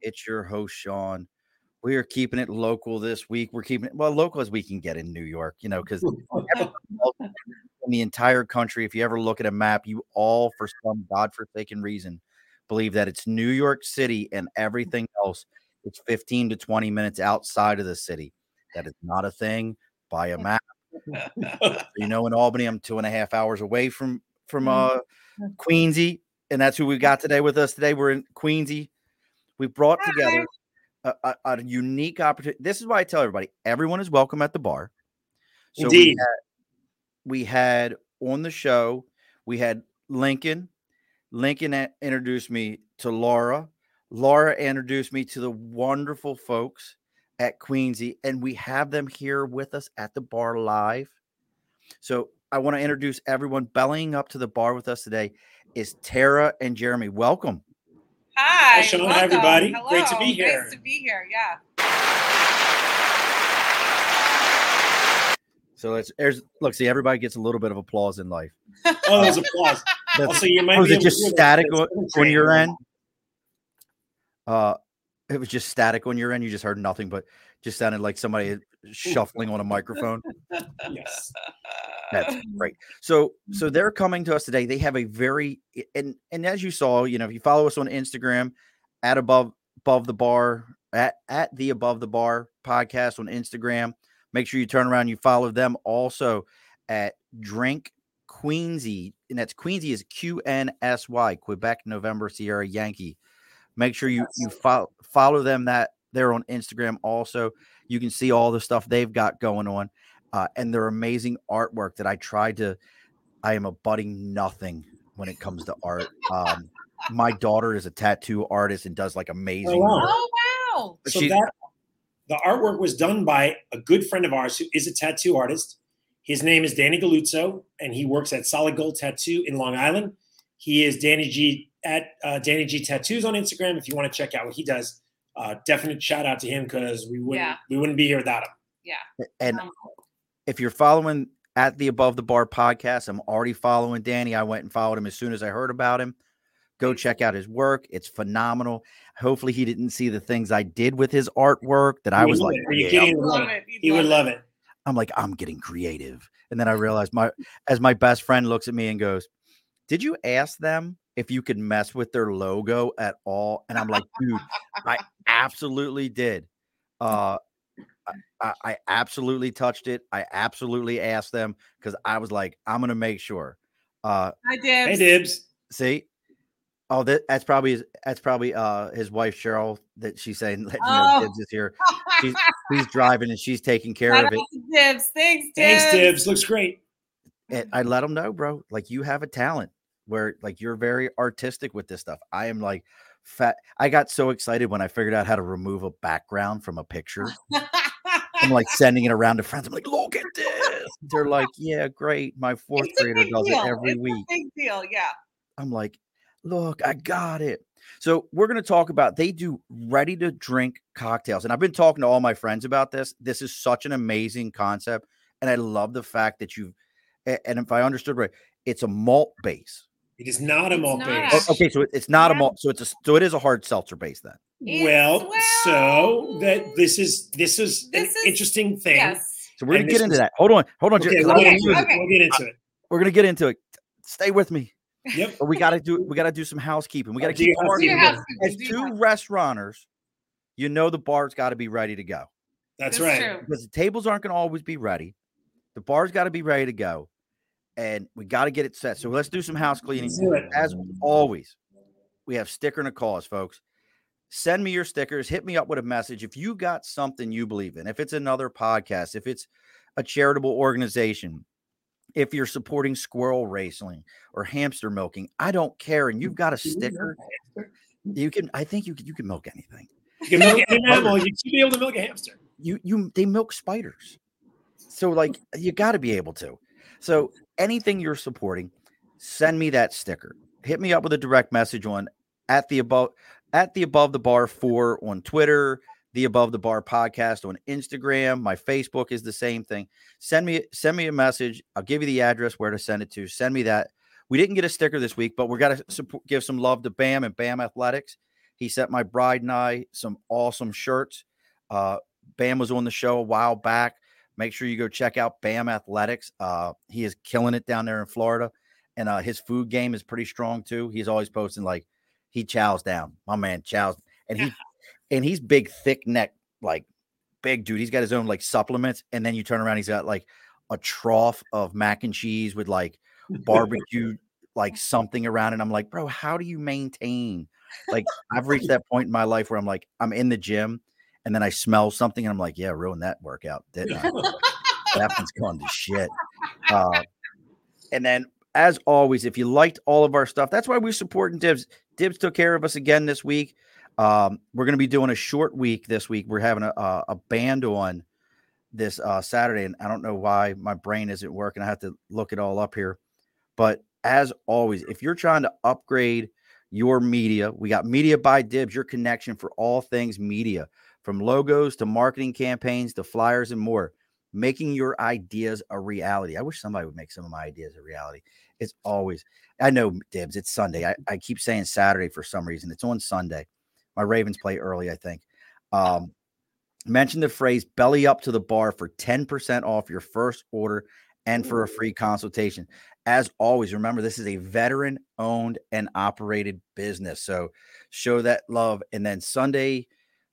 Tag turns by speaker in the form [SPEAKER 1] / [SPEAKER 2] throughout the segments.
[SPEAKER 1] It's your host, Sean. We are keeping it local this week. We're keeping it well local as we can get in New York, you know, because in the entire country, if you ever look at a map, you all, for some godforsaken reason, believe that it's New York City and everything else. It's 15 to 20 minutes outside of the city. That is not a thing. Buy a map. you know, in Albany, I'm two and a half hours away from from uh Queensy, and that's who we got today with us. Today we're in Queensy. We brought together a, a, a unique opportunity. This is why I tell everybody everyone is welcome at the bar. So
[SPEAKER 2] Indeed.
[SPEAKER 1] We had, we had on the show, we had Lincoln. Lincoln introduced me to Laura. Laura introduced me to the wonderful folks at Queensy, and we have them here with us at the bar live. So I want to introduce everyone bellying up to the bar with us today is Tara and Jeremy. Welcome.
[SPEAKER 3] Hi,
[SPEAKER 2] Hi, Sean. Hi,
[SPEAKER 3] welcome.
[SPEAKER 2] everybody. Great to be here.
[SPEAKER 3] Nice to be here. Yeah.
[SPEAKER 1] So let's there's look, see, everybody gets a little bit of applause in life.
[SPEAKER 2] Oh, there's applause.
[SPEAKER 1] That's-
[SPEAKER 2] Also, you might
[SPEAKER 1] was
[SPEAKER 2] be
[SPEAKER 1] it just
[SPEAKER 2] to hear that.
[SPEAKER 1] static
[SPEAKER 2] That's
[SPEAKER 1] on,
[SPEAKER 2] really
[SPEAKER 1] on your end? Uh it was just static on your end. You just heard nothing, but just sounded like somebody shuffling on a microphone.
[SPEAKER 2] Yes.
[SPEAKER 1] That's great. So so mm-hmm. they're coming to us today. They have a very and and as you saw, you know, if you follow us on Instagram at above above the bar at at the above the bar podcast on Instagram, make sure you turn around. You follow them also at Drink Queensy, and that's Queensy is Q N S Y Quebec November Sierra Yankee. Make sure you you follow follow them that they're on Instagram also. You can see all the stuff they've got going on uh, and their amazing artwork that I tried to. I am a budding nothing when it comes to art. Um, my daughter is a tattoo artist and does like amazing.
[SPEAKER 2] wow.
[SPEAKER 1] work.
[SPEAKER 3] Oh wow.
[SPEAKER 2] So
[SPEAKER 1] She-
[SPEAKER 2] that the artwork was done by a good friend of ours who is a tattoo artist. His name is Danny Galuzzo, and he works at Solid Gold Tattoo in Long Island. He is Danny G at uh, Danny G Tattoos on Instagram. If you want to check out what he does, uh, definite shout out to him because we wouldn't
[SPEAKER 3] Yeah.
[SPEAKER 2] we wouldn't be here without him.
[SPEAKER 1] Yeah, and
[SPEAKER 3] Um,
[SPEAKER 1] if you're following at the Above the Bar podcast, I'm already following Danny. I went and followed him as soon as I heard about him. Go check out his work; it's phenomenal. Hopefully, he didn't see the things I did with his artwork that I was like.
[SPEAKER 2] Are you
[SPEAKER 1] "Yeah,
[SPEAKER 2] kidding?
[SPEAKER 3] He'd
[SPEAKER 2] love
[SPEAKER 3] love
[SPEAKER 2] it.
[SPEAKER 3] it. He'd love
[SPEAKER 2] love it.
[SPEAKER 1] I'm like, I'm getting creative. And then I realized my as my best friend looks at me and goes, Did you ask them if you could mess with their logo at all? And I'm like, dude, I absolutely did. Uh I- I, I absolutely touched it. I absolutely asked them because I was like, I'm gonna make sure. Uh
[SPEAKER 3] Hi, Dibs.
[SPEAKER 2] Hey Dibs.
[SPEAKER 1] see. Oh, that, that's probably his, that's probably uh his wife Cheryl that she's saying let you know
[SPEAKER 3] Oh.
[SPEAKER 1] Dibs is here. She's he's driving and she's taking care
[SPEAKER 3] Shout
[SPEAKER 1] of it.
[SPEAKER 3] Dibs. Thanks, Dibs.
[SPEAKER 2] Thanks, Dibs. Looks great.
[SPEAKER 1] and I let them know, bro. Like you have a talent where like you're very artistic with this stuff. I am like fat. I got so excited when I figured out how to remove a background from a picture. I'm like sending it around to friends. I'm like, look at this. They're like, yeah, great. My fourth grader does
[SPEAKER 3] deal.
[SPEAKER 1] it every
[SPEAKER 3] It's
[SPEAKER 1] week.
[SPEAKER 3] big deal. Yeah.
[SPEAKER 1] I'm like, look, I got it. So we're going to talk about they do ready to drink cocktails. And I've been talking to all my friends about this. This is such an amazing concept. And I love the fact that you've, and if I understood right, it's a malt base.
[SPEAKER 2] It is not a
[SPEAKER 3] It's
[SPEAKER 2] malt
[SPEAKER 3] not
[SPEAKER 2] base.
[SPEAKER 1] O-
[SPEAKER 3] actually.
[SPEAKER 1] Okay, so it's not a malt, so it's a so it is a hard seltzer base then.
[SPEAKER 3] It's-
[SPEAKER 2] Well, so that this is this is
[SPEAKER 3] This
[SPEAKER 2] an
[SPEAKER 3] is-
[SPEAKER 2] interesting thing.
[SPEAKER 3] Yes.
[SPEAKER 1] So we're gonna
[SPEAKER 2] this
[SPEAKER 1] get into
[SPEAKER 2] was-
[SPEAKER 1] that. Hold on, hold on, Jer-
[SPEAKER 2] Okay,
[SPEAKER 1] 'cause
[SPEAKER 2] we'll,
[SPEAKER 1] I
[SPEAKER 2] get
[SPEAKER 1] wanna
[SPEAKER 2] into
[SPEAKER 1] use
[SPEAKER 2] it.
[SPEAKER 1] it.
[SPEAKER 3] Okay.
[SPEAKER 2] we'll get into it.
[SPEAKER 1] We're gonna get into it. Stay with me.
[SPEAKER 2] Yep.
[SPEAKER 1] But we gotta do we gotta do some housekeeping. We gotta uh,
[SPEAKER 2] Do
[SPEAKER 1] keep
[SPEAKER 2] your
[SPEAKER 1] the
[SPEAKER 3] Do your
[SPEAKER 1] moving.
[SPEAKER 3] housekeeping,
[SPEAKER 1] As
[SPEAKER 3] do
[SPEAKER 1] two
[SPEAKER 3] housekeeping.
[SPEAKER 1] restauranters, you know the bar's got to be ready to go.
[SPEAKER 2] That's,
[SPEAKER 3] That's
[SPEAKER 2] right.
[SPEAKER 3] true.
[SPEAKER 1] because the tables aren't going to always be ready. The bar's got to be ready to go, and we got to get it set. So let's do some house cleaning.
[SPEAKER 2] Let's do it.
[SPEAKER 1] As always, we have sticker and a cause, folks. Send me your stickers. Hit me up with a message if you got something you believe in. If it's another podcast, if it's a charitable organization, if you're supporting squirrel racing or hamster milking, I don't care. And you've got a sticker. You can. I think you can. You can milk anything.
[SPEAKER 2] You can milk an animal. You should be able to milk a hamster.
[SPEAKER 1] You you they milk spiders. So like you got to be able to. So anything you're supporting, send me that sticker. Hit me up with a direct message on at the above at the above the bar four on Twitter, the above the bar podcast on Instagram. My Facebook is the same thing. Send me send me a message. I'll give you the address where to send it to. Send me that. We didn't get a sticker this week, but we're gonna support, give some love to Bam and Bam Athletics. He sent my bride and I some awesome shirts. Uh, Bam was on the show a while back. Make sure you go check out Bam Athletics. Uh, he is killing it down there in Florida, and uh, his food game is pretty strong too. He's always posting like he chows down. My man chows, and he and he's big, thick neck, like big dude. He's got his own like supplements, and then you turn around, he's got like a trough of mac and cheese with like barbecue, like something around it. I'm like, bro, how do you maintain? Like, I've reached that point in my life where I'm like, I'm in the gym, and then I smell something, and I'm like, yeah, ruined that workout, didn't I? that one's gone to shit. Uh, and then, as always, if you liked all of our stuff, that's why we're supporting Dibs. Dibs took care of us again this week. Um, we're going to be doing a short week this week. We're having a, a, a band on this uh, Saturday, and I don't know why my brain isn't working. I have to look it all up here. But as always, if you're trying to upgrade your media, we got Media by Dibs, your connection for all things media, from logos to marketing campaigns to flyers and more, making your ideas a reality. I wish somebody would make some of my ideas a reality. It's always, I know, Dibs, it's Sunday. I, I keep saying Saturday for some reason. It's on Sunday. My Ravens play early, I think. Um, mention the phrase belly up to the bar for 10% off your first order and for a free consultation. As always, remember this is a veteran owned and operated business. So show that love. And then Sunday,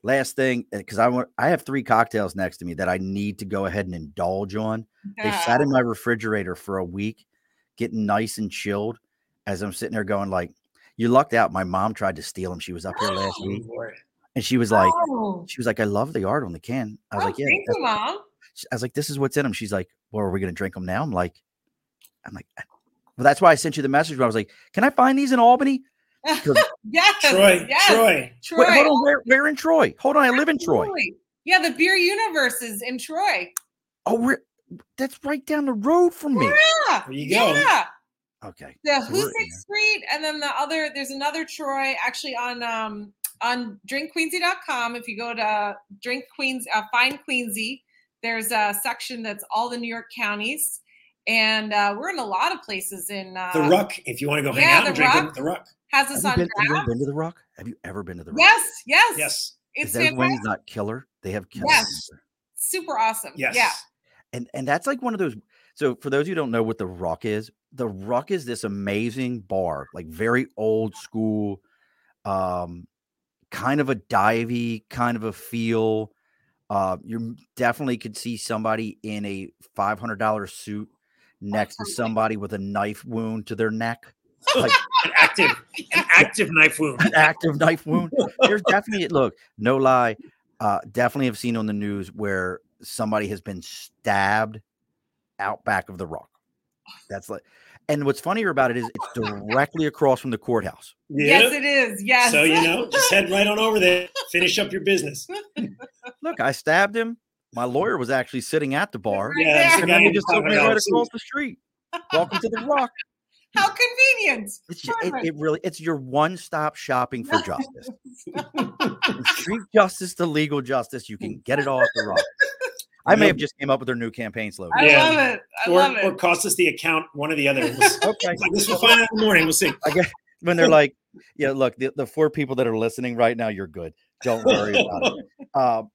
[SPEAKER 1] last thing, eh, because I want I have three cocktails next to me that I need to go ahead and indulge on. They sat in my refrigerator for a week, getting nice and chilled. As I'm sitting there going, like, you lucked out. My mom tried to steal them. She was up here last
[SPEAKER 2] Oh,
[SPEAKER 1] week.
[SPEAKER 2] Lord.
[SPEAKER 1] And she was like,
[SPEAKER 3] oh,
[SPEAKER 1] she was like, I love the art on the can. I was
[SPEAKER 3] Oh,
[SPEAKER 1] like, yeah.
[SPEAKER 3] thank you, mom.
[SPEAKER 1] I was like, this is what's in them. She's like, well, are we going to drink them now? I'm like, I'm like, well, that's why I sent you the message. Where I was like, can I find these in Albany?
[SPEAKER 3] yes,
[SPEAKER 2] Troy,
[SPEAKER 3] yes,
[SPEAKER 2] Troy.
[SPEAKER 3] Troy.
[SPEAKER 1] Wait, hold on, where, where in Troy? Hold on, I live in Troy.
[SPEAKER 3] Absolutely. Yeah, the beer universe is in Troy.
[SPEAKER 1] Oh, we're that's right down the road from me.
[SPEAKER 3] Yeah,
[SPEAKER 2] There you go.
[SPEAKER 3] yeah.
[SPEAKER 1] Okay.
[SPEAKER 3] The
[SPEAKER 1] So
[SPEAKER 3] Hoosick. Street, and then the other. There's another Troy actually on um on drinkqueensy.com. If you go to drink queens, uh, find Queensy, there's a section that's all the New York counties, and uh, we're in a lot of places in uh,
[SPEAKER 2] The Ruck. If you want to go hang
[SPEAKER 3] yeah,
[SPEAKER 2] out
[SPEAKER 3] the
[SPEAKER 2] and drink them,
[SPEAKER 3] Ruck.
[SPEAKER 2] the Ruck.
[SPEAKER 3] has
[SPEAKER 1] Have
[SPEAKER 3] us
[SPEAKER 1] you,
[SPEAKER 3] on
[SPEAKER 1] been, have you ever been to the Rock? Have you ever been to the Rock?
[SPEAKER 3] Yes, yes,
[SPEAKER 2] Yes.
[SPEAKER 3] It's
[SPEAKER 1] Is those wings not killer? They have killer
[SPEAKER 3] Yes. super awesome.
[SPEAKER 2] Yes.
[SPEAKER 3] Yeah.
[SPEAKER 1] and and that's like one of those so for those who don't know what the ruck is the ruck is this amazing bar like very old school um kind of a divey kind of a feel uh you definitely could see somebody in a $500 suit next to somebody with a knife wound to their neck like
[SPEAKER 2] An active, an active knife wound.
[SPEAKER 1] an active knife wound there's definitely look no lie uh definitely have seen on the news where somebody has been stabbed out back of the rock that's like and what's funnier about it is it's directly across from the courthouse
[SPEAKER 3] Yes,
[SPEAKER 2] Yeah.
[SPEAKER 3] it is. Yes.
[SPEAKER 2] So you know, just head right on over there. Finish up your business.
[SPEAKER 1] look i stabbed him my lawyer was actually sitting at the bar
[SPEAKER 2] Yeah,
[SPEAKER 3] there.
[SPEAKER 2] it's the
[SPEAKER 1] and then he just took me right across the street welcome to the rock
[SPEAKER 3] How convenient.
[SPEAKER 1] it's ju- it, it really it's your one-stop shopping for justice street justice to legal justice you can get it all at the rock i may have just came up with their new campaign slogan
[SPEAKER 3] I
[SPEAKER 2] Yeah.
[SPEAKER 3] love it. I
[SPEAKER 2] or,
[SPEAKER 3] love it.
[SPEAKER 2] or cost us the account, one or the other. We'll,
[SPEAKER 1] okay
[SPEAKER 2] I guess we'll find out in the morning. We'll see.
[SPEAKER 1] I guess when they're like, yeah, look, the, the four people that are listening right now, you're good. Don't worry about it. Um, but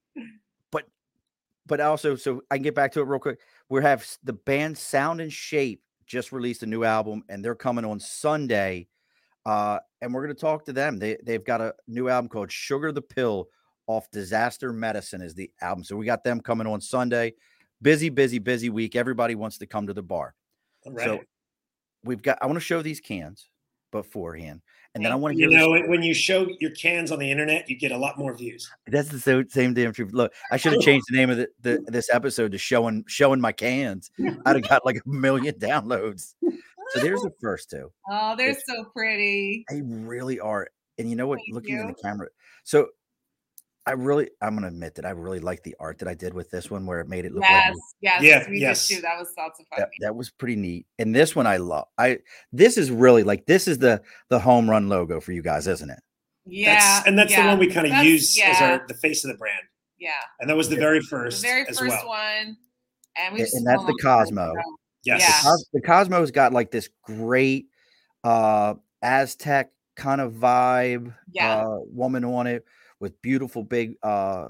[SPEAKER 1] but also, so I can get back to it real quick. We have the band Sound and Shape just released a new album, and they're coming on Sunday. Uh, and we're gonna talk to them. They they've got a new album called Sugar the Pill off Disaster Medicine is the album. So we got them coming on Sunday. Busy, busy, busy week. Everybody wants to come to the bar.
[SPEAKER 2] All
[SPEAKER 1] So
[SPEAKER 2] right.
[SPEAKER 1] we've got I want to show these cans beforehand. And then I want to
[SPEAKER 2] you
[SPEAKER 1] hear this-
[SPEAKER 2] know, when you show your cans on the internet, you get a lot more views.
[SPEAKER 1] That's the so- same damn truth. Look, I should have changed the name of the, the this episode to showing showing my cans. I'd have got like a million downloads. So there's the first two.
[SPEAKER 3] oh, they're
[SPEAKER 1] It's-
[SPEAKER 3] so pretty.
[SPEAKER 1] They really are. And you know what?
[SPEAKER 3] Thank
[SPEAKER 1] Looking in the camera. So I really, I'm gonna admit that I really like the art that I did with this one, where it made it look
[SPEAKER 3] Yes,
[SPEAKER 1] like
[SPEAKER 3] yes,
[SPEAKER 2] Yeah,
[SPEAKER 3] we
[SPEAKER 2] yes.
[SPEAKER 3] did too. That was lots of fun.
[SPEAKER 1] that, that was pretty neat. And this one I love. I this is really like this is the the home run logo for you guys, isn't it?
[SPEAKER 3] yeah,
[SPEAKER 2] That's, and that's
[SPEAKER 3] yeah,
[SPEAKER 2] the one we kind of
[SPEAKER 3] that's-
[SPEAKER 2] use as our the face of the brand.
[SPEAKER 3] yeah.
[SPEAKER 2] And that was the
[SPEAKER 1] Yeah.
[SPEAKER 2] very
[SPEAKER 3] The
[SPEAKER 2] first
[SPEAKER 3] very
[SPEAKER 2] as
[SPEAKER 3] first
[SPEAKER 2] well.
[SPEAKER 3] one, and we
[SPEAKER 1] And- and that's the Cosmo.
[SPEAKER 3] it.
[SPEAKER 2] Yes.
[SPEAKER 3] Yeah.
[SPEAKER 1] Cos- the Cosmo's got like this great uh Aztec kind of vibe,
[SPEAKER 3] Yeah.
[SPEAKER 1] uh woman on it with beautiful big uh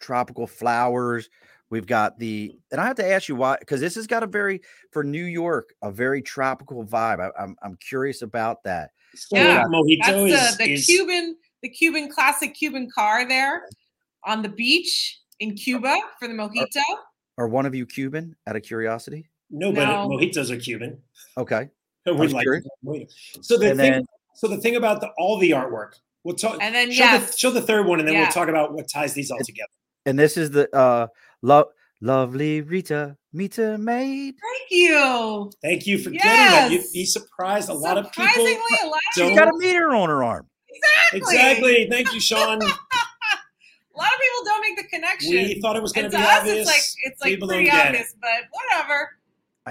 [SPEAKER 1] tropical flowers. We've got the and I have to ask you why because this has got a very for New York a very tropical vibe. I, am I'm curious about that.
[SPEAKER 2] So
[SPEAKER 3] Yeah.
[SPEAKER 2] Mojito
[SPEAKER 3] That's
[SPEAKER 2] is,
[SPEAKER 3] the, the
[SPEAKER 2] is
[SPEAKER 3] Cuban, the Cuban classic Cuban car there on the beach in Cuba for the mojito.
[SPEAKER 1] Are one of you Cuban? Out of curiosity.
[SPEAKER 2] no, but
[SPEAKER 3] No.
[SPEAKER 2] mojitos are Cuban.
[SPEAKER 1] Okay.
[SPEAKER 2] We
[SPEAKER 1] was
[SPEAKER 2] like So the
[SPEAKER 1] And
[SPEAKER 2] thing,
[SPEAKER 1] then-
[SPEAKER 2] so the thing about the all the artwork. We'll talk.
[SPEAKER 3] And then
[SPEAKER 2] show,
[SPEAKER 3] yes,
[SPEAKER 2] the, show the third one, and then
[SPEAKER 3] Yeah.
[SPEAKER 2] we'll talk about what ties these all together.
[SPEAKER 1] And this is the uh love lovely Rita meter maid.
[SPEAKER 3] thank you.
[SPEAKER 2] Thank you for getting that. You'd be surprised. A lot of people.
[SPEAKER 3] Surprisingly, a lot of
[SPEAKER 1] She's
[SPEAKER 2] Don't-
[SPEAKER 1] got a meter on her arm.
[SPEAKER 3] exactly.
[SPEAKER 2] Exactly. Thank you, Sean.
[SPEAKER 3] A lot of people don't make the connection.
[SPEAKER 2] we thought it was going to
[SPEAKER 3] to
[SPEAKER 2] be
[SPEAKER 3] us,
[SPEAKER 2] obvious.
[SPEAKER 3] it's like it's like
[SPEAKER 2] People
[SPEAKER 3] pretty
[SPEAKER 2] it.
[SPEAKER 3] obvious, but whatever.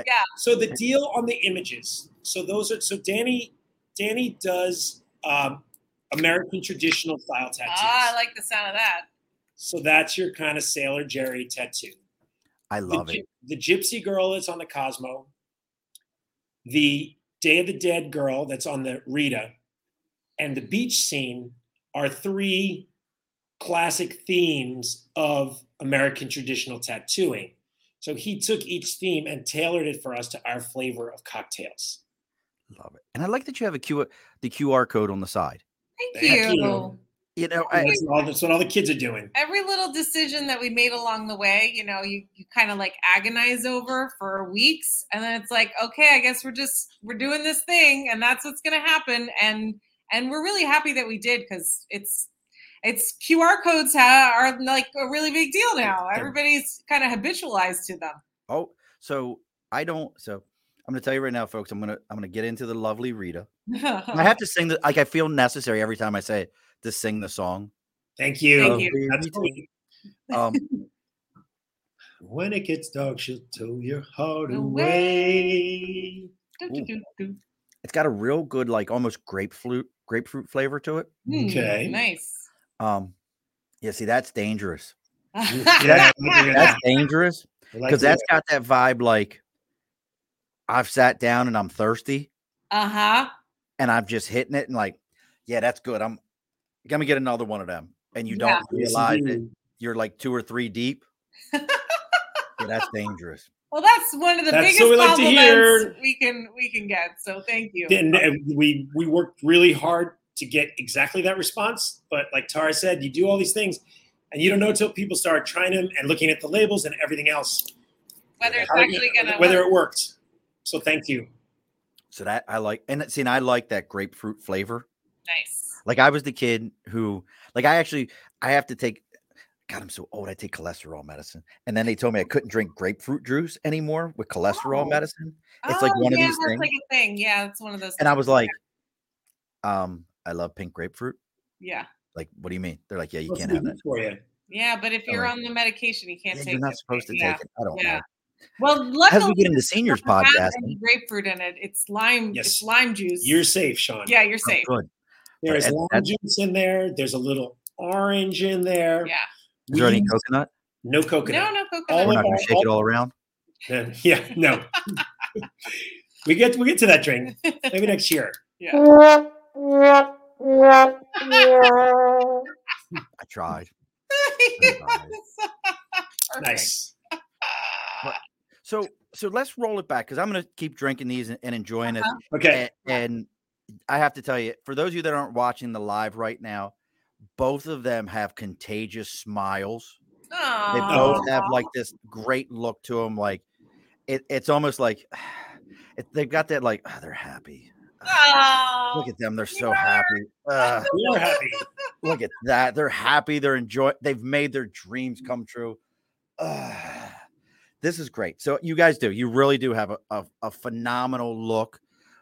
[SPEAKER 2] Yeah, so the deal on the images. So those are so Danny. Danny does um, American traditional style tattoos.
[SPEAKER 3] Ah, I like the sound of that.
[SPEAKER 2] so that's your kind of Sailor Jerry tattoo.
[SPEAKER 1] I love
[SPEAKER 2] the,
[SPEAKER 1] it.
[SPEAKER 2] The gypsy girl that's on the Cosmo. The Day of the Dead girl that's on the Rita, and the beach scene are three classic themes of American traditional tattooing. So he took each theme and tailored it for us to our flavor of cocktails.
[SPEAKER 1] Love it. And I like that you have a Q the QR code on the side.
[SPEAKER 3] Thank
[SPEAKER 2] Thank
[SPEAKER 3] you.
[SPEAKER 2] you.
[SPEAKER 1] You know, I,
[SPEAKER 2] That's, all, that's what all the kids are doing.
[SPEAKER 3] Every little decision that we made along the way, you know, you, you kind of like agonize over for weeks. And then it's like, okay, I guess we're just we're doing this thing and that's what's gonna happen. And and we're really happy that we did because it's it's QR codes ha- are like a really big deal now. Everybody's kind of habitualized to them.
[SPEAKER 1] oh, so I don't so I'm gonna tell you right now, folks. I'm gonna I'm gonna get into the lovely Rita. I have to sing the like I feel necessary every time I say it to sing the song.
[SPEAKER 2] Thank you.
[SPEAKER 3] Thank you.
[SPEAKER 2] That's
[SPEAKER 1] Rita. Um,
[SPEAKER 2] When it gets dark, she'll tow your heart
[SPEAKER 3] Away.
[SPEAKER 2] away.
[SPEAKER 1] it's got a real good like almost grapefruit grapefruit flavor to it.
[SPEAKER 3] Hmm,
[SPEAKER 2] Okay.
[SPEAKER 3] nice.
[SPEAKER 1] Um, yeah, see that's dangerous.
[SPEAKER 2] Yeah,
[SPEAKER 1] That's dangerous
[SPEAKER 2] I like
[SPEAKER 1] because that's got that vibe like I've sat down and I'm thirsty
[SPEAKER 3] uh huh.
[SPEAKER 1] and I'm just hitting it and like, yeah, that's good. I'm gonna get another one of them, and you don't
[SPEAKER 2] Yes,
[SPEAKER 1] realize it. You're like two or three deep. yeah, that's dangerous.
[SPEAKER 3] Well, that's one of the
[SPEAKER 2] That's
[SPEAKER 3] biggest
[SPEAKER 2] what we like to
[SPEAKER 3] compliments
[SPEAKER 2] hear.
[SPEAKER 3] we can we can get. So thank you.
[SPEAKER 2] And we we worked really hard to get exactly that response. But like Tara said, you do all these things, and you don't know until people start trying them and looking at the labels and everything else
[SPEAKER 3] Whether it's
[SPEAKER 2] how-
[SPEAKER 3] actually gonna
[SPEAKER 2] whether
[SPEAKER 3] work.
[SPEAKER 2] it worked. So thank you.
[SPEAKER 1] So that I like, and see, and I like that grapefruit flavor.
[SPEAKER 3] nice.
[SPEAKER 1] Like I was the kid who, like, I actually, I have to take. God, I'm so old. I take cholesterol medicine, and then they told me I couldn't drink grapefruit juice anymore with cholesterol
[SPEAKER 3] Oh.
[SPEAKER 1] medicine. It's like
[SPEAKER 3] Oh,
[SPEAKER 1] one of
[SPEAKER 3] yeah,
[SPEAKER 1] these things.
[SPEAKER 3] like a thing. Yeah, it's one of those.
[SPEAKER 1] And I was like, um, I love pink grapefruit.
[SPEAKER 3] yeah,
[SPEAKER 1] Like, what do you mean? They're like, yeah, you
[SPEAKER 2] What's
[SPEAKER 1] can't have that.
[SPEAKER 2] for you.
[SPEAKER 3] yeah. But if you're
[SPEAKER 1] Sorry.
[SPEAKER 3] on the medication, you can't
[SPEAKER 1] Yeah,
[SPEAKER 3] take.
[SPEAKER 1] you're not
[SPEAKER 3] it.
[SPEAKER 1] supposed to
[SPEAKER 3] yeah.
[SPEAKER 1] take it. I don't
[SPEAKER 3] yeah.
[SPEAKER 1] know.
[SPEAKER 3] Well, luckily,
[SPEAKER 1] As we get into seniors podcast,
[SPEAKER 3] grapefruit in it. It's lime.
[SPEAKER 2] Yes.
[SPEAKER 3] It's lime juice.
[SPEAKER 2] You're safe, Sean.
[SPEAKER 3] yeah, you're
[SPEAKER 1] oh,
[SPEAKER 3] safe.
[SPEAKER 1] good.
[SPEAKER 2] There is
[SPEAKER 1] And
[SPEAKER 2] lime
[SPEAKER 1] that's-
[SPEAKER 2] juice in there. There's a little orange in there.
[SPEAKER 3] Yeah.
[SPEAKER 1] Is there any
[SPEAKER 2] We-
[SPEAKER 1] coconut?
[SPEAKER 2] no coconut.
[SPEAKER 3] No, no
[SPEAKER 2] All
[SPEAKER 3] coconut.
[SPEAKER 1] We're not gonna
[SPEAKER 2] our-
[SPEAKER 1] shake it all around.
[SPEAKER 2] Yeah, yeah, no. we get we get to that drink maybe next year. Yeah.
[SPEAKER 1] I tried.
[SPEAKER 3] Perfect.
[SPEAKER 2] Nice.
[SPEAKER 1] So so let's roll it back because I'm gonna keep drinking these and, and enjoying it. Uh-huh.
[SPEAKER 2] Okay.
[SPEAKER 1] And, and I have to tell you, for those of you that aren't watching the live right now, both of them have contagious smiles. They both have like this great look to them. Like it, it's almost like it, they've got that like oh, they're happy.
[SPEAKER 3] Ah, Aw.
[SPEAKER 1] Look at them, they're so happy. Ugh,
[SPEAKER 2] We are happy.
[SPEAKER 1] look at that, they're happy. They're enjoying. They've made their dreams come true. Ugh, this is great. So you guys do. You really do have a, a, a phenomenal look.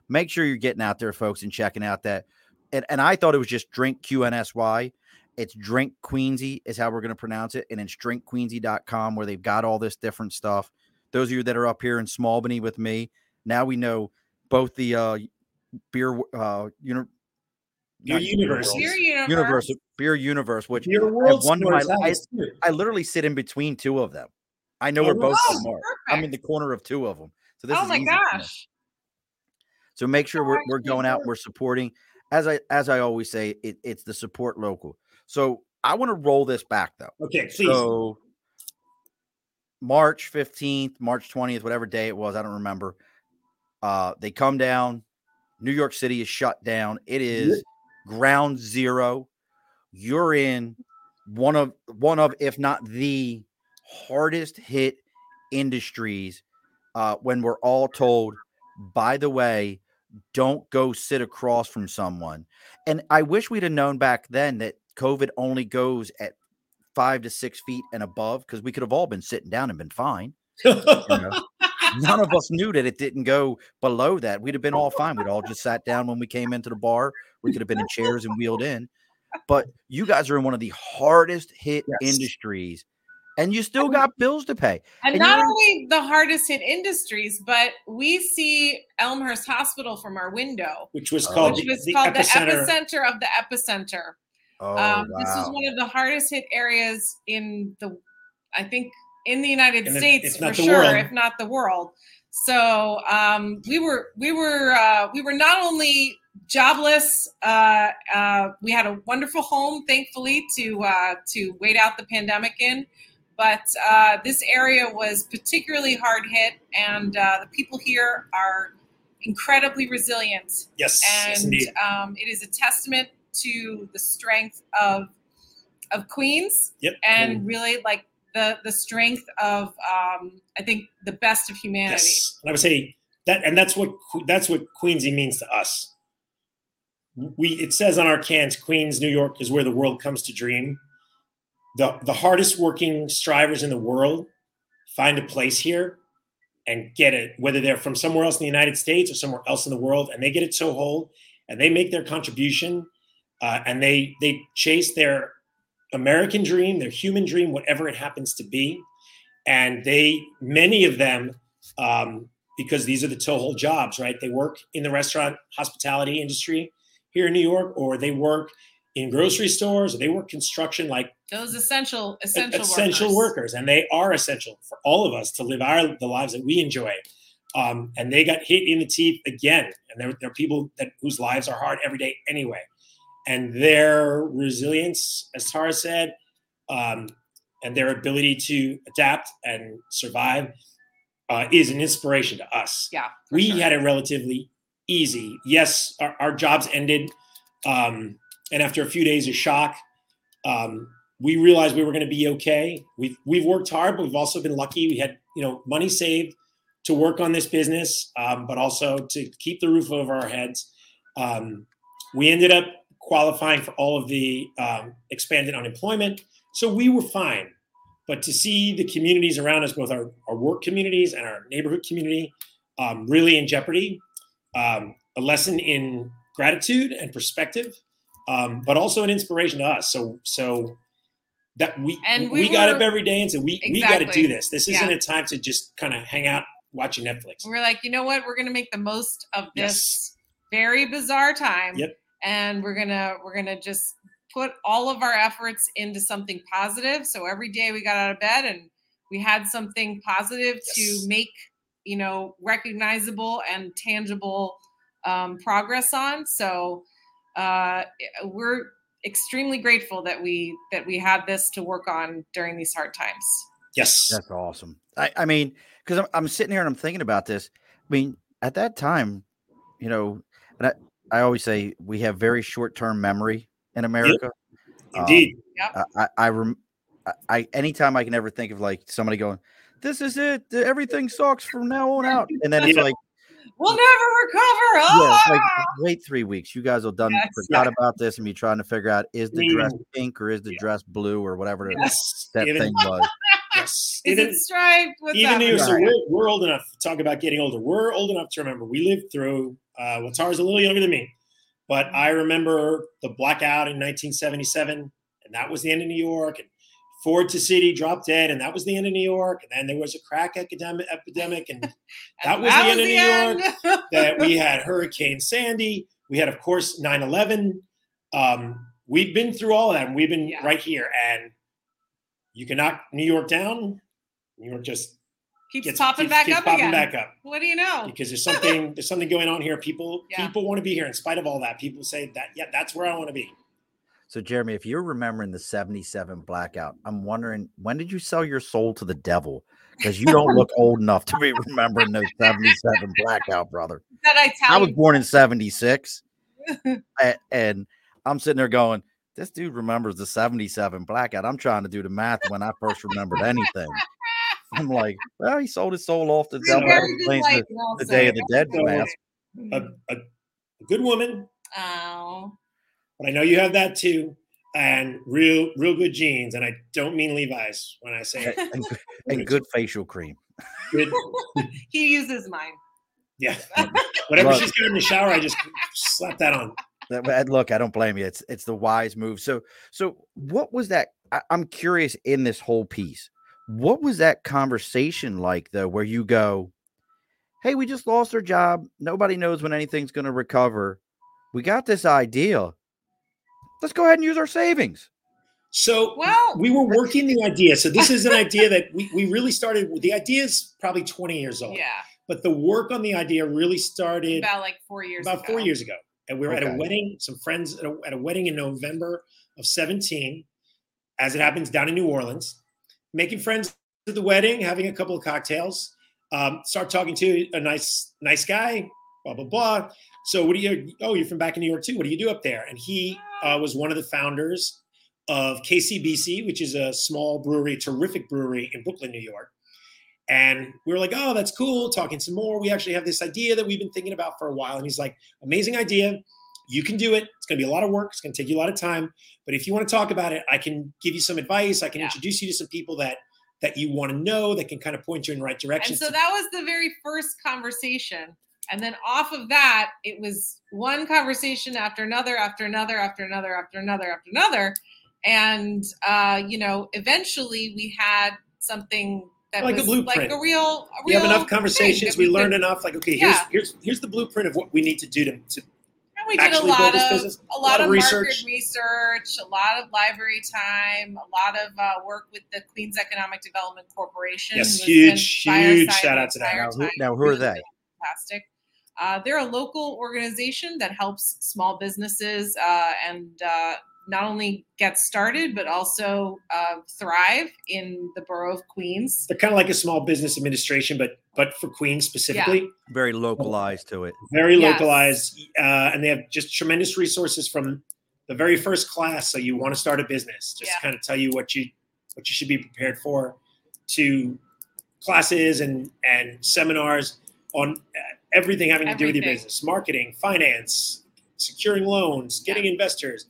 [SPEAKER 1] Make sure you're getting out there, folks, and checking out that. And, and I thought it was just drink QNSY. It's Drink Queensy is how we're going to pronounce it, and it's drinkqueensy.com where they've got all this different stuff. Those of you that are up here in Smallbany with me, now we know both the uh, beer uh, uni-
[SPEAKER 2] Beer universe.
[SPEAKER 3] Beer universe.
[SPEAKER 1] universe, beer universe, which
[SPEAKER 2] Your
[SPEAKER 1] I
[SPEAKER 2] world
[SPEAKER 1] one to my I. I literally sit in between two of them. I know
[SPEAKER 2] Oh,
[SPEAKER 1] where both
[SPEAKER 3] Oh,
[SPEAKER 1] of them are. I'm in the corner of two of them. So this
[SPEAKER 3] oh
[SPEAKER 1] is
[SPEAKER 3] my
[SPEAKER 1] easy
[SPEAKER 3] gosh.
[SPEAKER 1] So make sure we're, we're going out, we're supporting. As I as I always say, it, it's the support local. So I want to roll this back though.
[SPEAKER 2] Okay, please.
[SPEAKER 1] So March 15th, March 20th, whatever day it was, I don't remember. Uh, they come down. New York City is shut down. It is ground zero. You're in one of one of, if not the hardest hit industries. Uh, when we're all told, by the way, don't go sit across from someone. And I wish we'd have known back then that COVID only goes at five to six feet and above because we could have all been sitting down and been fine. you know? None of us knew that it didn't go below that. We'd have been all fine. We'd all just sat down when we came into the bar. We could have been in chairs and wheeled in. But you guys are in one of the hardest hit
[SPEAKER 2] Yes.
[SPEAKER 1] industries, and you still got bills to pay.
[SPEAKER 3] And
[SPEAKER 1] And
[SPEAKER 3] not
[SPEAKER 1] you're-
[SPEAKER 3] only the hardest hit industries, but we see Elmhurst Hospital from our window,
[SPEAKER 2] which was
[SPEAKER 1] Oh.
[SPEAKER 2] called
[SPEAKER 3] which
[SPEAKER 2] the,
[SPEAKER 3] was
[SPEAKER 2] the
[SPEAKER 3] called
[SPEAKER 2] epicenter.
[SPEAKER 3] the epicenter of the epicenter.
[SPEAKER 1] Oh,
[SPEAKER 3] um, This was
[SPEAKER 1] wow.
[SPEAKER 3] one of the hardest hit areas in the, I think, in the United
[SPEAKER 2] In the-
[SPEAKER 3] States
[SPEAKER 2] if
[SPEAKER 3] for sure,
[SPEAKER 2] world.
[SPEAKER 3] if not the world. So um, we were we were uh, we were not only jobless. Uh, uh, we had a wonderful home, thankfully, to uh, to wait out the pandemic in. But uh, this area was particularly hard hit, and uh, the people here are incredibly resilient
[SPEAKER 2] Yes, yes,
[SPEAKER 3] and
[SPEAKER 2] indeed.
[SPEAKER 3] um, it is a testament to the strength of of Queens
[SPEAKER 2] Yep.
[SPEAKER 3] and really like the the strength of um, I think the best of humanity.
[SPEAKER 2] Yes, and I would say that, and that's what that's what Queensy means to us. We it says on our cans, Queens, New York is where the world comes to dream. The the hardest working strivers in the world find a place here and get it, whether they're from somewhere else in the United States or somewhere else in the world, and they get it so whole, and they make their contribution, uh, and they they chase their American dream, their human dream, whatever it happens to be, and they many of them um, because these are the toehold jobs, right? They work in the restaurant hospitality industry here in New York, or they work in grocery stores, or they work construction, like
[SPEAKER 3] Those essential essential
[SPEAKER 2] essential
[SPEAKER 3] workers.
[SPEAKER 2] workers. and they are essential for all of us to live our the lives that we enjoy. Um, and they got hit in the teeth again, and there are people that whose lives are hard every day anyway, and their resilience, as Tara said, um, and their ability to adapt and survive uh, is an inspiration to us.
[SPEAKER 3] Yeah,
[SPEAKER 2] we
[SPEAKER 3] sure.
[SPEAKER 2] had it relatively easy. Yes, our, our jobs ended, um, and after a few days of shock, um, we realized we were going to be okay. We've we've worked hard, but we've also been lucky. We had you know money saved to work on this business, um, but also to keep the roof over our heads. Um, we ended up qualifying for all of the um, expanded unemployment, so we were fine. But to see the communities around us, both our, our work communities and our neighborhood community, um, really in jeopardy, um, a lesson in gratitude and perspective, um, but also an inspiration to us. So, so that we
[SPEAKER 3] And
[SPEAKER 2] we,
[SPEAKER 3] we
[SPEAKER 2] got up every day and said we we got to do this. This isn't
[SPEAKER 3] Yeah.
[SPEAKER 2] a time to just kind of hang out watching Netflix.
[SPEAKER 3] We're like, you know what? We're gonna make the most of this
[SPEAKER 2] Yes.
[SPEAKER 3] very bizarre time.
[SPEAKER 2] Yep.
[SPEAKER 3] And we're gonna we're gonna just put all of our efforts into something positive. So every day we got out of bed and we had something positive
[SPEAKER 2] Yes.
[SPEAKER 3] to make, you know, recognizable and tangible um, progress on. So uh, we're extremely grateful that we that we had this to work on during these hard times.
[SPEAKER 2] Yes.
[SPEAKER 1] That's awesome. I, I mean, because I'm, I'm sitting here and I'm thinking about this. I mean, at that time, you know, and I, I always say we have very short term memory in America.
[SPEAKER 2] Indeed.
[SPEAKER 1] I, I, I, rem, I, I, anytime I can ever think of like somebody going, this is it, everything sucks from now on out. And then it's
[SPEAKER 2] Yeah.
[SPEAKER 1] like,
[SPEAKER 3] We'll never recover.
[SPEAKER 1] yeah,
[SPEAKER 3] Oh!
[SPEAKER 1] it's like, wait three weeks. You guys will done
[SPEAKER 3] Yes.
[SPEAKER 1] forgot about this and be trying to figure out is the dress pink or is the
[SPEAKER 2] Yeah.
[SPEAKER 1] dress blue or whatever it-
[SPEAKER 2] yes.
[SPEAKER 1] that
[SPEAKER 2] even,
[SPEAKER 1] thing was.
[SPEAKER 2] Yes.
[SPEAKER 3] Is
[SPEAKER 2] Even,
[SPEAKER 3] it striped? What's
[SPEAKER 2] even
[SPEAKER 3] up?
[SPEAKER 2] you, so we're, we're old enough to talk about getting older. We're old enough to remember we lived through. Uh, well, Tara's a little younger than me, but I remember the blackout in 1977 and that was the end of New York. And Ford to City dropped dead, and that was the end of New York. And then there was a crack epidemic, epidemic and that was the end of New York. that we had Hurricane Sandy. We had, of course, 9 11. Um, we've been through all of that, and we've been
[SPEAKER 3] Yeah.
[SPEAKER 2] right here. And you can knock New York down, New York just
[SPEAKER 3] keeps
[SPEAKER 2] gets
[SPEAKER 3] popping
[SPEAKER 2] keeps-
[SPEAKER 3] back
[SPEAKER 2] keeps
[SPEAKER 3] up
[SPEAKER 2] popping
[SPEAKER 3] again.
[SPEAKER 2] back up
[SPEAKER 3] What do you know?
[SPEAKER 2] because there's something there's something going on here. People
[SPEAKER 3] Yeah.
[SPEAKER 2] people want to be here in spite of all that. People say that yeah, that's where I want to be.
[SPEAKER 1] So, Jeremy, if you're remembering the 77 blackout, I'm wondering when did you sell your soul to the devil? Because you don't look old enough to be remembering those 77 blackout, brother.
[SPEAKER 3] That I tell I
[SPEAKER 1] was
[SPEAKER 3] you.
[SPEAKER 1] born in 76. a- and I'm sitting there going, this dude remembers the 77 blackout. I'm trying to do the math when I first remembered anything. I'm like, well, he sold his soul off to the devil. That
[SPEAKER 3] Very good
[SPEAKER 1] explains
[SPEAKER 3] life,
[SPEAKER 1] the, the Day of the Dead
[SPEAKER 2] So,
[SPEAKER 1] mask.
[SPEAKER 2] A, a, a good woman,
[SPEAKER 3] Oh,
[SPEAKER 2] but I know you have that too, and real real good jeans. And I don't mean Levi's when I say it.
[SPEAKER 1] And, good- and good facial cream.
[SPEAKER 2] Good,
[SPEAKER 3] he uses mine.
[SPEAKER 2] yeah, whatever
[SPEAKER 1] Look.
[SPEAKER 2] she's got in the shower, I just slap that on.
[SPEAKER 1] That- Look, I don't blame you. It's it's the wise move. So so what was that? I, I'm curious in this whole piece. What was that conversation like though, where you go, Hey, we just lost our job. Nobody knows when anything's gonna recover. We got this idea. Let's go ahead and use our savings.
[SPEAKER 2] So
[SPEAKER 3] Well,
[SPEAKER 2] we were working the idea. So this is an idea that we, we really started. The idea is probably 20 years old,
[SPEAKER 3] yeah,
[SPEAKER 2] but the work on the idea really started
[SPEAKER 3] about like four years.
[SPEAKER 2] about four years ago. And we were at a wedding, some friends at a, at a wedding in November of 17, as it happens down in New Orleans, making friends at the wedding, having a couple of cocktails, um, start talking to a nice, nice guy, blah, blah, blah. So what do you, oh, you're from back in New York too. What do you do up there? And he uh, was one of the founders of KCBC, which is a small brewery, terrific brewery in Brooklyn, New York. And we were like, oh, that's cool. Talking some more. We actually have this idea that we've been thinking about for a while. And he's like, amazing idea. You can do it. It's going to be a lot of work. It's going to take you a lot of time. But if you want to talk about it, I can give you some advice. I can
[SPEAKER 3] Yeah.
[SPEAKER 2] introduce you to some people that that you want to know that can kind of point you in the right direction.
[SPEAKER 3] And so that was the very first conversation. And then off of that, it was one conversation after another, after another, after another, after another, after another. And uh, you know, eventually we had something that
[SPEAKER 2] Like a blueprint.
[SPEAKER 3] like a real, a
[SPEAKER 2] we have enough conversations.
[SPEAKER 3] that
[SPEAKER 2] We
[SPEAKER 3] could-
[SPEAKER 2] enough. Like, okay,
[SPEAKER 3] Yeah.
[SPEAKER 2] here's here's here's the blueprint of what we need to do to, to
[SPEAKER 3] And we did a
[SPEAKER 2] actually
[SPEAKER 3] lot
[SPEAKER 2] build this
[SPEAKER 3] of
[SPEAKER 2] business.
[SPEAKER 3] a lot, of,
[SPEAKER 2] research.
[SPEAKER 3] market research, a lot of library time, a lot of uh, work with the Queens Economic Development Corporation.
[SPEAKER 2] Yes, huge,
[SPEAKER 3] been by our
[SPEAKER 2] huge shout out to that.
[SPEAKER 1] Now, who, now, who are they?
[SPEAKER 3] Fantastic. Uh, they're a local organization that helps small businesses uh, and uh, not only get started but also uh, thrive in the borough of Queens.
[SPEAKER 2] they're kind of like a small business administration, but but for Queens specifically.
[SPEAKER 1] Very localized to it.
[SPEAKER 2] very
[SPEAKER 3] Yes.
[SPEAKER 2] localized uh, and they have just tremendous resources from the very first class so you want to start a business just
[SPEAKER 3] Yeah.
[SPEAKER 2] kind of tell you what you what you should be prepared for to classes and and seminars on uh, everything having to do with your business marketing finance securing loans getting investors.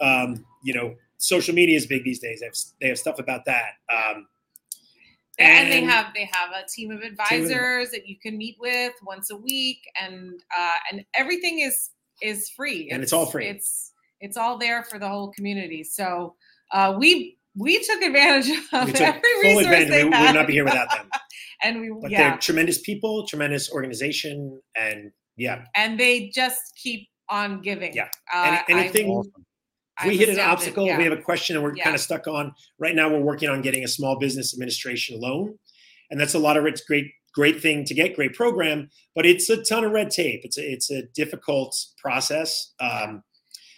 [SPEAKER 2] Um, you know social media is big these days. They have, they have stuff about that. Um,
[SPEAKER 3] and, they have they have a team of advisors that you can meet with once a week and uh, and everything is is free.
[SPEAKER 2] And it's all free.
[SPEAKER 3] it's it's all there for the whole community. So uh, we we took advantage of every resource
[SPEAKER 2] advantage.
[SPEAKER 3] they
[SPEAKER 2] we, we
[SPEAKER 3] had.
[SPEAKER 2] would not be here without them
[SPEAKER 3] and we
[SPEAKER 2] but
[SPEAKER 3] yeah
[SPEAKER 2] they're tremendous people tremendous organization and yeah
[SPEAKER 3] and they just keep on giving
[SPEAKER 2] Yeah.
[SPEAKER 3] uh,
[SPEAKER 2] Any- anything-
[SPEAKER 3] I'm-
[SPEAKER 1] Awesome.
[SPEAKER 2] We
[SPEAKER 3] I'm
[SPEAKER 2] hit an obstacle,
[SPEAKER 3] yeah.
[SPEAKER 2] we have a question and we're
[SPEAKER 3] Yeah.
[SPEAKER 2] kind of stuck on right now. We're working on getting a small business administration loan, and that's a lot of it's great, great thing to get, great program, but it's a ton of red tape. It's a, it's a difficult process. Um,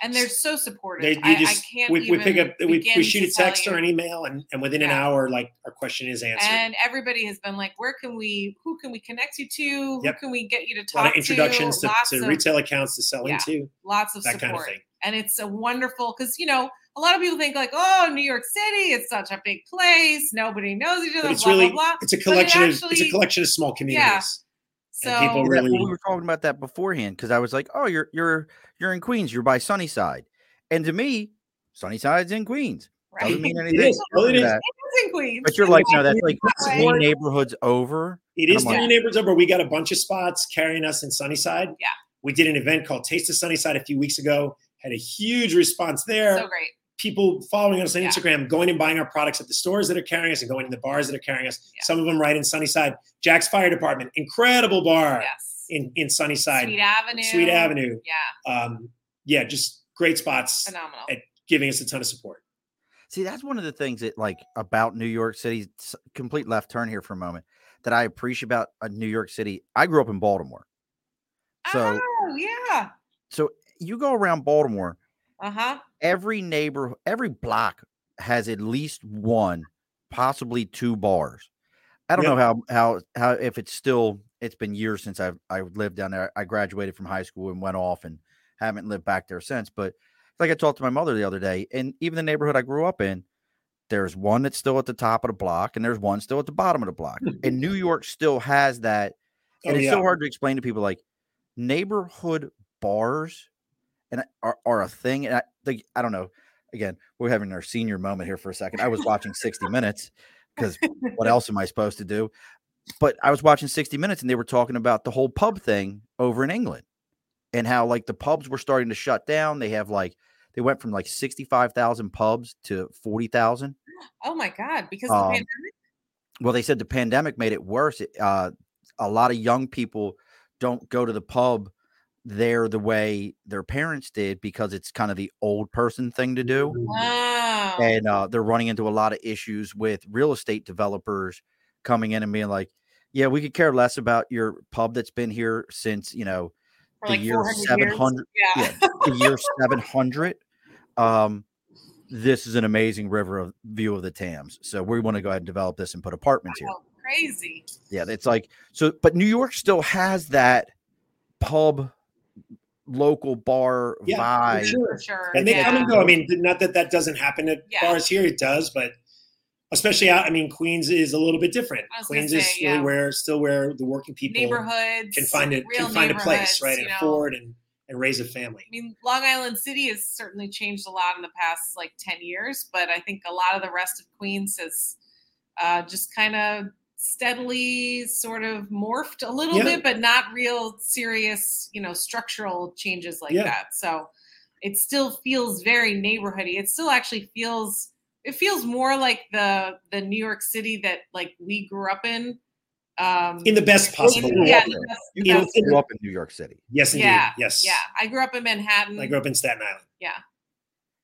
[SPEAKER 3] and they're so supportive
[SPEAKER 2] they,
[SPEAKER 3] I,
[SPEAKER 2] just
[SPEAKER 3] I can't
[SPEAKER 2] we, we pick up we, we shoot a text
[SPEAKER 3] you.
[SPEAKER 2] or an email, and, and within an hour, like our question is answered.
[SPEAKER 3] and everybody has been like where can we who can we connect you to
[SPEAKER 2] Yep.
[SPEAKER 3] who can we get you to
[SPEAKER 2] a
[SPEAKER 3] talk
[SPEAKER 2] lot of introductions
[SPEAKER 3] to,
[SPEAKER 2] to,
[SPEAKER 3] lots
[SPEAKER 2] to
[SPEAKER 3] of,
[SPEAKER 2] retail accounts to sell
[SPEAKER 3] Yeah.
[SPEAKER 2] into,
[SPEAKER 3] lots of
[SPEAKER 2] that
[SPEAKER 3] support
[SPEAKER 2] kind of thing.
[SPEAKER 3] and it's a wonderful because you know a lot of people think like oh new york city it's such a big place nobody knows each other
[SPEAKER 2] But it's
[SPEAKER 3] blah
[SPEAKER 2] really
[SPEAKER 3] blah blah
[SPEAKER 2] it's a
[SPEAKER 3] But it
[SPEAKER 2] collection of it's a collection of small communities.
[SPEAKER 3] So
[SPEAKER 2] and people really-
[SPEAKER 1] we were talking about that beforehand because I was like, "Oh, you're you're you're in Queens. You're by Sunnyside," and to me, Sunnyside's in Queens.
[SPEAKER 3] right
[SPEAKER 1] Doesn't mean
[SPEAKER 2] It
[SPEAKER 1] anything.
[SPEAKER 2] is. Well, it
[SPEAKER 1] to
[SPEAKER 2] is.
[SPEAKER 1] that.
[SPEAKER 3] it's in queens
[SPEAKER 1] But you're like, no, that's like three neighborhoods over.
[SPEAKER 2] It is
[SPEAKER 1] I'm like-
[SPEAKER 2] three neighbors over. We got a bunch of spots carrying us in Sunnyside.
[SPEAKER 3] Yeah.
[SPEAKER 2] We did an event called Taste of Sunnyside a few weeks ago. Had a huge response there.
[SPEAKER 3] so great
[SPEAKER 2] people following us on
[SPEAKER 3] Yeah.
[SPEAKER 2] Instagram, going and buying our products at the stores that are carrying us and going to the bars that are carrying us.
[SPEAKER 3] Yeah.
[SPEAKER 2] Some of them right in Sunnyside. Jack's Fire Department, incredible bar
[SPEAKER 3] Yes.
[SPEAKER 2] in, in Sunnyside.
[SPEAKER 3] Sweet Avenue.
[SPEAKER 2] Sweet Avenue.
[SPEAKER 3] Yeah,
[SPEAKER 2] Um, yeah, just great spots
[SPEAKER 3] phenomenal.
[SPEAKER 2] At- giving us a ton of support.
[SPEAKER 1] See, that's one of the things that like about New York City. Complete left turn here for a moment. That I appreciate about uh, New York City. I grew up in Baltimore, so
[SPEAKER 3] oh yeah.
[SPEAKER 1] so you go around Baltimore,
[SPEAKER 3] Uh huh.
[SPEAKER 1] every neighbor, every block has at least one, possibly two bars. I don't
[SPEAKER 2] Yep.
[SPEAKER 1] know how how how if it's still. It's been years since I've I lived down there. I graduated from high school and went off and haven't lived back there since. But like I talked to my mother the other day, and even the neighborhood I grew up in, there's one that's still at the top of the block, and there's one still at the bottom of the block. and New York still has that, and
[SPEAKER 2] Oh,
[SPEAKER 1] it's
[SPEAKER 2] yeah.
[SPEAKER 1] so hard to explain to people like neighborhood bars and are, are a thing. And I think I don't know. Again, we're having our senior moment here for a second. I was watching 60 Minutes because what else am I supposed to do? But I was watching 60 Minutes and they were talking about the whole pub thing over in England and how like the pubs were starting to shut down. They have like they went from like 65,000 pubs to 40,000.
[SPEAKER 3] Oh my God! Because of the
[SPEAKER 1] Um,
[SPEAKER 3] pandemic.
[SPEAKER 1] Well, they said the pandemic made it worse. It, uh, a lot of young people don't go to the pub there the way their parents did because it's kind of the old person thing to do.
[SPEAKER 3] Wow.
[SPEAKER 1] And uh, they're running into a lot of issues with real estate developers coming in and being like, yeah, we could care less about your pub that's been here since, you know,
[SPEAKER 3] For
[SPEAKER 1] the
[SPEAKER 3] like
[SPEAKER 1] year
[SPEAKER 3] 400 years?
[SPEAKER 1] 700
[SPEAKER 3] Yeah.
[SPEAKER 1] yeah, the year 700 um this is an amazing river of view of the thames so we want to go ahead and develop this and put apartments here
[SPEAKER 3] Oh, crazy.
[SPEAKER 1] yeah it's like so but new york still has that pub local bar
[SPEAKER 2] Yeah,
[SPEAKER 1] vibe
[SPEAKER 2] sure.
[SPEAKER 3] Sure.
[SPEAKER 2] and they
[SPEAKER 3] yeah.
[SPEAKER 2] come and go. I mean, not that that doesn't happen at
[SPEAKER 3] Yeah.
[SPEAKER 2] bars here; it does, but especially out. I mean, Queens is a little bit different.
[SPEAKER 3] I was gonna
[SPEAKER 2] Queens is
[SPEAKER 3] say,
[SPEAKER 2] really
[SPEAKER 3] yeah.
[SPEAKER 2] where still where the working people
[SPEAKER 3] neighborhoods
[SPEAKER 2] can find it can find a place, right, and
[SPEAKER 3] know.
[SPEAKER 2] afford and and raise a family.
[SPEAKER 3] I mean, Long Island City has certainly changed a lot in the past like 10 years, but I think a lot of the rest of Queens has uh, just kind of steadily sort of morphed a little
[SPEAKER 2] Yeah.
[SPEAKER 3] bit, but not real serious, you know, structural changes like
[SPEAKER 2] Yeah.
[SPEAKER 3] that. So it still feels very neighborhoody. It still actually feels it feels more like the the New York City that like we grew up in. Um
[SPEAKER 2] In the best possible
[SPEAKER 3] in-
[SPEAKER 2] way.
[SPEAKER 3] yeah,
[SPEAKER 1] up
[SPEAKER 3] the best-
[SPEAKER 1] you
[SPEAKER 2] You know,
[SPEAKER 1] grew up in new york city
[SPEAKER 2] Yes, indeed.
[SPEAKER 3] yeah,
[SPEAKER 2] yes.
[SPEAKER 3] yeah. I grew up in Manhattan.
[SPEAKER 2] I grew up in Staten Island. Yeah.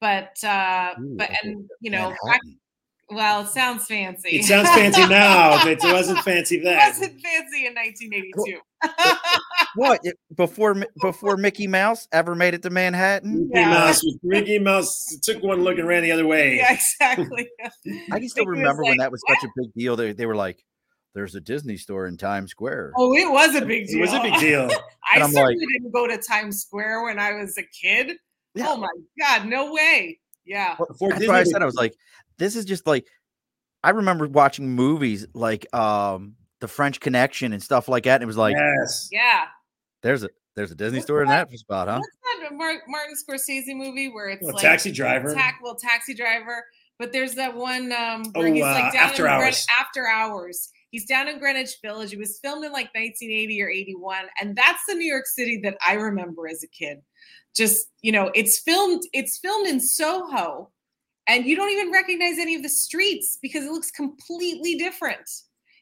[SPEAKER 3] But uh
[SPEAKER 1] Ooh,
[SPEAKER 3] but and you know back,
[SPEAKER 1] Manhattan.
[SPEAKER 3] Well it sounds fancy
[SPEAKER 2] It sounds fancy now, but it wasn't fancy then.
[SPEAKER 3] it wasn't fancy in 1982
[SPEAKER 1] what before before mickey mouse ever made it to manhattan
[SPEAKER 2] Mickey
[SPEAKER 3] Yeah.
[SPEAKER 2] Mouse, Mickey Mouse took one look and ran the other way.
[SPEAKER 3] yeah exactly
[SPEAKER 1] i can still
[SPEAKER 3] Mickey was
[SPEAKER 1] remember when that was such a big deal they, they were like there's a disney store in times square
[SPEAKER 3] oh it was a big deal.
[SPEAKER 2] It was a big deal.
[SPEAKER 3] i
[SPEAKER 1] And I'm
[SPEAKER 3] certainly didn't go to times square when i was a kid
[SPEAKER 1] Yeah.
[SPEAKER 3] oh my god no way yeah
[SPEAKER 2] Before
[SPEAKER 1] That's why I said I was like, this is just like I remember watching movies like um The French Connection and stuff like that. And it was like,
[SPEAKER 2] yes.
[SPEAKER 3] yeah
[SPEAKER 1] there's a there's a Disney
[SPEAKER 3] What's
[SPEAKER 1] store in that spot, huh?
[SPEAKER 3] what's that martin scorsese movie where it's
[SPEAKER 2] Well,
[SPEAKER 3] like
[SPEAKER 2] Taxi Driver.
[SPEAKER 3] tac- well, taxi driver. But there's that one um, where
[SPEAKER 2] Oh,
[SPEAKER 3] he's
[SPEAKER 2] uh,
[SPEAKER 3] like down
[SPEAKER 2] After
[SPEAKER 3] in Gren-
[SPEAKER 2] Hours.
[SPEAKER 3] after hours. He's down in Greenwich Village. It was filmed in like 1980 or 81, and that's the New York City that I remember as a kid. Just you know, it's filmed. It's filmed in Soho, and you don't even recognize any of the streets because it looks completely different.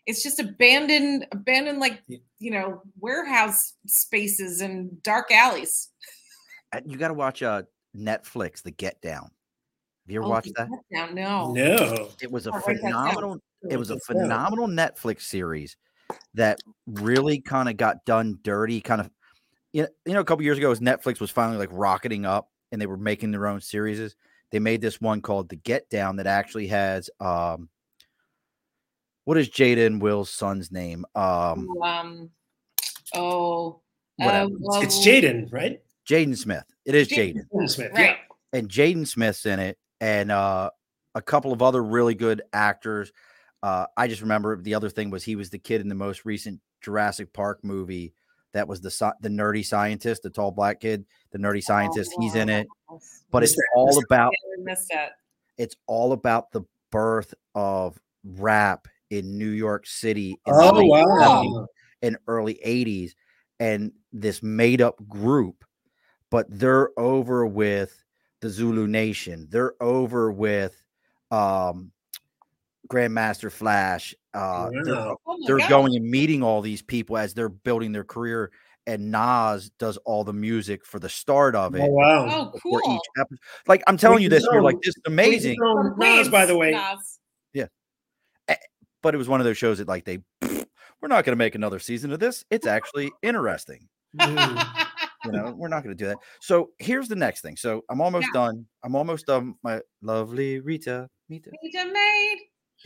[SPEAKER 3] It's just abandoned, abandoned like
[SPEAKER 2] Yeah.
[SPEAKER 3] you know warehouse spaces and dark alleys.
[SPEAKER 1] Uh, You got to watch uh Netflix, The Get Down. Have you ever
[SPEAKER 3] Oh,
[SPEAKER 1] watched that?
[SPEAKER 3] Now, no.
[SPEAKER 2] No.
[SPEAKER 1] It was a
[SPEAKER 3] I'll write that down.
[SPEAKER 1] phenomenal. It was a
[SPEAKER 2] What's that?
[SPEAKER 1] phenomenal Netflix series that really kind of got done dirty. Kind of, you know, you know, a couple years ago, as Netflix was finally like rocketing up and they were making their own series. They made this one called The Get Down that actually has um, what is Jada and Will's son's name? Um,
[SPEAKER 3] um oh
[SPEAKER 1] Whatever.
[SPEAKER 3] uh, well,
[SPEAKER 2] It's Jaden, right?
[SPEAKER 1] Jaden Smith. It is
[SPEAKER 3] Jaden.
[SPEAKER 1] Jaden,
[SPEAKER 2] Jaden Smith.
[SPEAKER 3] right
[SPEAKER 1] and Jaden Smith's in it, and uh, a couple of other really good actors. Uh, I just remember the other thing was he was the kid in the most recent Jurassic Park movie. That was the the nerdy scientist, the tall black kid, the nerdy scientist. He's in it,
[SPEAKER 3] Oh,
[SPEAKER 1] but it's all about
[SPEAKER 3] missed that
[SPEAKER 1] it's all about the birth of rap in New York City in
[SPEAKER 2] Oh,
[SPEAKER 1] the late
[SPEAKER 2] wow.
[SPEAKER 1] 70s and early 80s and this made up group but they're over with the the Zulu Nation. They're over with um Grandmaster Flash. Uh, they're,
[SPEAKER 3] Oh
[SPEAKER 1] they're
[SPEAKER 3] God.
[SPEAKER 1] going and meeting all these people as they're building their career. And Nas does all the music for the start of it.
[SPEAKER 2] Oh wow.
[SPEAKER 3] Oh,
[SPEAKER 1] before
[SPEAKER 3] cool.
[SPEAKER 1] each episode. Like I'm telling you this, and you're like, this is amazing.
[SPEAKER 2] From
[SPEAKER 3] From
[SPEAKER 2] Nas, by the way.
[SPEAKER 3] Nas.
[SPEAKER 1] But it was one of those shows that like they we're not gonna make another season of this. It's actually interesting. You know, we're not gonna do that. So here's the next thing. So I'm almost
[SPEAKER 3] Yeah.
[SPEAKER 1] done. I'm almost done. My lovely Rita. Rita.
[SPEAKER 3] Rita Maid.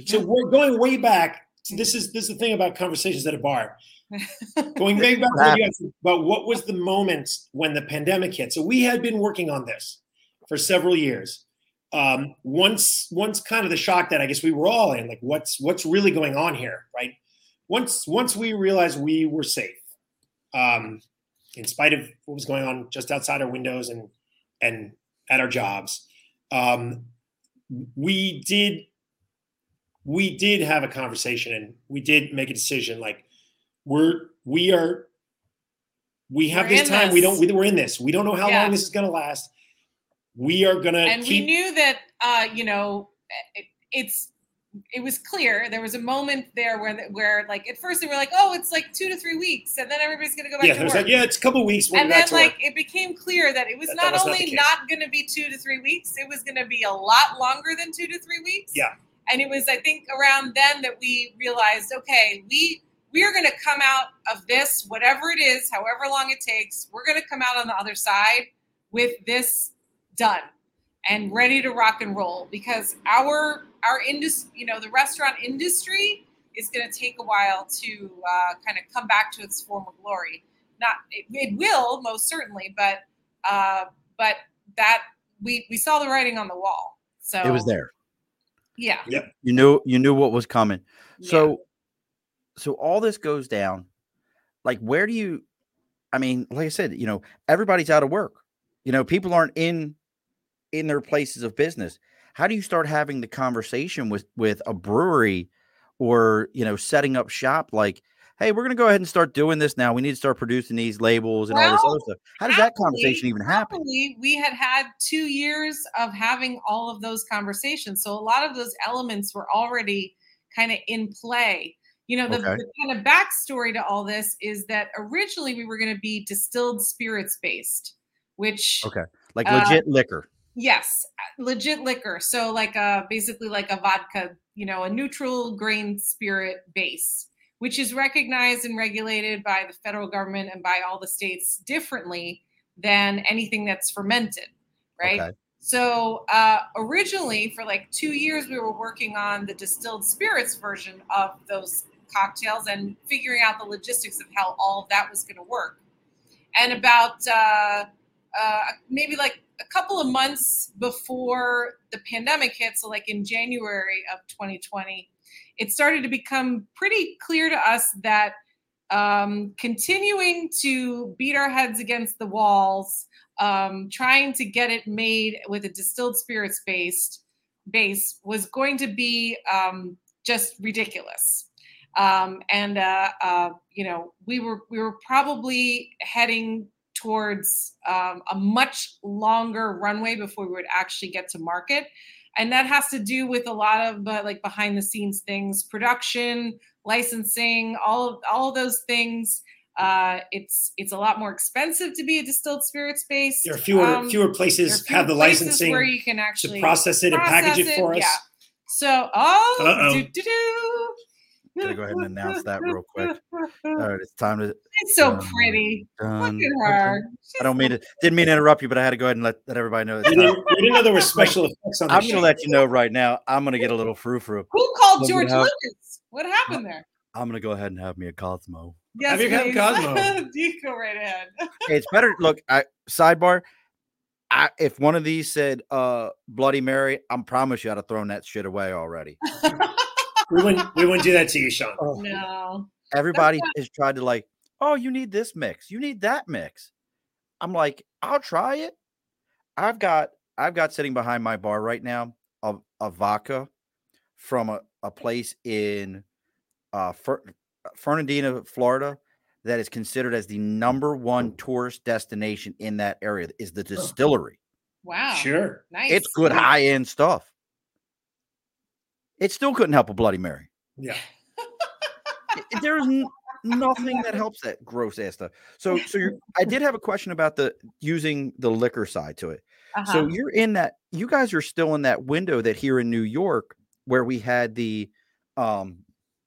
[SPEAKER 2] So we're going way back. So this is this is the thing about conversations at a bar. Going way back
[SPEAKER 1] What
[SPEAKER 2] to you about what was the moment when the pandemic hit. So we had been working on this for several years. Um, once once kind of the shock that I guess we were all in, like what's what's really going on here, right? Once once we realized we were safe, um, in spite of what was going on just outside our windows and and at our jobs, um, we did we did have a conversation and we did make a decision like we're we are we have
[SPEAKER 3] We're
[SPEAKER 2] this time. We don't we, we're in this. We don't know how
[SPEAKER 3] Yeah.
[SPEAKER 2] long this is going to last. We are going to
[SPEAKER 3] and
[SPEAKER 2] keep
[SPEAKER 3] we knew that uh, you know it, it's it was clear. There was a moment there where where like at first they were like oh it's like two to three weeks and then everybody's gonna go back
[SPEAKER 2] yeah
[SPEAKER 3] to work
[SPEAKER 2] like yeah it's a couple weeks
[SPEAKER 3] and then like
[SPEAKER 2] work.
[SPEAKER 3] it became clear that it was
[SPEAKER 2] That- that
[SPEAKER 3] not
[SPEAKER 2] was
[SPEAKER 3] only not going to be two to three weeks it was going to be a lot longer than two to three weeks.
[SPEAKER 2] Yeah.
[SPEAKER 3] And it was i think around then that we realized okay we we are going to come out of this whatever it is however long it takes we're going to come out on the other side with this done and ready to rock and roll because our our industry you know the restaurant industry is going to take a while to uh, kind of come back to its former glory not it, it will most certainly but uh but that we we saw the writing on the wall so
[SPEAKER 1] It was there.
[SPEAKER 3] Yeah
[SPEAKER 1] You knew you knew what was coming.
[SPEAKER 3] yeah.
[SPEAKER 1] So so all this goes down. Like where do you I mean, like I said, you know, everybody's out of work. You know, people aren't in in their places of business. How do you start having the conversation with with a brewery or, you know, setting up shop like, "Hey, we're going to go ahead and start doing this now. We need to start producing these labels and all this other stuff." How does that conversation even happen?
[SPEAKER 3] we had had two years of having all of those conversations. So a lot of those elements were already kind of in play. You know, the,
[SPEAKER 1] Okay.
[SPEAKER 3] the kind of backstory to all this is that originally we were going to be distilled spirits based, which
[SPEAKER 1] Okay. Like
[SPEAKER 3] Uh,
[SPEAKER 1] legit liquor.
[SPEAKER 3] Yes, uh, legit liquor. So like a basically like a vodka, you know, a neutral grain spirit base, which is recognized and regulated by the federal government and by all the states differently than anything that's fermented, right?
[SPEAKER 1] Okay.
[SPEAKER 3] So uh, originally, for like two years, we were working on the distilled spirits version of those cocktails and figuring out the logistics of how all of that was going to work. And about uh, uh, maybe like a couple of months before the pandemic hit, so like in January of 2020, it started to become pretty clear to us that um, continuing to beat our heads against the walls, um, trying to get it made with a distilled spirits based base was going to be um, just ridiculous. Um, and uh, uh, you know, we were we were probably heading towards um, a much longer runway before we would actually get to market and that has to do with a lot of uh, like behind the scenes things production licensing all of all of those things uh, it's it's a lot more expensive to be a distilled spirits space.
[SPEAKER 2] there are fewer
[SPEAKER 3] um,
[SPEAKER 2] fewer places
[SPEAKER 3] fewer
[SPEAKER 2] have the
[SPEAKER 3] places
[SPEAKER 2] licensing
[SPEAKER 3] where you can
[SPEAKER 2] to
[SPEAKER 3] actually
[SPEAKER 2] process it and package
[SPEAKER 3] process
[SPEAKER 2] it for us
[SPEAKER 3] yeah. so oh do, do, do.
[SPEAKER 1] Gotta go ahead and announce that real quick. All right, it's time to
[SPEAKER 3] It's so
[SPEAKER 1] Um,
[SPEAKER 3] pretty. Look at her.
[SPEAKER 1] I don't mean to didn't mean to interrupt you, but I had to go ahead and let, let everybody know.
[SPEAKER 2] we didn't, we didn't know there were special effects on the
[SPEAKER 1] I'm
[SPEAKER 2] show.
[SPEAKER 1] gonna let you know right now. I'm gonna get a little frou frou.
[SPEAKER 3] Who called
[SPEAKER 1] Look
[SPEAKER 3] George
[SPEAKER 1] at how-
[SPEAKER 3] Lucas? What happened there?
[SPEAKER 1] I'm gonna go ahead and have me a Cosmo.
[SPEAKER 3] Yes,
[SPEAKER 2] Have you had
[SPEAKER 3] please.
[SPEAKER 2] Cosmo?
[SPEAKER 3] you go right ahead.
[SPEAKER 1] Hey, it's better. Look, I sidebar. I, if one of these said uh Bloody Mary, I promise you I'd have thrown that shit away already.
[SPEAKER 2] We wouldn't we wouldn't do that to you sean Oh.
[SPEAKER 3] no.
[SPEAKER 1] Everybody has tried to like, oh, you need this mix, you need that mix. I'm like, I'll try it. I've got I've got sitting behind my bar right now a, a vodka from a, a place in uh Fer- Fernandina, Florida, that is considered as the number one tourist destination in that area is the distillery.
[SPEAKER 3] Wow.
[SPEAKER 2] Sure.
[SPEAKER 3] Nice.
[SPEAKER 1] It's good high end stuff. It still couldn't help a Bloody Mary.
[SPEAKER 2] Yeah.
[SPEAKER 1] There's n- nothing that helps that gross ass stuff. So, so you're, I did have a question about the using the liquor side to it.
[SPEAKER 3] Uh-huh.
[SPEAKER 1] So you're in that. You guys are still in that window that here in New York, where we had the, um,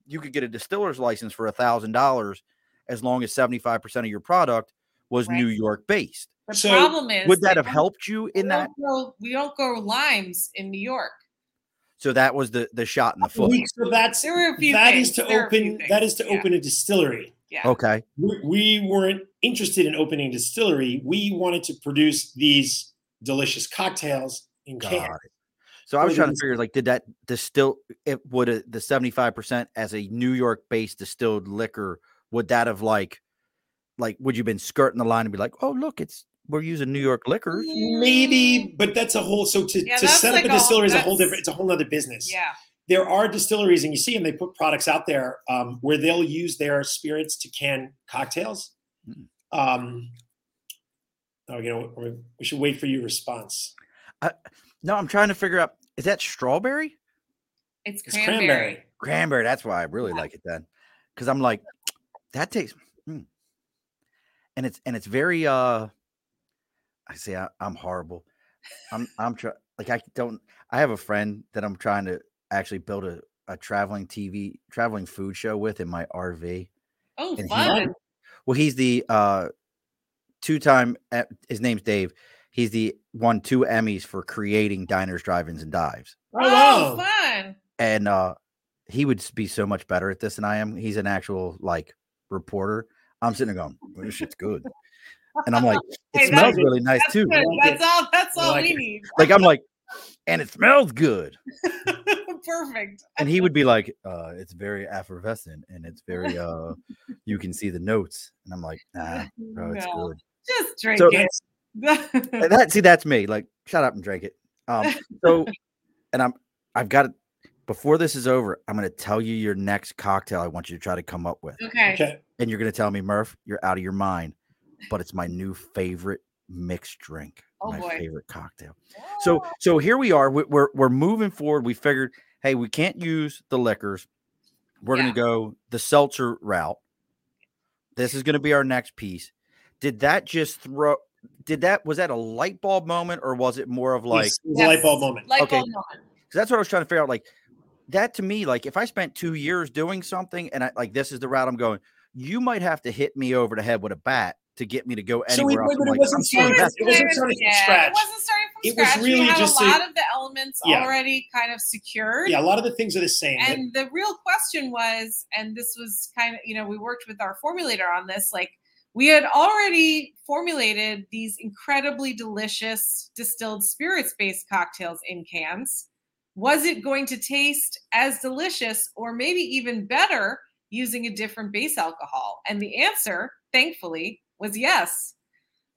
[SPEAKER 1] you could get a distiller's license for a thousand dollars as long as seventy five percent of your product was
[SPEAKER 3] Right.
[SPEAKER 1] New York based.
[SPEAKER 3] the
[SPEAKER 2] so
[SPEAKER 3] problem is
[SPEAKER 1] Would that have helped you in
[SPEAKER 3] we
[SPEAKER 1] that?
[SPEAKER 3] don't grow- we don't grow limes in New York.
[SPEAKER 1] So that was the the shot in the foot.
[SPEAKER 2] We- so that's
[SPEAKER 3] There were a few
[SPEAKER 2] that
[SPEAKER 3] things.
[SPEAKER 2] is to
[SPEAKER 3] There were a few
[SPEAKER 2] open that is to
[SPEAKER 3] yeah.
[SPEAKER 2] open a distillery.
[SPEAKER 3] Yeah.
[SPEAKER 1] Okay.
[SPEAKER 2] We, we weren't interested in opening a distillery. We wanted to produce these delicious cocktails in cans.
[SPEAKER 1] So I was trying to figure like, did that distill it would a, the 75% as a New York based distilled liquor, would that have like like would you been skirting the line and be like, oh look, it's we're using New York liquors?
[SPEAKER 2] Maybe, but that's a whole. So to,
[SPEAKER 3] Yeah,
[SPEAKER 2] to set
[SPEAKER 3] like
[SPEAKER 2] up
[SPEAKER 3] a
[SPEAKER 2] a distillery is a whole different. It's a whole other business.
[SPEAKER 3] Yeah.
[SPEAKER 2] There are distilleries, and you see them. They put products out there um, where they'll use their spirits to can cocktails.
[SPEAKER 1] Mm.
[SPEAKER 2] Um, oh, you know, we- we should wait for your response.
[SPEAKER 1] No, I'm trying to figure out is that strawberry?
[SPEAKER 3] It's
[SPEAKER 2] It's
[SPEAKER 3] cranberry.
[SPEAKER 2] cranberry.
[SPEAKER 1] Cranberry. That's why I really like it then. Because I'm like, that tastes mm. and it's and it's very uh I say I, I'm horrible. I'm I'm trying like I don't I have a friend that I'm trying to actually build a, a traveling TV traveling food show with in my RV.
[SPEAKER 3] Oh,
[SPEAKER 1] And he-
[SPEAKER 3] fun.
[SPEAKER 1] Well, he's the uh two time his name's Dave. He's the won two Emmys for creating diners, drive-ins, and dives.
[SPEAKER 2] Oh,
[SPEAKER 3] Oh,
[SPEAKER 2] wow.
[SPEAKER 3] fun.
[SPEAKER 1] and uh he would be so much better at this than I am. He's an actual like reporter. I'm sitting there going, well, "This shit's good," and I'm like, "It
[SPEAKER 3] Hey,
[SPEAKER 1] smells really nice
[SPEAKER 3] That's
[SPEAKER 1] too."
[SPEAKER 3] good.
[SPEAKER 2] like
[SPEAKER 3] That's all. That's
[SPEAKER 2] I
[SPEAKER 3] all
[SPEAKER 2] like
[SPEAKER 3] we
[SPEAKER 2] it.
[SPEAKER 3] need.
[SPEAKER 1] Like I'm like, and it smells good.
[SPEAKER 3] Perfect.
[SPEAKER 1] And he would be like, uh, "It's very effervescent and it's very uh, you can see the notes." And I'm like, "Nah, bro, it's
[SPEAKER 3] No,
[SPEAKER 1] good."
[SPEAKER 3] Just drink
[SPEAKER 1] So-
[SPEAKER 3] it.
[SPEAKER 1] And that see, that's me. Like, shut up and drink it. Um, so, and I'm, I've got it. Before this is over, I'm going to tell you your next cocktail. I want you to try to come up with.
[SPEAKER 3] okay.
[SPEAKER 2] Okay.
[SPEAKER 1] and you're going to tell me, Murph, you're out of your mind. But it's my new favorite mixed drink,
[SPEAKER 3] Oh,
[SPEAKER 1] my
[SPEAKER 3] boy.
[SPEAKER 1] favorite cocktail. So, so here we are. we- We're we're moving forward. We figured, hey, we can't use the liquors. We're
[SPEAKER 3] Yeah.
[SPEAKER 1] going to go the seltzer route. This is going to be our next piece. Did that just throw? Did that was that a light bulb moment or was it more of like?
[SPEAKER 2] Yes, it light bulb moment.
[SPEAKER 3] Light
[SPEAKER 1] Okay.
[SPEAKER 3] bulb moment.
[SPEAKER 1] 'cause that's what I was trying to figure out. Like that to me, like if I spent two years doing something and I like this is the route I'm going, you might have to hit me over the head with a bat to get me to go
[SPEAKER 2] So we-
[SPEAKER 1] anywhere
[SPEAKER 2] but
[SPEAKER 1] I'm
[SPEAKER 2] it wasn't
[SPEAKER 1] so
[SPEAKER 2] starting- it wasn't starting from scratch.
[SPEAKER 3] It wasn't starting from
[SPEAKER 2] It was
[SPEAKER 3] scratch.
[SPEAKER 2] really
[SPEAKER 3] we had
[SPEAKER 2] just
[SPEAKER 3] a
[SPEAKER 2] a-
[SPEAKER 3] lot of the elements
[SPEAKER 2] Yeah.
[SPEAKER 3] already kind of secured.
[SPEAKER 2] Yeah, a lot of the things are the same. but-
[SPEAKER 3] And the real question was, and this was kind of, you know, we worked with our formulator on this, like we had already formulated these incredibly delicious distilled spirits based cocktails in cans. Was it going to taste as delicious or maybe even better using a different base alcohol? And the answer, thankfully, was yes.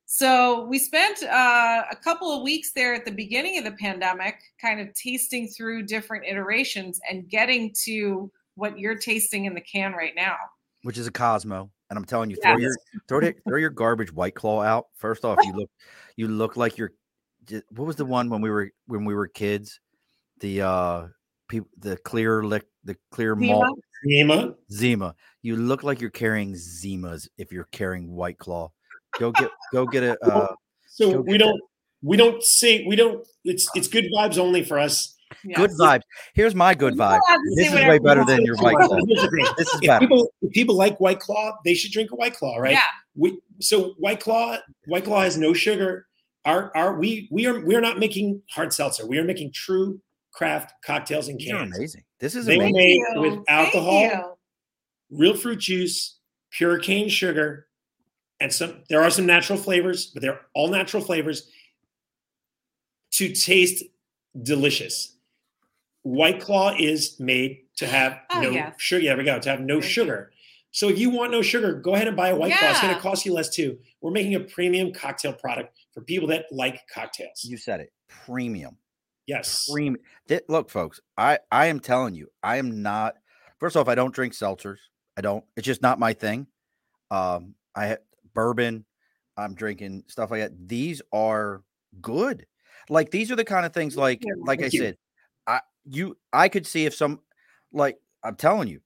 [SPEAKER 3] So we spent uh, a couple of weeks there at the beginning of the pandemic, kind of tasting through different iterations and getting to what you're tasting in the can right now.
[SPEAKER 1] which is a Cosmo. And I'm telling you, throw your throw it, throw your garbage white claw out. First off, you look you look like you're what was the one when we were when we were kids? The uh people the clear lick the clear malt
[SPEAKER 2] Zima.
[SPEAKER 1] Zima. You look like you're carrying Zimas if you're carrying White Claw. Go get go get a uh
[SPEAKER 2] So
[SPEAKER 1] Go
[SPEAKER 2] we don't we don't say we don't it's it's good vibes only for us.
[SPEAKER 1] good vibes. Here's my good vibe. This is way better than your White Claw.
[SPEAKER 2] Here's the thing.
[SPEAKER 1] This is
[SPEAKER 2] If
[SPEAKER 1] better.
[SPEAKER 2] people if people like White Claw, they should drink a White Claw, right?
[SPEAKER 3] Yeah.
[SPEAKER 2] We so White Claw White Claw has no sugar. Our our we we are we are not making hard seltzer. We are making true craft cocktails in
[SPEAKER 1] These are
[SPEAKER 2] cans.
[SPEAKER 1] amazing. This is
[SPEAKER 2] They
[SPEAKER 1] amazing.
[SPEAKER 2] made
[SPEAKER 3] Thank
[SPEAKER 2] with
[SPEAKER 3] you. Thank
[SPEAKER 2] alcohol,
[SPEAKER 3] you.
[SPEAKER 2] real fruit juice, pure cane sugar, and some there are some natural flavors, but they're all natural flavors to taste delicious. White Claw is made to have
[SPEAKER 3] Oh,
[SPEAKER 2] no
[SPEAKER 3] yes.
[SPEAKER 2] sugar. There we go. To have no
[SPEAKER 3] Thank you.
[SPEAKER 2] sugar. So if you want no sugar, go ahead and buy a White Claw. It's going to cost you less too. We're making a premium cocktail product for people that like cocktails.
[SPEAKER 1] You said it. Premium.
[SPEAKER 2] Yes.
[SPEAKER 1] Premium. Look, folks, I I am telling you, I am not first off, I don't drink seltzers. I don't, it's just not my thing. Um, I bourbon, I'm drinking stuff like that. These are good. like these are the kind of things like like I
[SPEAKER 2] you.
[SPEAKER 1] said, I you I could see if some like I'm telling you,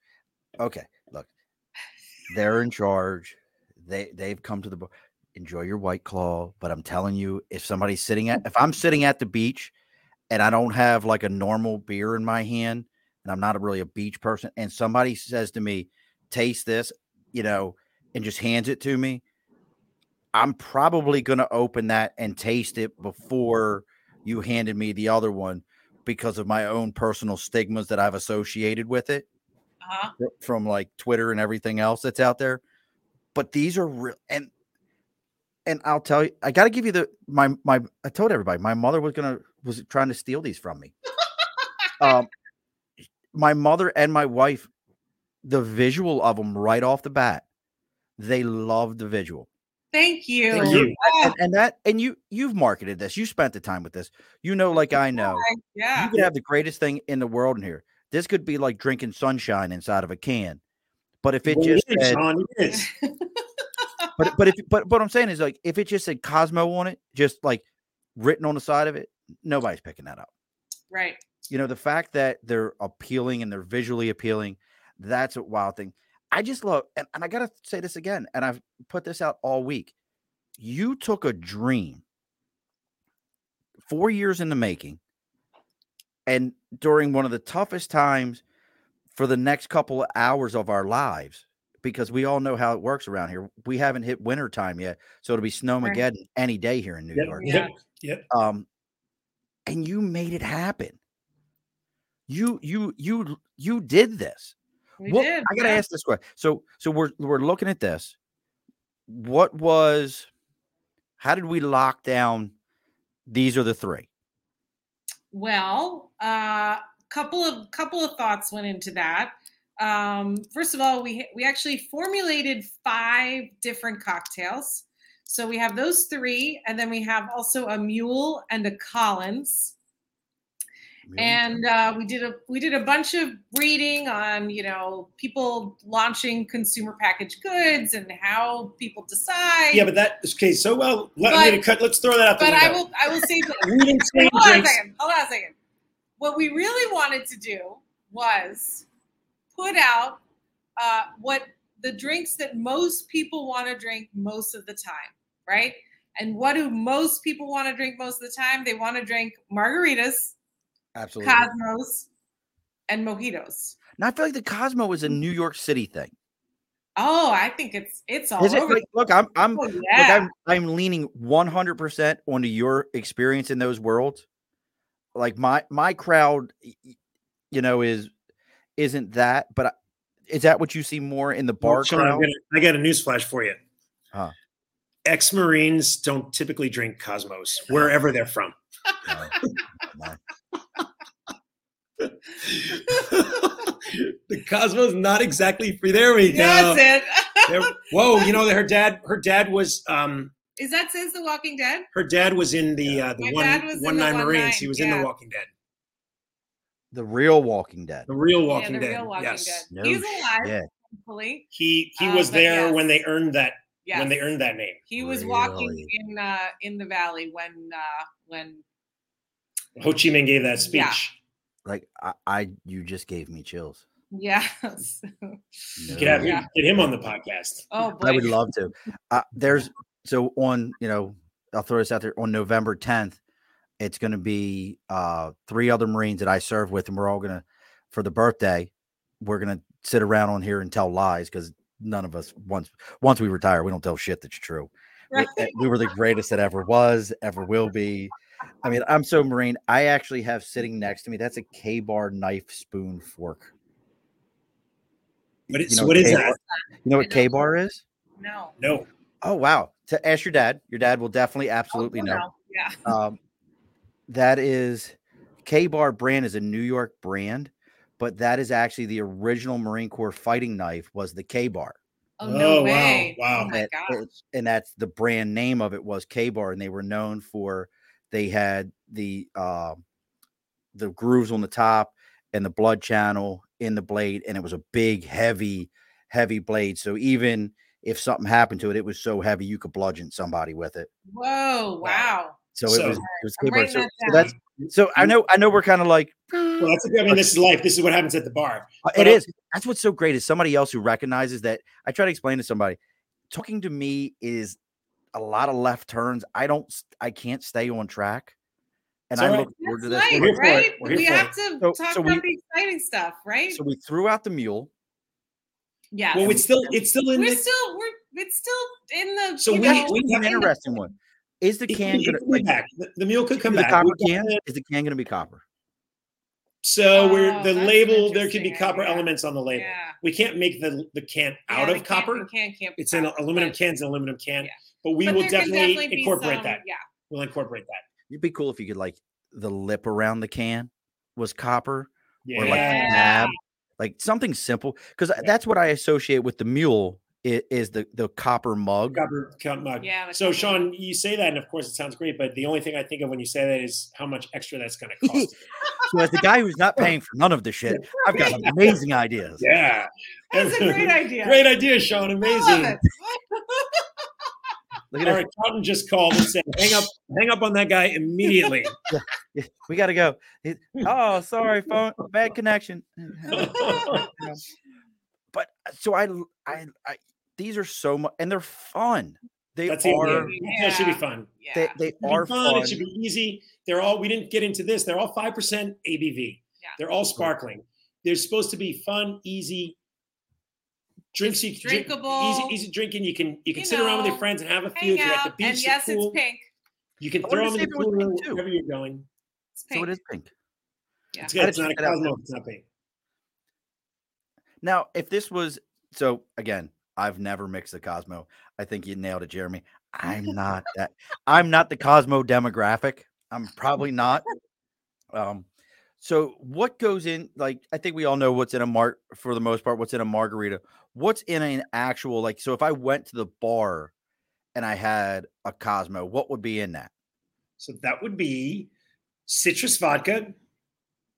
[SPEAKER 1] okay, look, they're in charge. They they've come to the enjoy your white claw, but I'm telling you, if somebody's sitting at if I'm sitting at the beach and I don't have like a normal beer in my hand, and I'm not really a beach person, and somebody says to me, taste this, you know, and just hands it to me, I'm probably going to open that and taste it before you handed me the other one because of my own personal stigmas that I've associated with it
[SPEAKER 3] Uh-huh.
[SPEAKER 1] from like Twitter and everything else that's out there. But these are real and and I'll tell you, I got to give you the my my. I told everybody my mother was gonna was trying to steal these from me. um, my mother and my wife, the visual of them right off the bat, they love the visual
[SPEAKER 3] Thank you.
[SPEAKER 2] Thank you.
[SPEAKER 3] Oh,
[SPEAKER 1] and, and that and you you've marketed this you spent the time with this you know like i know
[SPEAKER 3] yeah.
[SPEAKER 1] you could have the greatest thing in the world in here this could be like drinking sunshine inside of a can but if it
[SPEAKER 2] Well,
[SPEAKER 1] just
[SPEAKER 2] it is,
[SPEAKER 1] said,
[SPEAKER 2] Sean, it is.
[SPEAKER 1] but but if but what i'm saying is like if it just said cosmo on it just like written on the side of it nobody's picking that up.
[SPEAKER 3] Right.
[SPEAKER 1] you know the fact that they're appealing and they're visually appealing that's a wild thing. I just love and, and i gotta say this again and i've put this out all week. You took a dream four years in the making and during one of the toughest times for the next couple of hours of our lives because we all know how it works around here we haven't hit winter time yet so it'll be snowmageddon any day here in new
[SPEAKER 2] Yep,
[SPEAKER 1] york
[SPEAKER 2] yep, yep.
[SPEAKER 1] um and you made it happen you you you you did this
[SPEAKER 3] We
[SPEAKER 1] what
[SPEAKER 3] did.
[SPEAKER 1] i gotta
[SPEAKER 3] yeah.
[SPEAKER 1] ask this question so so we're we're looking at this what was how did we lock down these are the three
[SPEAKER 3] Well, a uh, couple of couple of thoughts went into that. Um, first of all, we we actually formulated five different cocktails. So we have those three, and then we have also a mule and a Collins. And uh, we did a we did a bunch of reading on you know people launching consumer packaged goods and how people decide.
[SPEAKER 2] Yeah, but that okay. So well, let
[SPEAKER 3] But-
[SPEAKER 2] me to cut. Let's throw that out
[SPEAKER 3] but I will I will say that
[SPEAKER 2] We didn't say
[SPEAKER 3] hold on a second. Hold on a second. What we really wanted to do was put out uh, what the drinks that most people want to drink most of the time, right? And what do most people want to drink most of the time? They want to drink margaritas,
[SPEAKER 1] absolutely
[SPEAKER 3] Cosmos, and mojitos.
[SPEAKER 1] now i feel like the cosmo is a new york city thing
[SPEAKER 3] Oh, I think it's it's all
[SPEAKER 1] is it like, look i'm i'm
[SPEAKER 3] oh,
[SPEAKER 1] Look. I'm, I'm leaning 100% onto your experience in those worlds. Like my my crowd, you know, is isn't that, but I, is that what you see more in the bar
[SPEAKER 2] Well, Sean, I'm
[SPEAKER 1] crowd?
[SPEAKER 2] gonna- I got a news flash for you.
[SPEAKER 1] Huh.
[SPEAKER 2] Ex Marines don't typically drink Cosmos wherever they're from.
[SPEAKER 1] No, no.
[SPEAKER 2] the Cosmos not exactly free. There we go.
[SPEAKER 3] That's it.
[SPEAKER 2] Whoa, you know that her dad, her dad was, um,
[SPEAKER 3] Is that since The Walking Dead?
[SPEAKER 2] her dad was in the uh, the
[SPEAKER 3] My
[SPEAKER 2] one
[SPEAKER 3] dad was in
[SPEAKER 2] one
[SPEAKER 3] the
[SPEAKER 2] nine Marines.
[SPEAKER 3] Nine,
[SPEAKER 2] he was in the Walking Dead,
[SPEAKER 1] The real Walking Dead.
[SPEAKER 2] the real
[SPEAKER 3] yeah,
[SPEAKER 2] Walking
[SPEAKER 3] the
[SPEAKER 2] Dead.
[SPEAKER 3] real Walking
[SPEAKER 2] yes,
[SPEAKER 3] Dead.
[SPEAKER 1] No
[SPEAKER 3] He's alive,
[SPEAKER 1] shit.
[SPEAKER 3] thankfully.
[SPEAKER 2] he he
[SPEAKER 3] Uh,
[SPEAKER 2] was
[SPEAKER 3] but
[SPEAKER 2] there when they earned that
[SPEAKER 3] Yes.
[SPEAKER 2] when they earned that name.
[SPEAKER 3] He was walking in uh in the valley when uh when
[SPEAKER 2] Ho Chi Minh gave that
[SPEAKER 3] Yeah.
[SPEAKER 2] speech.
[SPEAKER 1] Like I, I, you just gave me chills.
[SPEAKER 3] yes.
[SPEAKER 2] You could have
[SPEAKER 1] No.
[SPEAKER 3] Yeah.
[SPEAKER 2] get him on the podcast.
[SPEAKER 3] oh boy.
[SPEAKER 1] I would love to. Uh, there's so on, you know, I'll throw this out there on November 10th. It's going to be uh, three other Marines that I serve with, and we're all going to, for the birthday, we're going to sit around on here and tell lies because none of us once once we retire, we don't tell shit that's true. We-
[SPEAKER 3] Right.
[SPEAKER 1] uh, we were the greatest that ever was, ever will be. I mean, I'm so Marine. I actually have sitting next to me. That's a KA-BAR knife, spoon, fork.
[SPEAKER 2] What is,
[SPEAKER 1] You
[SPEAKER 2] so
[SPEAKER 1] know
[SPEAKER 2] what is that?
[SPEAKER 1] You know what KA-BAR is?
[SPEAKER 3] No.
[SPEAKER 2] No.
[SPEAKER 1] Oh wow! To ask your dad. Your dad will definitely, absolutely
[SPEAKER 3] Oh,
[SPEAKER 1] know.
[SPEAKER 3] no. Yeah.
[SPEAKER 1] Um, that is KA-BAR brand is a New York brand, but that is actually the original Marine Corps fighting knife was the KA-BAR,
[SPEAKER 3] Oh no
[SPEAKER 2] Oh, wow,
[SPEAKER 3] way.
[SPEAKER 2] wow.
[SPEAKER 3] Oh my
[SPEAKER 1] That-
[SPEAKER 3] god.
[SPEAKER 1] and that's the brand name of it was KA-BAR, and they were known for they had the uh, the grooves on the top and the blood channel in the blade, and it was a big, heavy, heavy blade. So even if something happened to it, it was so heavy you could bludgeon somebody with it.
[SPEAKER 3] Whoa, wow.
[SPEAKER 1] So,
[SPEAKER 2] So-
[SPEAKER 1] it was it was
[SPEAKER 3] I'm
[SPEAKER 1] skateboard.
[SPEAKER 3] writing
[SPEAKER 1] So,
[SPEAKER 3] that
[SPEAKER 1] so that's so I know I know we're kind of like
[SPEAKER 2] Well, that's I mean, this is life. This is what happens at the bar.
[SPEAKER 1] Uh,
[SPEAKER 2] But
[SPEAKER 1] It
[SPEAKER 2] I'll-
[SPEAKER 1] is. That's what's so great is somebody else who recognizes that. I try to explain to somebody, talking to me is a lot of left turns. I don't. I can't stay on track, and
[SPEAKER 2] It's
[SPEAKER 1] I
[SPEAKER 2] all
[SPEAKER 1] look forward to
[SPEAKER 3] That's
[SPEAKER 1] this.
[SPEAKER 2] We're
[SPEAKER 3] right,
[SPEAKER 2] here for it.
[SPEAKER 3] right?
[SPEAKER 2] We're here
[SPEAKER 3] We have to
[SPEAKER 1] So-
[SPEAKER 3] talk
[SPEAKER 1] so
[SPEAKER 3] about
[SPEAKER 1] we-
[SPEAKER 3] the exciting stuff, right?
[SPEAKER 1] So we threw out the mule.
[SPEAKER 3] yeah.
[SPEAKER 2] Well, it's still it's still in
[SPEAKER 3] we're
[SPEAKER 2] the.
[SPEAKER 3] still we're it's still in the
[SPEAKER 2] So
[SPEAKER 3] you
[SPEAKER 2] we-
[SPEAKER 3] know,
[SPEAKER 2] we
[SPEAKER 1] An
[SPEAKER 2] have-
[SPEAKER 3] in the-
[SPEAKER 1] interesting one. Is the can
[SPEAKER 2] could, it
[SPEAKER 1] gonna
[SPEAKER 2] could be
[SPEAKER 1] like
[SPEAKER 2] back. The, the mule could come back.
[SPEAKER 1] copper can?
[SPEAKER 2] got-
[SPEAKER 1] Is the can gonna be copper?
[SPEAKER 2] So we're
[SPEAKER 3] Oh,
[SPEAKER 2] the label. There could be copper
[SPEAKER 3] idea.
[SPEAKER 2] elements on the label.
[SPEAKER 3] Yeah.
[SPEAKER 2] We can't make the the can
[SPEAKER 3] Yeah,
[SPEAKER 2] out
[SPEAKER 3] the
[SPEAKER 2] of
[SPEAKER 3] can-
[SPEAKER 2] copper.
[SPEAKER 3] the Can, can't be
[SPEAKER 2] It's an aluminum
[SPEAKER 3] but-
[SPEAKER 2] can's an aluminum can.
[SPEAKER 3] Yeah.
[SPEAKER 2] But we
[SPEAKER 3] but
[SPEAKER 2] will
[SPEAKER 3] there can
[SPEAKER 2] definitely, incorporate
[SPEAKER 3] some-
[SPEAKER 2] that.
[SPEAKER 3] Yeah.
[SPEAKER 2] We'll incorporate that.
[SPEAKER 1] It'd be cool if you could like the lip around the can was copper
[SPEAKER 2] Yeah.
[SPEAKER 1] or like
[SPEAKER 3] Yeah.
[SPEAKER 1] tab, like something simple. Because that's what I associate with the mule is, is the the copper mug.
[SPEAKER 2] Copper cup mug.
[SPEAKER 3] Yeah,
[SPEAKER 2] So
[SPEAKER 3] copper
[SPEAKER 2] Sean, you say that, and of course it sounds great, but the only thing I think of when you say that is how much extra that's going to cost.
[SPEAKER 1] So as the guy who's not paying for none of the shit, I've got amazing ideas.
[SPEAKER 2] yeah.
[SPEAKER 3] That's a great idea.
[SPEAKER 2] Great idea, Sean.
[SPEAKER 3] I love
[SPEAKER 2] Amazing.
[SPEAKER 3] it.
[SPEAKER 1] Look at
[SPEAKER 2] All
[SPEAKER 1] this.
[SPEAKER 2] right, just called and said, "Hang up, hang up on that guy immediately."
[SPEAKER 1] Yeah, we got to go. He- oh, sorry, phone bad connection. But uh, so I, I, I, these are so much, and they're fun. They
[SPEAKER 2] That's it.
[SPEAKER 1] are.
[SPEAKER 2] Yeah. That should be fun.
[SPEAKER 3] Yeah.
[SPEAKER 1] They, they
[SPEAKER 2] It
[SPEAKER 1] are
[SPEAKER 2] fun.
[SPEAKER 1] fun.
[SPEAKER 2] It should be easy. They're all. We didn't get into this. They're all five percent ABV.
[SPEAKER 3] Yeah.
[SPEAKER 2] They're all sparkling. They're supposed to be fun, easy drinks. You can drink,
[SPEAKER 3] Drinkable.
[SPEAKER 2] easy, easy drinking. You can you can
[SPEAKER 3] You
[SPEAKER 2] sit around with your friends and have a few.
[SPEAKER 3] Hang
[SPEAKER 2] If you're at the beach,
[SPEAKER 3] And yes,
[SPEAKER 2] pool,
[SPEAKER 3] it's pink.
[SPEAKER 2] you can throw them in the
[SPEAKER 1] say if it was
[SPEAKER 2] pool
[SPEAKER 1] too.
[SPEAKER 2] wherever you're going.
[SPEAKER 3] It's
[SPEAKER 1] so
[SPEAKER 3] pink.
[SPEAKER 1] it is pink.
[SPEAKER 3] Yeah.
[SPEAKER 2] It's good. It's not a
[SPEAKER 1] check.
[SPEAKER 2] Cosmo. It's not pink.
[SPEAKER 1] Now, if this was so, again, I've never mixed the Cosmo. I think you nailed it, Jeremy. I'm not that. I'm not the Cosmo demographic. I'm probably not. Um, so what goes in? Like, I think we all know what's in a mar for the most part. What's in a margarita? What's in an actual like? So if I went to the bar and I had a Cosmo, what would be in that?
[SPEAKER 2] So that would be citrus vodka.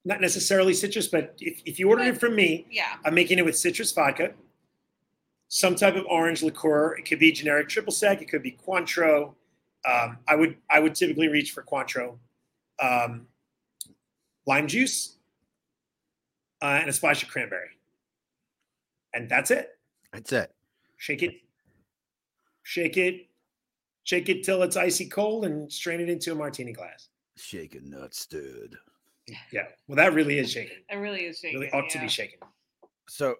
[SPEAKER 2] Not necessarily citrus, but if, if you ordered it from me,
[SPEAKER 3] Yeah.
[SPEAKER 2] I'm making it with citrus vodka, some type of orange liqueur. It could be generic triple sec. It could be Cointreau. Um, I would I would typically reach for Cointreau, um, lime juice, uh, and a splash of cranberry, and that's it.
[SPEAKER 1] That's it.
[SPEAKER 2] Shake it, shake it, shake it till it's icy cold, and strain it into a martini glass.
[SPEAKER 1] Shaken nut stood.
[SPEAKER 2] Yeah, well, that really is shaken.
[SPEAKER 3] It really is shaking.
[SPEAKER 2] Really ought to be shaken.
[SPEAKER 1] So,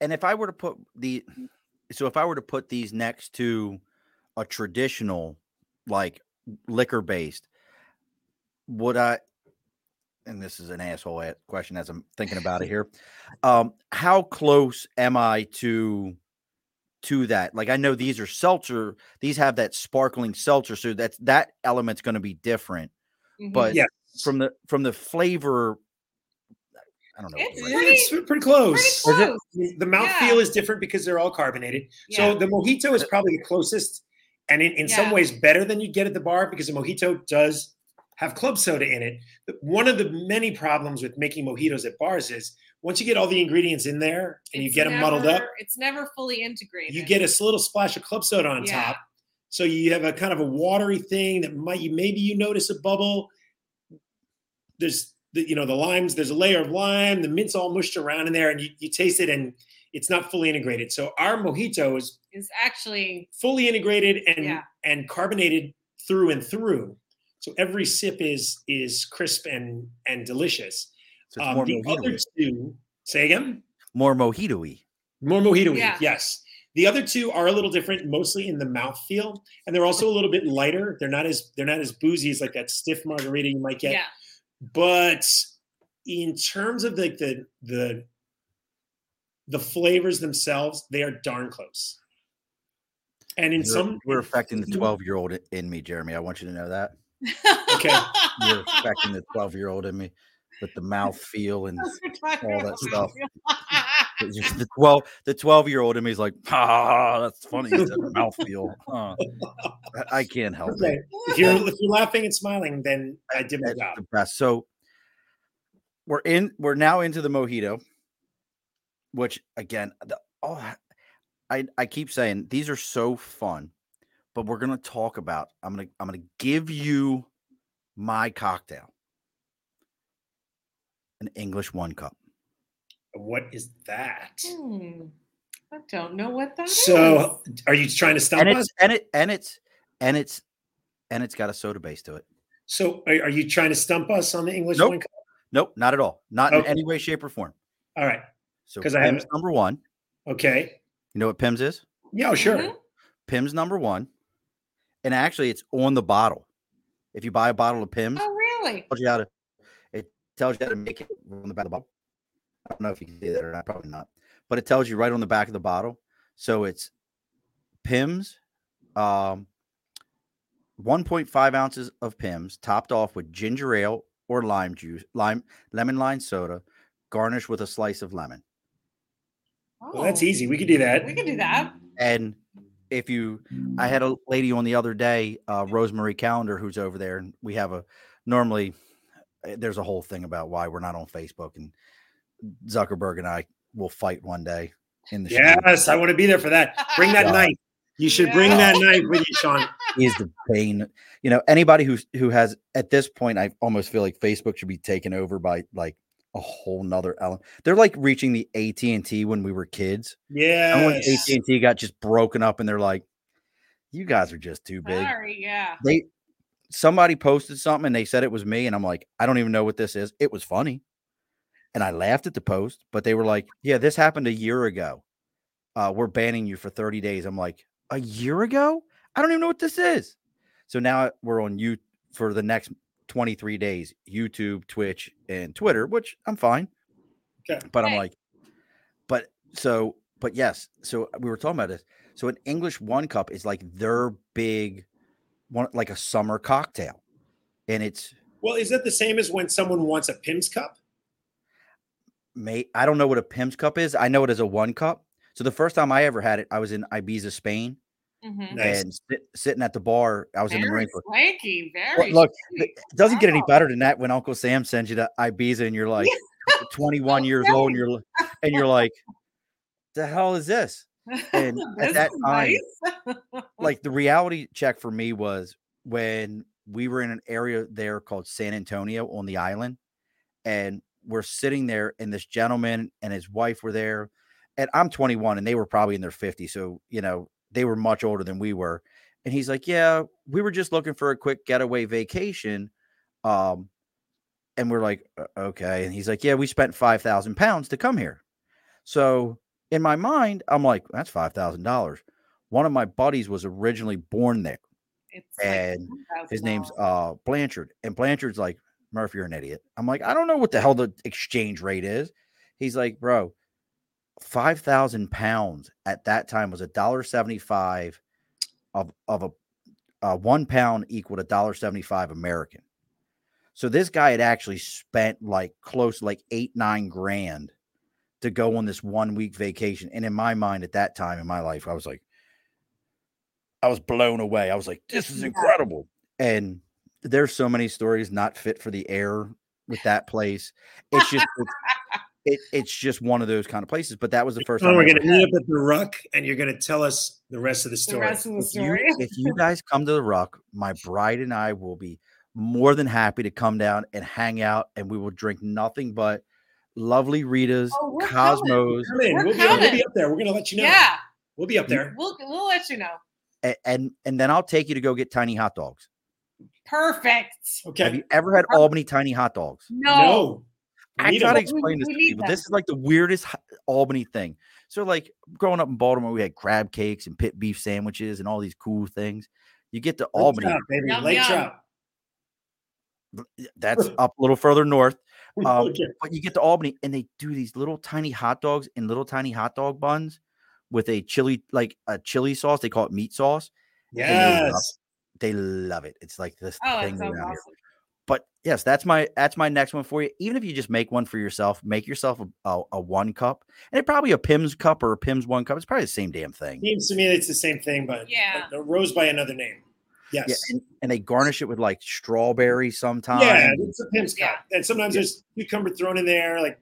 [SPEAKER 1] and if I were to put the, so if I were to put these next to a traditional, like liquor based, would I? And this is an asshole question as I'm thinking about it here. Um, how close am I to to that? Like I know these are seltzer; these have that sparkling seltzer, so that's that element's going to be different.
[SPEAKER 3] Mhm.
[SPEAKER 1] But
[SPEAKER 2] Yeah.
[SPEAKER 1] From the from the flavor, I don't know.
[SPEAKER 3] It's
[SPEAKER 1] right-
[SPEAKER 3] pretty-
[SPEAKER 2] it's pretty close.
[SPEAKER 3] pretty close.
[SPEAKER 2] The- The mouthfeel
[SPEAKER 3] Yeah.
[SPEAKER 2] is different because they're all carbonated.
[SPEAKER 3] Yeah.
[SPEAKER 2] So the mojito is uh, probably the closest, and in, in some ways better than you get at the bar because the mojito does have club soda in it. One of the many problems with making mojitos at bars is once you get all the ingredients in there and you
[SPEAKER 3] It's
[SPEAKER 2] get them muddled up,
[SPEAKER 3] It's never fully integrated.
[SPEAKER 2] you get a little splash of club soda on
[SPEAKER 3] Yeah.
[SPEAKER 2] top. So you have a kind of a watery thing that might you maybe you notice a bubble. There's the you know the limes. There's a layer of lime. The mint's all mushed around in there, and you, you taste it, and it's not fully integrated. So our mojito is
[SPEAKER 3] is actually
[SPEAKER 2] fully integrated and
[SPEAKER 3] Yeah.
[SPEAKER 2] and carbonated through and through. So every sip is is crisp and and delicious.
[SPEAKER 1] So it's
[SPEAKER 2] Um,
[SPEAKER 1] more
[SPEAKER 2] the other
[SPEAKER 1] mojito
[SPEAKER 2] two, say again.
[SPEAKER 1] more mojito-y.
[SPEAKER 2] More mojito
[SPEAKER 3] Yeah.
[SPEAKER 2] yes. The other two are a little different, mostly in the mouthfeel, and they're also a little bit lighter. They're not as they're not as boozy as like that stiff margarita you might get.
[SPEAKER 3] yeah.
[SPEAKER 2] But in terms of like the the the flavors themselves, they are darn close. And in
[SPEAKER 1] You're-
[SPEAKER 2] some
[SPEAKER 1] we're affecting the mm-hmm. 12 year old in me, Jeremy. I want you to know that.
[SPEAKER 2] Okay.
[SPEAKER 1] You're affecting the 12 year old in me with the mouth feel and all that stuff. the 12 the 12 year old in me is like, ah, that's funny. You said mouth feel. Huh. I- can't help
[SPEAKER 2] Okay.
[SPEAKER 1] it.
[SPEAKER 2] If you're if you're laughing and smiling, then I did my job.
[SPEAKER 1] So we're in, we're now into the mojito, which again, the, oh, I, I keep saying these are so fun, but we're gonna talk about. I'm gonna I'm gonna give you my cocktail, an English one cup.
[SPEAKER 2] What is that?
[SPEAKER 3] Hmm. I don't know what that is.
[SPEAKER 2] So, are you trying to stump
[SPEAKER 1] and
[SPEAKER 2] us?
[SPEAKER 1] and it and it's and it's and it's got a soda base to it.
[SPEAKER 2] So, are, are you trying to stump us on the English
[SPEAKER 1] Nope.
[SPEAKER 2] one? cup?
[SPEAKER 1] Nope, not at all. Not in any way, shape, or form.
[SPEAKER 2] All right.
[SPEAKER 1] So,
[SPEAKER 2] because I have
[SPEAKER 1] number one.
[SPEAKER 2] Okay.
[SPEAKER 1] You know what Pimm's is?
[SPEAKER 2] Yeah, oh, sure.
[SPEAKER 3] Mhm.
[SPEAKER 1] Pimm's number one. And actually it's on the bottle. If you buy a bottle of Pimm's,
[SPEAKER 3] Oh, really?
[SPEAKER 1] It tells you how to it tells you how to make it on the back of the bottle. I don't know if you can see that or not, probably not. But it tells you right on the back of the bottle. So it's Pimm's, um 1.5 ounces of Pimm's, topped off with ginger ale or lime juice, lime, lemon lime soda, garnished with a slice of lemon.
[SPEAKER 2] Well, that's
[SPEAKER 3] Oh,
[SPEAKER 2] easy. We could do that.
[SPEAKER 3] We can do that.
[SPEAKER 1] And if you, I had a lady on the other day, uh, Rosemary Calendar, who's over there, and we have a normally uh, there's a whole thing about why we're not on Facebook, and Zuckerberg and I will fight one day in the street.
[SPEAKER 2] Yes, I want to be there for that. Bring that
[SPEAKER 1] Yeah.
[SPEAKER 2] knife. You should bring that knife with you, Sean.
[SPEAKER 1] He is the pain. You know, anybody who's who has at this point, I almost feel like Facebook should be taken over by like a whole nother element. They're like reaching the AT and T when we were kids. And when
[SPEAKER 2] Yes.
[SPEAKER 1] AT and T got just broken up, and they're like, "You guys are just too big."
[SPEAKER 3] Sorry, yeah.
[SPEAKER 1] they somebody posted something and they said it was me and i'm like i don't even know what this is it was funny and i laughed at the post but they were like yeah this happened a year ago uh, we're banning you for 30 days i'm like a year ago i don't even know what this is so now we're on you for the next 23 days youtube twitch and twitter which i'm fine
[SPEAKER 2] Okay.
[SPEAKER 1] but i'm
[SPEAKER 3] Right.
[SPEAKER 1] like but so but yes so we were talking about this so an english one cup is like their big one like a summer cocktail and it's
[SPEAKER 2] Well, is that the same as when someone wants a Pimm's cup?
[SPEAKER 1] May i don't know what a pimm's cup is i know it as a one cup so the first time i ever had it i was in ibiza spain
[SPEAKER 3] Mhm.
[SPEAKER 2] Nice.
[SPEAKER 1] and sit, sitting at the bar i was in the
[SPEAKER 3] Very
[SPEAKER 1] marine corps
[SPEAKER 3] swanky.
[SPEAKER 1] Well, look
[SPEAKER 3] sweet.
[SPEAKER 1] it doesn't get any better than that when uncle sam sends you to ibiza and you're like 21 years old and you're and you're like the hell is this and at that time
[SPEAKER 3] nice.
[SPEAKER 1] like the reality check for me was when we were in an area there called San Antonio on the island, and we're sitting there, and this gentleman and his wife were there, and I'm 21, and they were probably in their 50s, so you know they were much older than we were, and he's like, "Yeah, we were just looking for a quick getaway vacation," um, and we're like, "Uh, "Okay," and he's like, "Yeah, we spent five thousand pounds to come here," so in my mind, I'm like, "That's five thousand dollars." One of my buddies was originally born there.
[SPEAKER 3] It's like
[SPEAKER 1] and His name's uh Blanchard. And Blanchard's like, Murph, you're an idiot. I'm like, I don't know what the hell the exchange rate is. He's like, bro, five thousand pounds at that time was a dollar seventy five of of a uh, one pound equaled a dollar seventy five American. So this guy had actually spent like close like eight nine grand to go on this one week vacation. And in my mind, at that time in my life, I was like, I was blown away. I was like, this is incredible. And there's so many stories not fit for the air with that place. It's just it's, it, it's just one of those kind of places. But that was the first
[SPEAKER 2] Oh,
[SPEAKER 1] time.
[SPEAKER 2] we're
[SPEAKER 1] I
[SPEAKER 2] going to meet up at the Ruck, and you're going to tell us the rest of the story.
[SPEAKER 3] the
[SPEAKER 2] story.
[SPEAKER 3] rest of the
[SPEAKER 1] if you,
[SPEAKER 3] story.
[SPEAKER 1] if you guys come to the Ruck, my bride and I will be more than happy to come down and hang out, and we will drink nothing but lovely Ritas,
[SPEAKER 3] Oh, we're coming.
[SPEAKER 1] Cosmos,
[SPEAKER 3] We're
[SPEAKER 2] We'll be, we'll be up there. We're going to let you know.
[SPEAKER 3] Yeah,
[SPEAKER 2] We'll be up there.
[SPEAKER 3] we'll we'll let you know.
[SPEAKER 1] and, and and then I'll take you to go get tiny hot dogs.
[SPEAKER 3] Perfect.
[SPEAKER 2] Okay.
[SPEAKER 1] Have you ever had Albany tiny hot dogs?
[SPEAKER 3] No.
[SPEAKER 2] No.
[SPEAKER 1] I
[SPEAKER 2] need
[SPEAKER 1] try to explain this to people.
[SPEAKER 3] them.
[SPEAKER 1] This is like the weirdest Albany thing. So, like growing up in Baltimore, we had crab cakes and pit beef sandwiches and all these cool things. You get to
[SPEAKER 2] Lake
[SPEAKER 1] Albany,
[SPEAKER 2] trout, baby.
[SPEAKER 3] Yum,
[SPEAKER 2] Lake
[SPEAKER 3] yum.
[SPEAKER 2] trout.
[SPEAKER 1] that's up a little further north. Um,
[SPEAKER 2] Okay.
[SPEAKER 1] But you get to Albany and they do these little tiny hot dogs in little tiny hot dog buns with a chili, like a chili sauce. They call it meat sauce.
[SPEAKER 2] Yes.
[SPEAKER 1] They love it. It's like this
[SPEAKER 3] Oh,
[SPEAKER 1] thing
[SPEAKER 3] sounds
[SPEAKER 1] around here. But yes, that's my that's my next one for you. Even if you just make one for yourself, make yourself a, a, a one cup, and it probably a Pimm's cup or a Pimm's one cup. It's probably the same damn thing.
[SPEAKER 2] Seems to me it's the same thing, but
[SPEAKER 3] Yeah.
[SPEAKER 2] but rose by another name. Yes.
[SPEAKER 1] Yeah, and, and they garnish it with like strawberry sometimes.
[SPEAKER 2] Yeah, it's a pimp's
[SPEAKER 3] Yeah.
[SPEAKER 2] cup. And sometimes
[SPEAKER 1] Yeah.
[SPEAKER 2] there's cucumber thrown in there. Like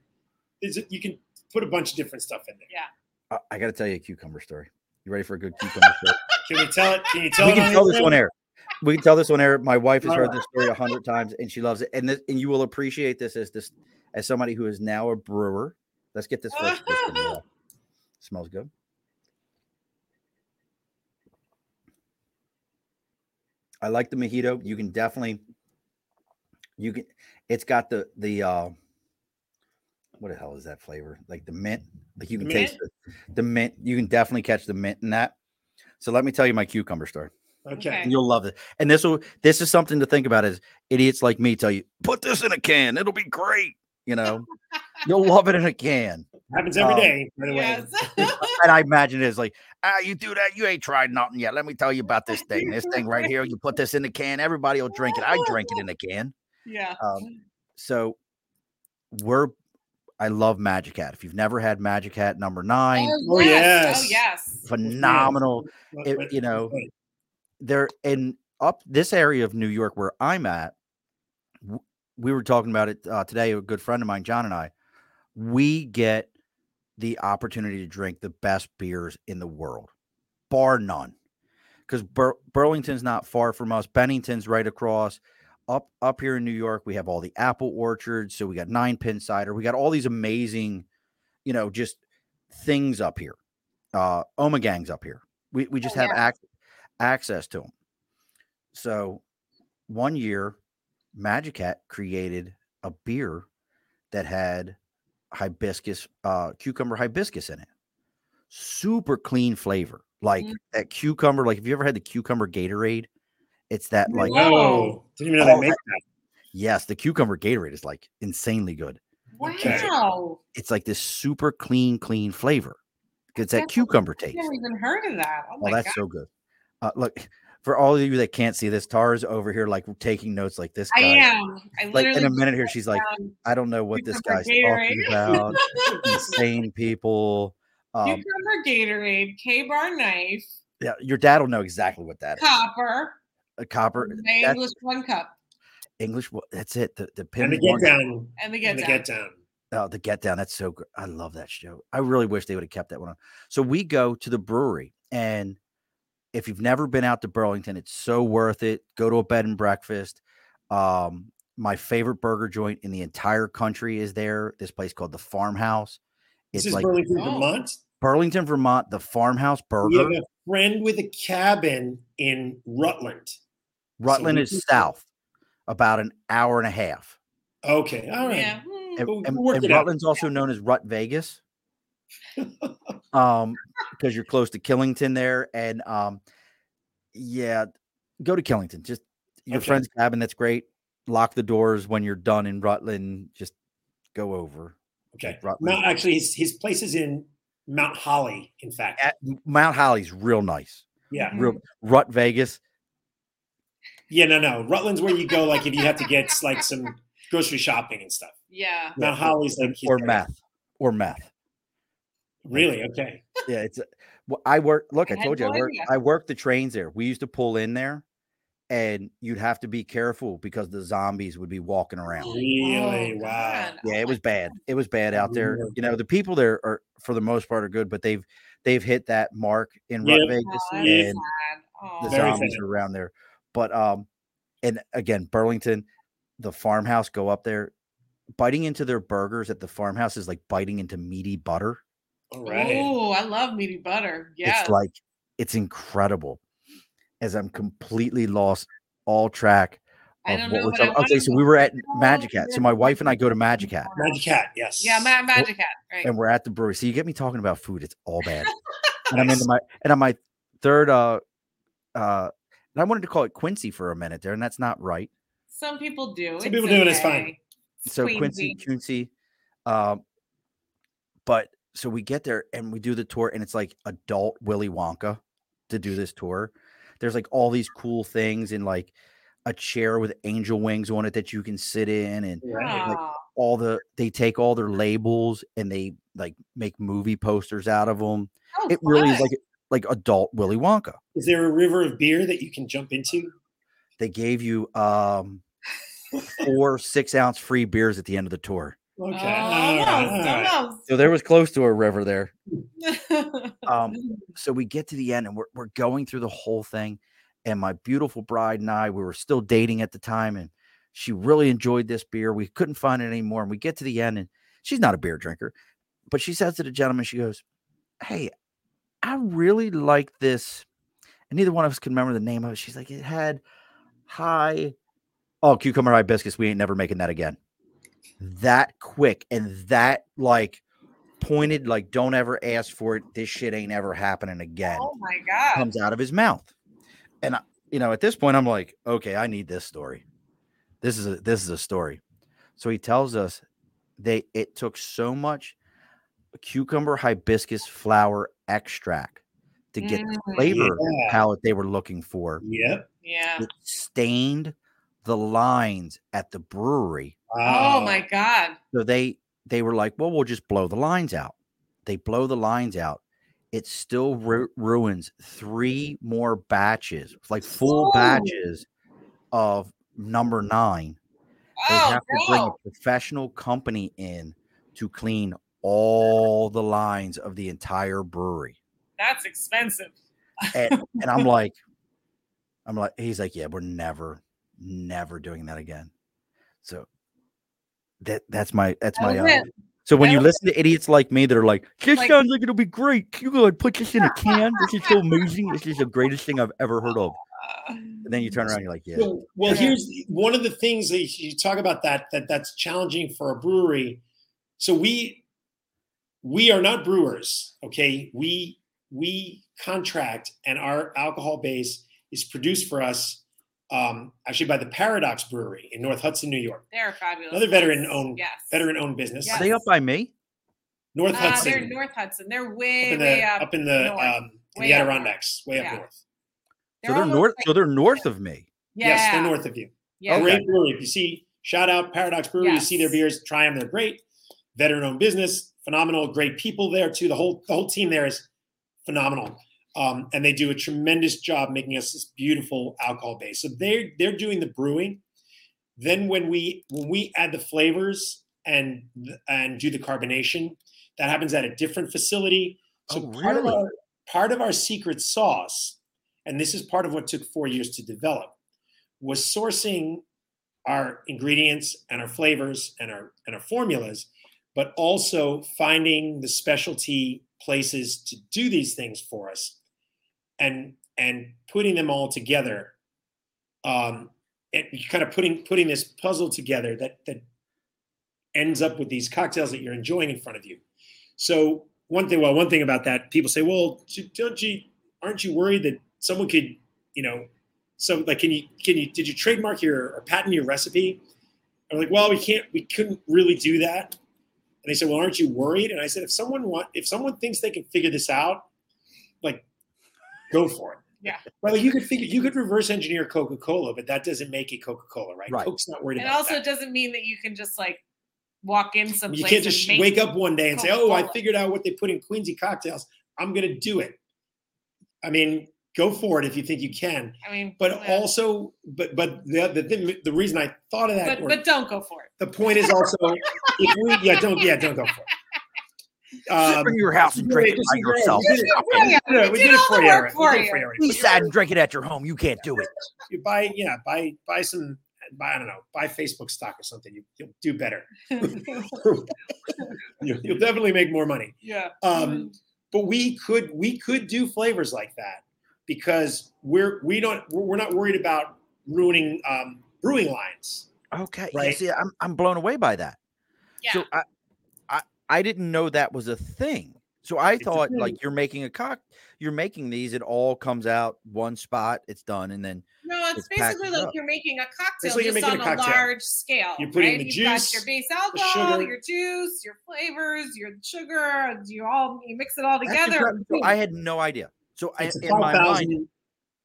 [SPEAKER 2] there's a- you can put a bunch of different stuff in there.
[SPEAKER 1] I, I got to tell you a cucumber story. You ready for a good cucumber story?
[SPEAKER 2] Can we tell it? Can you tell
[SPEAKER 1] we
[SPEAKER 2] it
[SPEAKER 1] can
[SPEAKER 2] on
[SPEAKER 1] tell this one air. We can tell this one air. My wife has heard this story a hundred times and she loves it. And this, and you will appreciate this as this as somebody who is now a brewer. Let's get this first. twist in there. Smells good. I like the mojito. You can definitely you can it's got the the uh what the hell is that flavor? Like the mint. Like you can taste the, the mint. You can definitely catch the mint in that. So let me tell you my cucumber story.
[SPEAKER 2] Okay.
[SPEAKER 3] Okay.
[SPEAKER 1] And you'll love it. And this will this is something to think about is idiots like me tell you, put this in a can. It'll be great. You know, you'll love it in a can.
[SPEAKER 2] Happens every
[SPEAKER 1] Um,
[SPEAKER 2] day. By the way.
[SPEAKER 3] yes.
[SPEAKER 1] And I imagine it's like, ah, you do that, you ain't tried nothing yet. Let me tell you about this thing. This thing right here, you put this in the can, everybody will drink it. I drink it in a can.
[SPEAKER 3] yeah.
[SPEAKER 1] Um, so we're I love Magic Hat. If you've never had Magic Hat number nine,
[SPEAKER 2] Oh,
[SPEAKER 3] Oh
[SPEAKER 2] yes.
[SPEAKER 3] yes.
[SPEAKER 1] phenomenal.
[SPEAKER 2] But-
[SPEAKER 1] it- you know,
[SPEAKER 2] but-
[SPEAKER 1] there in up this area of New York where I'm at, we were talking about it uh, today. A good friend of mine, John and I, we get the opportunity to drink the best beers in the world, bar none. Because Bur- Burlington's not far from us. Bennington's right across. Up up here in New York, we have all the apple orchards. So we got nine pin cider. We got all these amazing, you know, just things up here. Uh, Omegang's up here. We we just
[SPEAKER 3] Oh,
[SPEAKER 1] have
[SPEAKER 3] yeah.
[SPEAKER 1] Access to them. So one year, Magic Hat created a beer that had hibiscus, uh, cucumber hibiscus in it. Super clean flavor. Like
[SPEAKER 3] Mm.
[SPEAKER 1] that cucumber, like if you ever had the cucumber Gatorade, it's that like
[SPEAKER 3] Whoa.
[SPEAKER 2] Whoa. Didn't even know
[SPEAKER 1] Oh,
[SPEAKER 2] they make that.
[SPEAKER 1] yes, the cucumber Gatorade is like insanely good.
[SPEAKER 3] Wow.
[SPEAKER 1] It's like this super clean, clean flavor. It's that
[SPEAKER 3] That's-
[SPEAKER 1] cucumber
[SPEAKER 3] I've
[SPEAKER 1] taste.
[SPEAKER 3] never even heard of that. Oh
[SPEAKER 1] Oh,
[SPEAKER 3] my
[SPEAKER 1] that's
[SPEAKER 3] god.
[SPEAKER 1] so good. Uh, look, for all of you that can't see this, Tara's over here like taking notes like this guy.
[SPEAKER 3] I am. I
[SPEAKER 1] Like in a minute here, she's like,
[SPEAKER 3] found
[SPEAKER 1] I don't know what this
[SPEAKER 3] cucumber
[SPEAKER 1] guy's talking about. Insane people. Um,
[SPEAKER 3] cucumber Gatorade, KA-BAR knife,
[SPEAKER 1] yeah, your dad will know exactly what that is.
[SPEAKER 3] copper,
[SPEAKER 1] A copper.
[SPEAKER 3] my
[SPEAKER 1] That's
[SPEAKER 3] English one cup,
[SPEAKER 1] English. wa- That's it. The the pin.
[SPEAKER 2] And the get
[SPEAKER 1] orange-
[SPEAKER 2] down.
[SPEAKER 3] and the
[SPEAKER 2] And
[SPEAKER 3] get
[SPEAKER 2] the get down.
[SPEAKER 1] Oh, the get down. That's so good. I love that show. I really wish they would have kept that one on. So we go to the brewery, and if you've never been out to Burlington, it's so worth it. Go to a bed and breakfast. Um, my favorite burger joint in the entire country is there. This place called the Farmhouse.
[SPEAKER 2] This is
[SPEAKER 1] like
[SPEAKER 2] Burlington,
[SPEAKER 3] Oh.
[SPEAKER 2] Vermont.
[SPEAKER 1] Burlington, Vermont, the Farmhouse
[SPEAKER 2] We
[SPEAKER 1] Burger.
[SPEAKER 2] have a friend with a cabin in Rutland.
[SPEAKER 1] Rutland
[SPEAKER 2] we
[SPEAKER 1] is
[SPEAKER 2] can-
[SPEAKER 1] south, about an hour and a half.
[SPEAKER 2] Okay. All right.
[SPEAKER 3] Yeah. hmm.
[SPEAKER 1] And,
[SPEAKER 2] We'll-
[SPEAKER 1] and- and
[SPEAKER 2] it out.
[SPEAKER 1] Rutland's also known as Rut Vegas. Um, because you're close to Killington there. And um, yeah, go to Killington. Just your
[SPEAKER 2] Okay.
[SPEAKER 1] friend's cabin, that's great. Lock the doors when you're done in Rutland. Just go over.
[SPEAKER 2] Okay.
[SPEAKER 1] Rutland.
[SPEAKER 2] No, actually, his, his place is in Mount Holly, in fact.
[SPEAKER 1] At Mount Holly's real nice.
[SPEAKER 2] Yeah.
[SPEAKER 1] Real Rut Vegas.
[SPEAKER 2] Yeah, no, no. Rutland's where you go, like, if you have to get, like, some grocery shopping and stuff.
[SPEAKER 3] Yeah.
[SPEAKER 2] Mount Holly's like,
[SPEAKER 1] or meth. Or meth.
[SPEAKER 2] Really? Okay.
[SPEAKER 1] Yeah, it's a- well, I work. Look, I
[SPEAKER 3] I
[SPEAKER 1] told you, I
[SPEAKER 3] no
[SPEAKER 1] work. I worked the trains there. We used to pull in there, and you'd have to be careful because the zombies would be walking around.
[SPEAKER 2] Really?
[SPEAKER 3] Oh,
[SPEAKER 2] wow.
[SPEAKER 3] God.
[SPEAKER 1] Yeah, it was bad. It was bad out there.
[SPEAKER 2] Really?
[SPEAKER 1] You know, the people there are for the most part are good, but they've they've hit that mark in
[SPEAKER 2] Yeah.
[SPEAKER 1] Rut
[SPEAKER 3] Oh,
[SPEAKER 1] Vegas, and.
[SPEAKER 3] Oh.
[SPEAKER 1] the
[SPEAKER 2] Very
[SPEAKER 1] zombies
[SPEAKER 2] sad.
[SPEAKER 1] are around there. But um, and again, Burlington, the farmhouse, go up there. Biting into their burgers at the farmhouse is like biting into meaty butter.
[SPEAKER 2] All right.
[SPEAKER 3] Oh, I love meaty butter. Yeah.
[SPEAKER 1] It's like it's incredible. As I'm completely lost all track
[SPEAKER 3] I don't
[SPEAKER 1] what
[SPEAKER 3] know.
[SPEAKER 1] we're
[SPEAKER 3] but I
[SPEAKER 1] talking.
[SPEAKER 3] wanna
[SPEAKER 1] Okay, so we were at
[SPEAKER 3] Oh,
[SPEAKER 1] Magic Hat. So my wife and I go to Magic Hat,
[SPEAKER 2] Magic Hat, yes.
[SPEAKER 3] Yeah, Ma- Magic Hat. Right.
[SPEAKER 1] and we're at the brewery. So you get me talking about food. It's all bad. and I'm into my and on my third uh uh and I wanted to call it Quincy for a minute there, and that's not right.
[SPEAKER 3] Some people do.
[SPEAKER 2] Some people do, and it's fine.
[SPEAKER 3] It's
[SPEAKER 1] So Quincy, Quincy, um, but so we get there and we do the tour, and it's like adult Willy Wonka to do this tour. There's like all these cool things and like a chair with angel wings on it that you can sit in, and
[SPEAKER 2] Right.
[SPEAKER 1] like, all the they take all their labels and they like make movie posters out of them.
[SPEAKER 3] Oh,
[SPEAKER 1] It really is like like adult Willy Wonka.
[SPEAKER 2] Is there a river of beer that you can jump into?
[SPEAKER 1] They gave you um four six ounce free beers at the end of the tour.
[SPEAKER 2] Okay. All right, all right.
[SPEAKER 3] almost,
[SPEAKER 1] So there was close to a river there. Um, so we get to the end and we're, we're going through the whole thing. And my beautiful bride and I, we were still dating at the time, and she really enjoyed this beer. We couldn't find it anymore. And we get to the end, and she's not a beer drinker, but she says to the gentleman, she goes, Hey, I really like this. And neither one of us can remember the name of it. She's like, It had high, oh, cucumber hibiscus. We ain't never making that again. That quick and that like pointed, like, don't ever ask for it. This shit ain't ever happening again
[SPEAKER 3] oh my god.
[SPEAKER 1] comes out of his mouth. And I, you know, at this point, I'm like, okay, I need this story. This is a this is a story. So he tells us they it took so much cucumber hibiscus flower extract to get the
[SPEAKER 3] Mm.
[SPEAKER 1] flavor
[SPEAKER 2] Yeah.
[SPEAKER 1] palette they were looking for.
[SPEAKER 2] Yep.
[SPEAKER 3] Yeah.
[SPEAKER 1] It stained the lines at the brewery.
[SPEAKER 2] Wow.
[SPEAKER 3] Oh my god.
[SPEAKER 1] So they they were like, well, we'll just blow the lines out. They blow the lines out. It still ru- ruins three more batches, like full
[SPEAKER 3] Ooh.
[SPEAKER 1] batches of number nine. They
[SPEAKER 3] Oh
[SPEAKER 1] have to bring a professional company in to clean all the lines of the entire brewery.
[SPEAKER 3] That's expensive.
[SPEAKER 1] And, and I'm like, I'm like, he's like, yeah, we're never, never doing that again. So that that's my that's my
[SPEAKER 3] was
[SPEAKER 1] uh, so when you listen to idiots like me that are like, this
[SPEAKER 3] Like-
[SPEAKER 1] sounds like it'll be great. You go and put this in a can. This is so amazing. This is the greatest thing I've ever heard of. And then you turn around, you're like, yeah.
[SPEAKER 2] Well, well,
[SPEAKER 3] Yeah.
[SPEAKER 2] here's one of the things that you talk about that that that's challenging for a brewery. So we we are not brewers, okay? We we contract, and our alcohol base is produced for us um, actually by the Paradox Brewery in North Hudson, New York.
[SPEAKER 3] they're fabulous.
[SPEAKER 2] Another veteran-owned-
[SPEAKER 3] Yes.
[SPEAKER 2] Veteran-owned business.
[SPEAKER 3] Yes.
[SPEAKER 1] Are they up by me?
[SPEAKER 2] North
[SPEAKER 3] Uh,
[SPEAKER 2] Hudson,
[SPEAKER 3] they're North Hudson. They're way
[SPEAKER 2] up
[SPEAKER 3] way,
[SPEAKER 2] in the
[SPEAKER 3] way up.
[SPEAKER 2] up in the
[SPEAKER 3] north.
[SPEAKER 2] um, in
[SPEAKER 3] Way
[SPEAKER 2] the
[SPEAKER 3] up.
[SPEAKER 2] Adirondacks, way up
[SPEAKER 3] Yeah.
[SPEAKER 2] north.
[SPEAKER 1] So they're north.
[SPEAKER 3] like-
[SPEAKER 1] So they're north of me.
[SPEAKER 3] yeah.
[SPEAKER 2] Yes, they're north of you.
[SPEAKER 3] Yeah.
[SPEAKER 1] Okay.
[SPEAKER 2] Great brewery. If you see, shout out Paradox Brewery. You see their beers, try them. They're great. Veteran-owned business, phenomenal. Great people there too. The whole the whole team there is phenomenal, um, and they do a tremendous job making us this beautiful alcohol base. So they're they're doing the brewing. Then when we when we add the flavors and and do the carbonation, that happens at a different facility. So
[SPEAKER 1] Oh,
[SPEAKER 2] part of
[SPEAKER 1] really?
[SPEAKER 2] our part of our secret sauce, and this is part of what took four years to develop, was sourcing our ingredients and our flavors and our and our formulas, but also finding the specialty places to do these things for us, and and putting them all together, um, and kind of putting putting this puzzle together that that ends up with these cocktails that you're enjoying in front of you. So one thing, well, one thing about that, people say, well, don't you aren't you worried that someone could, you know, so like, can you can you did you trademark your or patent your recipe? I'm like, well, we can't, we couldn't really do that. And they said, well, aren't you worried? And I said, if someone want, if someone thinks they can figure this out, go for it.
[SPEAKER 3] Yeah.
[SPEAKER 2] Well, you could figure, you could reverse engineer Coca Cola, but that doesn't make it Coca Cola, right?
[SPEAKER 1] Right.
[SPEAKER 2] Coke's not worried
[SPEAKER 3] And
[SPEAKER 2] about
[SPEAKER 3] also,
[SPEAKER 2] that.
[SPEAKER 3] it doesn't mean that you can just like walk in some.
[SPEAKER 2] You can't just wake up one day and say, "Oh, I figured out what they put in Queensy cocktails. I'm going to do it." I mean, go for it if you think you can.
[SPEAKER 3] I mean,
[SPEAKER 2] But
[SPEAKER 3] yeah.
[SPEAKER 2] also, but but the the thing, the reason I thought of that,
[SPEAKER 3] but,
[SPEAKER 2] or
[SPEAKER 3] but don't go for it.
[SPEAKER 2] the point is also, if we, yeah, don't, yeah, don't go for it.
[SPEAKER 1] Sit
[SPEAKER 2] Um,
[SPEAKER 1] in your house and drink it by yourself.
[SPEAKER 2] We did it-
[SPEAKER 3] Yeah,
[SPEAKER 2] we did it- we
[SPEAKER 3] we
[SPEAKER 2] did
[SPEAKER 3] did
[SPEAKER 2] it
[SPEAKER 3] all
[SPEAKER 2] for
[SPEAKER 3] the
[SPEAKER 2] you
[SPEAKER 3] work for
[SPEAKER 2] We did it
[SPEAKER 3] you.
[SPEAKER 2] for you already.
[SPEAKER 1] East and drink it at your home. You can't do it.
[SPEAKER 2] You buy, yeah, buy buy some, buy I don't know, buy Facebook stock or something. You, you'll do better. You, you'll definitely make more money.
[SPEAKER 3] yeah.
[SPEAKER 2] Um, but we could we could do flavors like that because we're we don't we're we're not worried about ruining um, brewing lines.
[SPEAKER 1] Okay. Yeah,
[SPEAKER 2] Right.
[SPEAKER 1] see, I'm I'm blown away by that.
[SPEAKER 3] yeah.
[SPEAKER 1] So I, I I didn't know that was a thing. So I
[SPEAKER 2] a
[SPEAKER 1] thought like you're making a cock, you're making these. It all comes out one spot. It's done, and then
[SPEAKER 3] No, it's
[SPEAKER 1] It's
[SPEAKER 3] basically like
[SPEAKER 1] up.
[SPEAKER 3] you're making a cocktail
[SPEAKER 2] Basically, you're
[SPEAKER 3] just on
[SPEAKER 2] a
[SPEAKER 3] a, large scale.
[SPEAKER 2] You're putting
[SPEAKER 3] right?
[SPEAKER 2] the
[SPEAKER 3] You've
[SPEAKER 2] juice,
[SPEAKER 3] got your base alcohol,
[SPEAKER 2] sugar.
[SPEAKER 3] your juice, your flavors, your sugar. You all you mix it all together.
[SPEAKER 1] So I had no idea. So I,
[SPEAKER 2] It's a
[SPEAKER 1] in
[SPEAKER 2] five
[SPEAKER 1] my mind.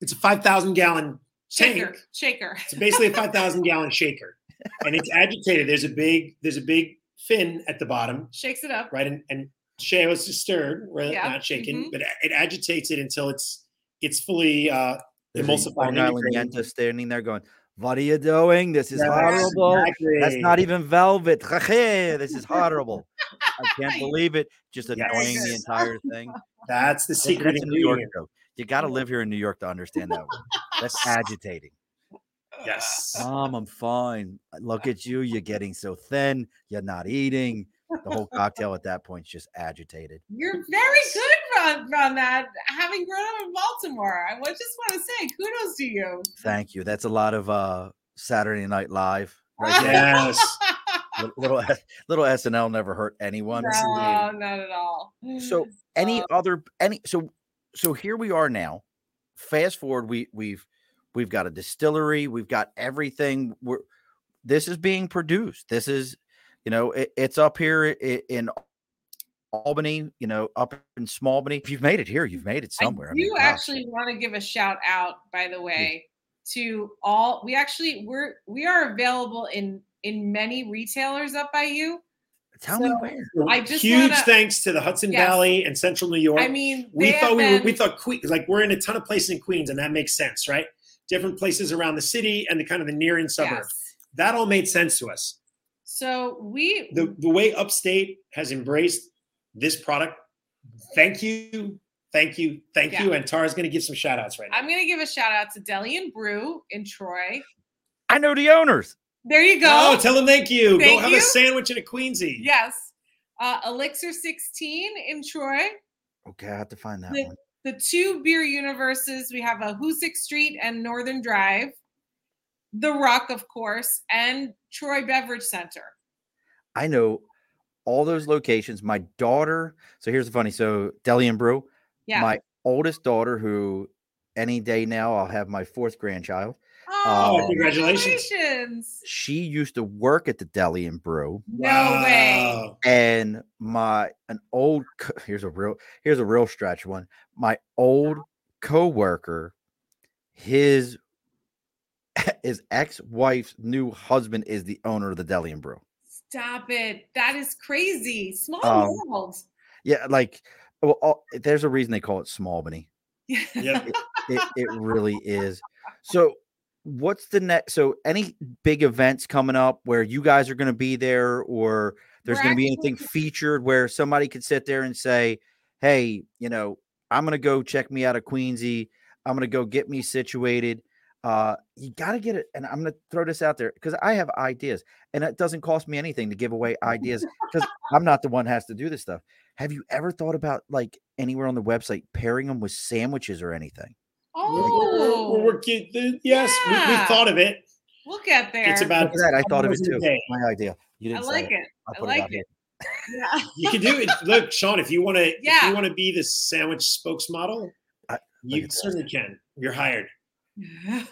[SPEAKER 2] It's a five thousand gallon
[SPEAKER 3] shaker,
[SPEAKER 2] tank.
[SPEAKER 3] shaker.
[SPEAKER 2] It's basically a five thousand gallon shaker, and it's agitated. There's a big there's a big fin at the bottom,
[SPEAKER 3] Shakes it up.
[SPEAKER 2] right? And and Shea was just stirred, right?
[SPEAKER 3] Yeah,
[SPEAKER 2] Not shaken,
[SPEAKER 3] mhm.
[SPEAKER 2] but it agitates it until it's it's fully uh,
[SPEAKER 1] there's a
[SPEAKER 2] emulsified.
[SPEAKER 1] Long Island
[SPEAKER 2] integrated.
[SPEAKER 1] Yenta standing there going, What are you doing? This is
[SPEAKER 2] Yes,
[SPEAKER 1] horrible.
[SPEAKER 2] exactly.
[SPEAKER 1] That's not even velvet. this is horrible. I can't believe it. Just
[SPEAKER 2] Yes.
[SPEAKER 1] annoying the entire thing.
[SPEAKER 2] That's the secret
[SPEAKER 1] That's New York
[SPEAKER 2] ingredient.
[SPEAKER 1] You got to live here in New York to understand that. One. That's agitating.
[SPEAKER 2] Yes.
[SPEAKER 1] Mom, I'm fine. Look at you. You're getting so thin. You're not eating. The whole cocktail at that point is just agitated.
[SPEAKER 3] You're very good on, on that, having grown up in Baltimore. I just want to say kudos to you.
[SPEAKER 1] Thank you. That's a lot of uh Saturday Night Live. Right.
[SPEAKER 2] Yes.
[SPEAKER 1] Li- little little SNL never hurt anyone.
[SPEAKER 3] no, not at all.
[SPEAKER 1] So any
[SPEAKER 3] Uh,
[SPEAKER 1] other any so so here we are now. Fast forward, we we've we've got a distillery, we've got everything. We're this is being produced. This is you know it, it's up here i- in Albany, you know, up in Smallbany. If you've made it here, you've made it somewhere.
[SPEAKER 3] I
[SPEAKER 1] I
[SPEAKER 3] do
[SPEAKER 1] mean, gosh.
[SPEAKER 3] actually want to give a shout out, by the way, to all. We actually we're we are available in in many retailers up by you.
[SPEAKER 1] tell me where.
[SPEAKER 3] I just
[SPEAKER 2] Huge
[SPEAKER 3] wanna-
[SPEAKER 2] thanks to the Hudson
[SPEAKER 3] Yes.
[SPEAKER 2] Valley and Central New York.
[SPEAKER 3] I mean,
[SPEAKER 2] we thought
[SPEAKER 3] have
[SPEAKER 2] we were, we thought Queens, like we're in a ton of places in Queens, and that makes sense, right? Different places around the city and the kind of the near in suburb.
[SPEAKER 3] yes.
[SPEAKER 2] That all made sense to us.
[SPEAKER 3] So we
[SPEAKER 2] The the way Upstate has embraced this product, thank you, thank you, thank
[SPEAKER 3] Yeah.
[SPEAKER 2] you. And Tara's going to give some shout outs right now.
[SPEAKER 3] I'm going to give a shout out to Deli and Brew in Troy.
[SPEAKER 1] I know the owners.
[SPEAKER 3] There you go.
[SPEAKER 2] Oh, tell them thank you. Go have
[SPEAKER 3] you.
[SPEAKER 2] a sandwich and a Queensy.
[SPEAKER 3] yes. Uh, Elixir 16 in Troy.
[SPEAKER 1] Okay, I have to find that
[SPEAKER 3] The-
[SPEAKER 1] one.
[SPEAKER 3] The two beer universes we have a Hoosick Street and Northern Drive, The Rock, of course, and Troy Beverage Center.
[SPEAKER 1] I know all those locations. My daughter. So here's the funny. So Deli and Brew.
[SPEAKER 3] Yeah.
[SPEAKER 1] My oldest daughter, who any day now I'll have my fourth grandchild.
[SPEAKER 3] Oh,
[SPEAKER 1] Oh,
[SPEAKER 2] congratulations.
[SPEAKER 3] congratulations.
[SPEAKER 1] She used to work at the Deli and Brew,
[SPEAKER 3] No way.
[SPEAKER 1] And my an old here's a real here's a real stretch one. My old coworker, his his ex-wife's new husband is the owner of the Deli and Brew.
[SPEAKER 3] Stop it. That is crazy. Small
[SPEAKER 1] Um,
[SPEAKER 3] world.
[SPEAKER 1] Yeah, like well, all, there's a reason they call it Smallbany.
[SPEAKER 2] Yep.
[SPEAKER 1] it, it really is. So, what's the next? So, any big events coming up where you guys are going to be there, or there's going to be anything featured where somebody could sit there and say, "Hey, you know, I'm going to go check me out of Queensy. I'm going to go get me situated." Uh, you got to get it, and I'm going to throw this out there because I have ideas, and it doesn't cost me anything to give away ideas because I'm not the one who has to do this stuff. Have you ever thought about like anywhere on the website pairing them with sandwiches or anything?
[SPEAKER 2] We're- we're-
[SPEAKER 3] Oh,
[SPEAKER 2] we're working. the- Yes, we, we thought of it.
[SPEAKER 3] we'll get there.
[SPEAKER 2] It's about
[SPEAKER 1] that. I thought of it
[SPEAKER 2] hours
[SPEAKER 1] too.
[SPEAKER 2] day.
[SPEAKER 1] My idea. You didn't say
[SPEAKER 3] like it.
[SPEAKER 1] I'll
[SPEAKER 3] I like
[SPEAKER 1] out
[SPEAKER 3] it. Yeah.
[SPEAKER 2] You can do it. Look, Sean, if you want to, if you want to be the sandwich spokesmodel,
[SPEAKER 1] I-
[SPEAKER 2] you
[SPEAKER 1] at that.
[SPEAKER 2] certainly can. You're hired.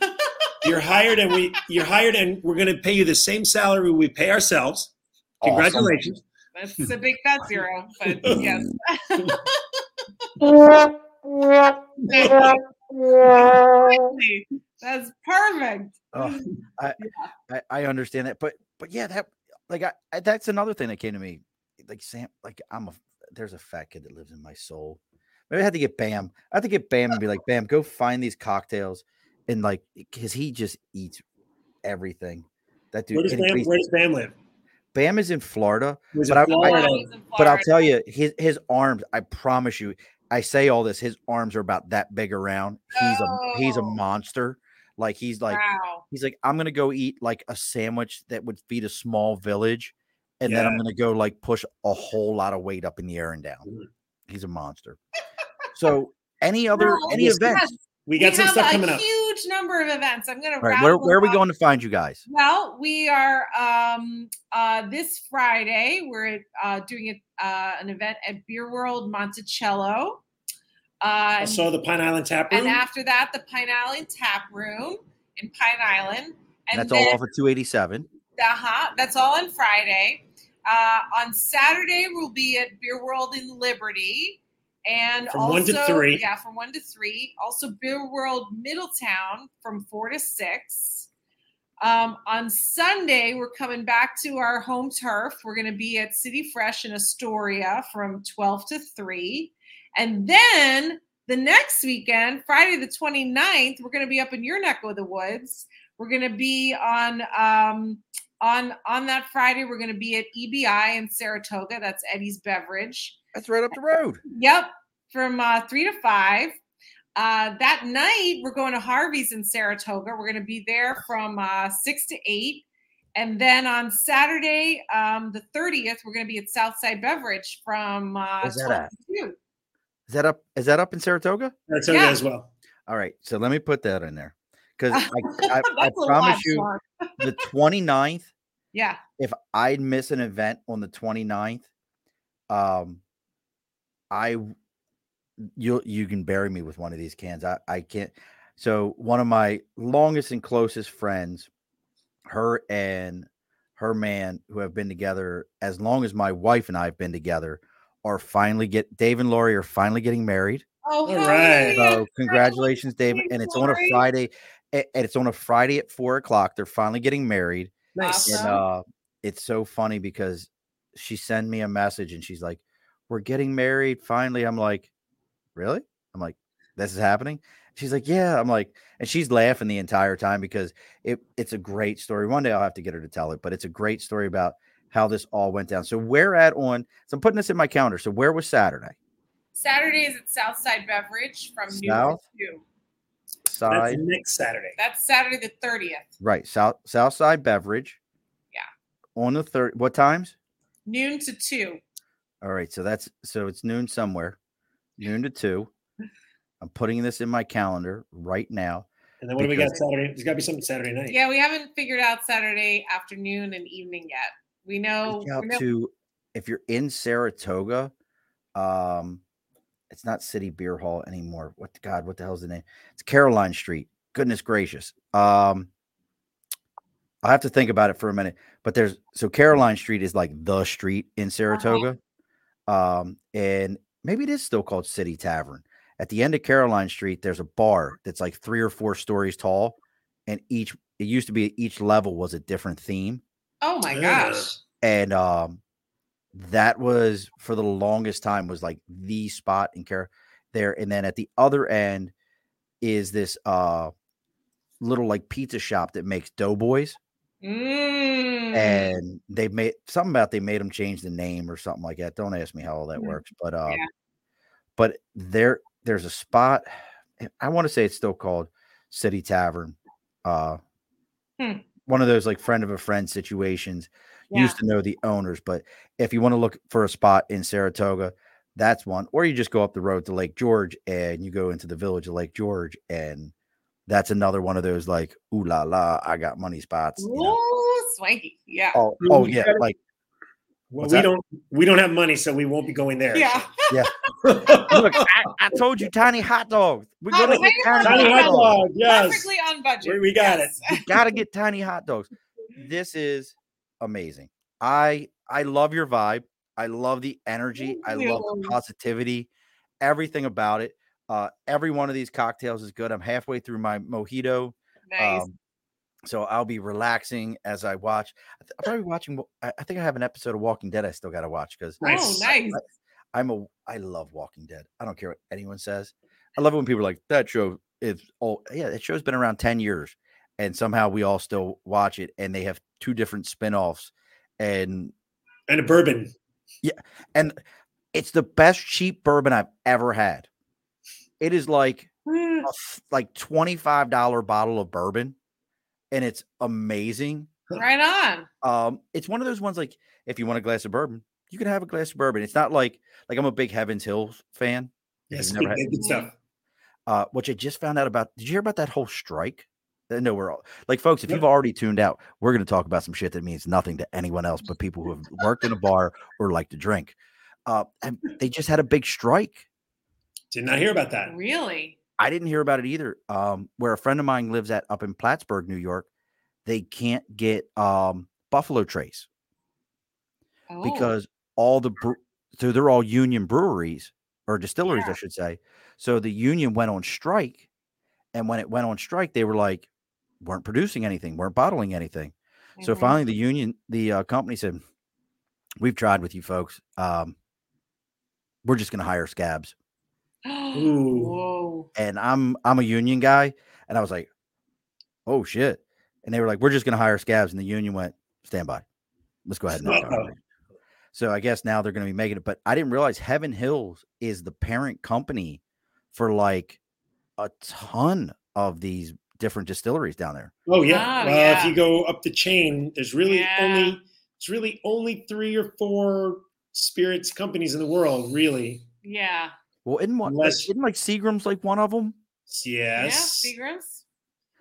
[SPEAKER 2] You're hired, and we you're hired, and we're going to pay you the same salary we pay ourselves.
[SPEAKER 1] Awesome.
[SPEAKER 2] Congratulations.
[SPEAKER 3] That's a big fat zero, but yes. That's perfect.
[SPEAKER 1] Oh, I, I I understand that, but but yeah, that like I, I that's another thing that came to me. Like Sam, like I'm a there's a fat kid that lives in my soul. Maybe I had to get Bam. I had to get Bam and be like, Bam, go find these cocktails and like because he just eats everything. That dude.
[SPEAKER 2] Where does, Bam,
[SPEAKER 1] he's-
[SPEAKER 2] where does Bam live?
[SPEAKER 1] Bam is in Florida,
[SPEAKER 2] Was
[SPEAKER 1] But
[SPEAKER 2] it
[SPEAKER 1] I- I-
[SPEAKER 2] Florida?
[SPEAKER 3] Oh, he's in
[SPEAKER 1] but I'll tell you, his his arms. I promise you, I say all this. His arms are about that big around. He's a he's a
[SPEAKER 3] Oh.
[SPEAKER 1] monster. Like he's like
[SPEAKER 3] wow.
[SPEAKER 1] he's like I'm gonna go eat like a sandwich that would feed a small village, and then I'm gonna go like push a whole lot of weight up in the air and down.
[SPEAKER 2] Mhm.
[SPEAKER 1] He's a monster. So any other
[SPEAKER 3] Well,
[SPEAKER 1] any
[SPEAKER 2] yes,
[SPEAKER 1] events?
[SPEAKER 3] yes,
[SPEAKER 2] We got some
[SPEAKER 3] have
[SPEAKER 2] stuff
[SPEAKER 3] a
[SPEAKER 2] coming up.
[SPEAKER 3] Huge number of events. I'm going to
[SPEAKER 1] All right, where, where are we going to find you guys?
[SPEAKER 3] Well, we are um, uh, this Friday. We're uh, doing a, uh, an event at Beer World Monticello. Uh,
[SPEAKER 2] I saw the Pine Island Tap Room.
[SPEAKER 3] and after that, the Pine Island Tap Room in Pine Island. And
[SPEAKER 1] That's
[SPEAKER 3] then,
[SPEAKER 1] all off of 287.
[SPEAKER 3] uh-huh, that's all on Friday. Uh, on Saturday, we'll be at Beer World in Liberty. And
[SPEAKER 2] From
[SPEAKER 3] also,
[SPEAKER 2] one to three.
[SPEAKER 3] Yeah, from one to three. Also, Beer World Middletown from four to six. Um, on Sunday, we're coming back to our home turf. We're going to be at City Fresh in Astoria from 12 to 3. And then the next weekend, Friday the 29th, we're going to be up in your neck of the woods We're going to be on um, on on that Friday. We're going to be at EBI in Saratoga. That's Eddie's Beverage.
[SPEAKER 1] That's right up the road.
[SPEAKER 3] Yep, from uh, three to five. Uh, that night, we're going to Harvey's in Saratoga. We're going to be there from uh, six to eight. And then on Saturday, um, the 30th, we're going to be at Southside Beverage from uh,
[SPEAKER 1] Where's that at?
[SPEAKER 3] 12 to
[SPEAKER 1] Is that up? Is that up in Saratoga?
[SPEAKER 2] That's
[SPEAKER 3] Yeah.
[SPEAKER 2] as well.
[SPEAKER 1] All right. So let me put that in there because I, I, I promise you
[SPEAKER 3] Sean.
[SPEAKER 1] the 29th,
[SPEAKER 3] Yeah.
[SPEAKER 1] if I'd miss an event on the 29th, um, I you you can bury me with one of these cans. I I can't. So one of my longest and closest friends, her and her man who have been together as long as my wife and I have been together, are finally get Dave and Lori are finally getting married.
[SPEAKER 3] Oh,
[SPEAKER 2] All
[SPEAKER 3] hell
[SPEAKER 2] right.
[SPEAKER 3] yeah.
[SPEAKER 1] So congratulations, Dave! And it's on a Friday. And it's on a Friday at four o'clock. They're finally getting married
[SPEAKER 2] Nice.
[SPEAKER 3] Awesome.
[SPEAKER 1] and uh it's so funny because she sent me a message and she's like we're getting married finally. I'm like really? I'm like this is happening? She's like yeah. I'm like and she's laughing the entire time because it it's a great story. One day i'll have to get her to tell it but it's a great story about how this all went down. So where at on so i'm putting this in my calendar. So where was saturday?
[SPEAKER 3] Saturday is at Southside Beverage from noon to
[SPEAKER 1] South?
[SPEAKER 3] 2.
[SPEAKER 2] That's next Saturday.
[SPEAKER 3] That's Saturday the 30th.
[SPEAKER 1] right south south side beverage
[SPEAKER 3] Yeah.
[SPEAKER 1] on the third what times
[SPEAKER 3] Noon to 2.
[SPEAKER 1] All right, so that's so it's noon somewhere, noon to two. I'm putting this in my calendar right now.
[SPEAKER 2] And then what do we got Saturday? There's got to be something Saturday night.
[SPEAKER 3] Yeah, we haven't figured out Saturday afternoon and evening yet. We know,
[SPEAKER 1] Reach out
[SPEAKER 3] we know
[SPEAKER 1] to if you're in Saratoga, um, it's not City Beer Hall anymore. What the God? What the hell's the name? It's Caroline Street. Goodness gracious. Um, I'll have to think about it for a minute. But there's so Caroline Street is like the street in Saratoga, um, and maybe it is still called City Tavern. At the end of Caroline Street, there's a bar that's like three or four stories tall, and each it used to be each level was a different theme
[SPEAKER 3] oh my gosh.
[SPEAKER 1] and um that was for the longest time was like the spot in care there and then at the other end is this uh little like pizza shop that makes doughboys
[SPEAKER 3] Mm.
[SPEAKER 1] and they made something about they made them change the name or something like that don't ask me how all that
[SPEAKER 3] Mhm.
[SPEAKER 1] works but um
[SPEAKER 3] Yeah.
[SPEAKER 1] but there there's a spot i want to say it's still called city tavern uh
[SPEAKER 3] Hmm.
[SPEAKER 1] one of those like friend of a friend situations
[SPEAKER 3] Yeah.
[SPEAKER 1] used to know the owners, but if you want to look for a spot in Saratoga, that's one. Or you just go up the road to Lake George and you go into the village of Lake George, and that's another one of those like ooh la la, I got money spots. you know?
[SPEAKER 3] Swanky. Yeah.
[SPEAKER 1] Oh, oh yeah,
[SPEAKER 2] gotta-
[SPEAKER 1] like
[SPEAKER 2] Well,
[SPEAKER 1] What's
[SPEAKER 2] we
[SPEAKER 1] that?
[SPEAKER 2] don't we don't have money, so we won't be going there.
[SPEAKER 3] Yeah. Yeah.
[SPEAKER 1] Look, I, I told you, tiny hot dogs. We
[SPEAKER 3] Oh,
[SPEAKER 1] gotta
[SPEAKER 3] tiny
[SPEAKER 1] get
[SPEAKER 3] hot
[SPEAKER 1] tiny
[SPEAKER 2] Tiny
[SPEAKER 1] hot
[SPEAKER 2] hot
[SPEAKER 1] dogs.
[SPEAKER 2] dog. Yes.
[SPEAKER 3] Perfectly on budget.
[SPEAKER 2] We- we got
[SPEAKER 3] Yes.
[SPEAKER 1] We gotta get tiny hot dogs. This is amazing. I I love your vibe. I love the energy. I love the positivity. Everything about it. Uh, every one of these cocktails is good. I'm halfway through my mojito.
[SPEAKER 3] Nice.
[SPEAKER 1] Um, so I'll be relaxing as I watch. I I'm probably watching. I I think I have an episode of Walking Dead I still got to watch because
[SPEAKER 3] oh,
[SPEAKER 2] nice.
[SPEAKER 3] nice.
[SPEAKER 1] I'm a. I love Walking Dead. I don't care what anyone says. I love it when people are like that show is old. Yeah, that show's been around ten years, and somehow we all still watch it. And they have two different spin-offs, and
[SPEAKER 2] And a bourbon. Yeah.
[SPEAKER 1] And it's the best cheap bourbon I've ever had. It is like
[SPEAKER 3] Mm,
[SPEAKER 1] a f- like twenty five dollar bottle of bourbon, and it's amazing.
[SPEAKER 3] Right on.
[SPEAKER 1] Um, it's one of those ones like if you want a glass of bourbon, you can have a glass of bourbon. It's not like like I'm a big Heavens Hill fan,
[SPEAKER 2] Yes,
[SPEAKER 1] never
[SPEAKER 2] good,
[SPEAKER 1] had-
[SPEAKER 2] good stuff.
[SPEAKER 1] uh, which I just found out about. Did you hear about that whole strike? I know we're all like, folks. If you've already tuned out, we're going to talk about some shit that means nothing to anyone else but people who have worked in a bar or like to drink. Uh, and they just had a big strike.
[SPEAKER 2] Did not hear about that.
[SPEAKER 3] Really?
[SPEAKER 1] I didn't hear about it either. Um, where a friend of mine lives at up in Plattsburgh, New York, they can't get um Buffalo Trace
[SPEAKER 3] Oh.
[SPEAKER 1] because all the bre- so they're all union breweries or distilleries, I should say. So the union went on strike, and when it went on strike, they were like weren't producing anything, weren't bottling anything. So
[SPEAKER 3] Mhm.
[SPEAKER 1] finally, the union, the uh, company said, "We've tried with you folks. Um, we're just going to hire scabs."
[SPEAKER 2] Ooh.
[SPEAKER 3] Whoa.
[SPEAKER 1] And I'm I'm a union guy, and I was like, "Oh shit!" and they were like, "We're just going to hire scabs," and the union went, "Stand by, let's go ahead and." knock on. So I guess now they're going to be making it, but I didn't realize Heaven Hills is the parent company for like a ton of these different distilleries down there.
[SPEAKER 2] Oh yeah.
[SPEAKER 3] Oh,
[SPEAKER 2] well,
[SPEAKER 3] yeah.
[SPEAKER 2] if you go up the chain, there's really
[SPEAKER 3] Yeah.
[SPEAKER 2] only it's really only three or four spirits companies in the world, really.
[SPEAKER 3] Yeah.
[SPEAKER 1] Well, isn't one like,
[SPEAKER 2] Unless-
[SPEAKER 1] isn't like Seagram's like one of them?
[SPEAKER 2] Yes.
[SPEAKER 3] Yeah. Seagrams.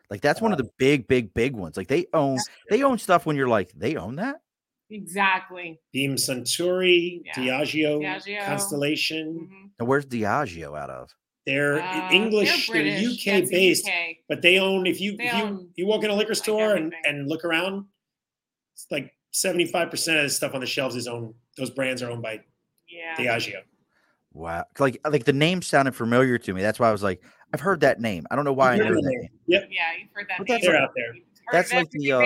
[SPEAKER 1] Like that's one of
[SPEAKER 2] Uh,
[SPEAKER 1] the big, big, big ones. Like they own they own stuff when you're like they own that.
[SPEAKER 3] Exactly.
[SPEAKER 2] Beam Suntory,
[SPEAKER 3] Yeah.
[SPEAKER 2] Diageo,
[SPEAKER 3] Diageo.
[SPEAKER 2] Constellation.
[SPEAKER 3] Mhm.
[SPEAKER 1] And where's Diageo out of?
[SPEAKER 2] They're
[SPEAKER 3] Uh,
[SPEAKER 2] English,
[SPEAKER 3] they're
[SPEAKER 2] they're, UK
[SPEAKER 3] That's
[SPEAKER 2] based,
[SPEAKER 3] UK.
[SPEAKER 2] but they own if you
[SPEAKER 3] They
[SPEAKER 2] if you,
[SPEAKER 3] own,
[SPEAKER 2] you walk in a liquor store and, and look around, it's like 75% of the stuff on the shelves is owned those brands are owned by
[SPEAKER 3] Yeah.
[SPEAKER 2] Diageo.
[SPEAKER 1] Wow. Like like the name sounded familiar to me. That's why I was like, I've heard that name. I don't know why I
[SPEAKER 2] You've
[SPEAKER 1] know
[SPEAKER 2] heard
[SPEAKER 1] that name.
[SPEAKER 2] name. Yep.
[SPEAKER 3] Yeah, you've heard that
[SPEAKER 1] But
[SPEAKER 3] name.
[SPEAKER 1] that's
[SPEAKER 2] They're
[SPEAKER 1] like-
[SPEAKER 2] out there.
[SPEAKER 1] That's
[SPEAKER 3] of
[SPEAKER 1] like the, uh,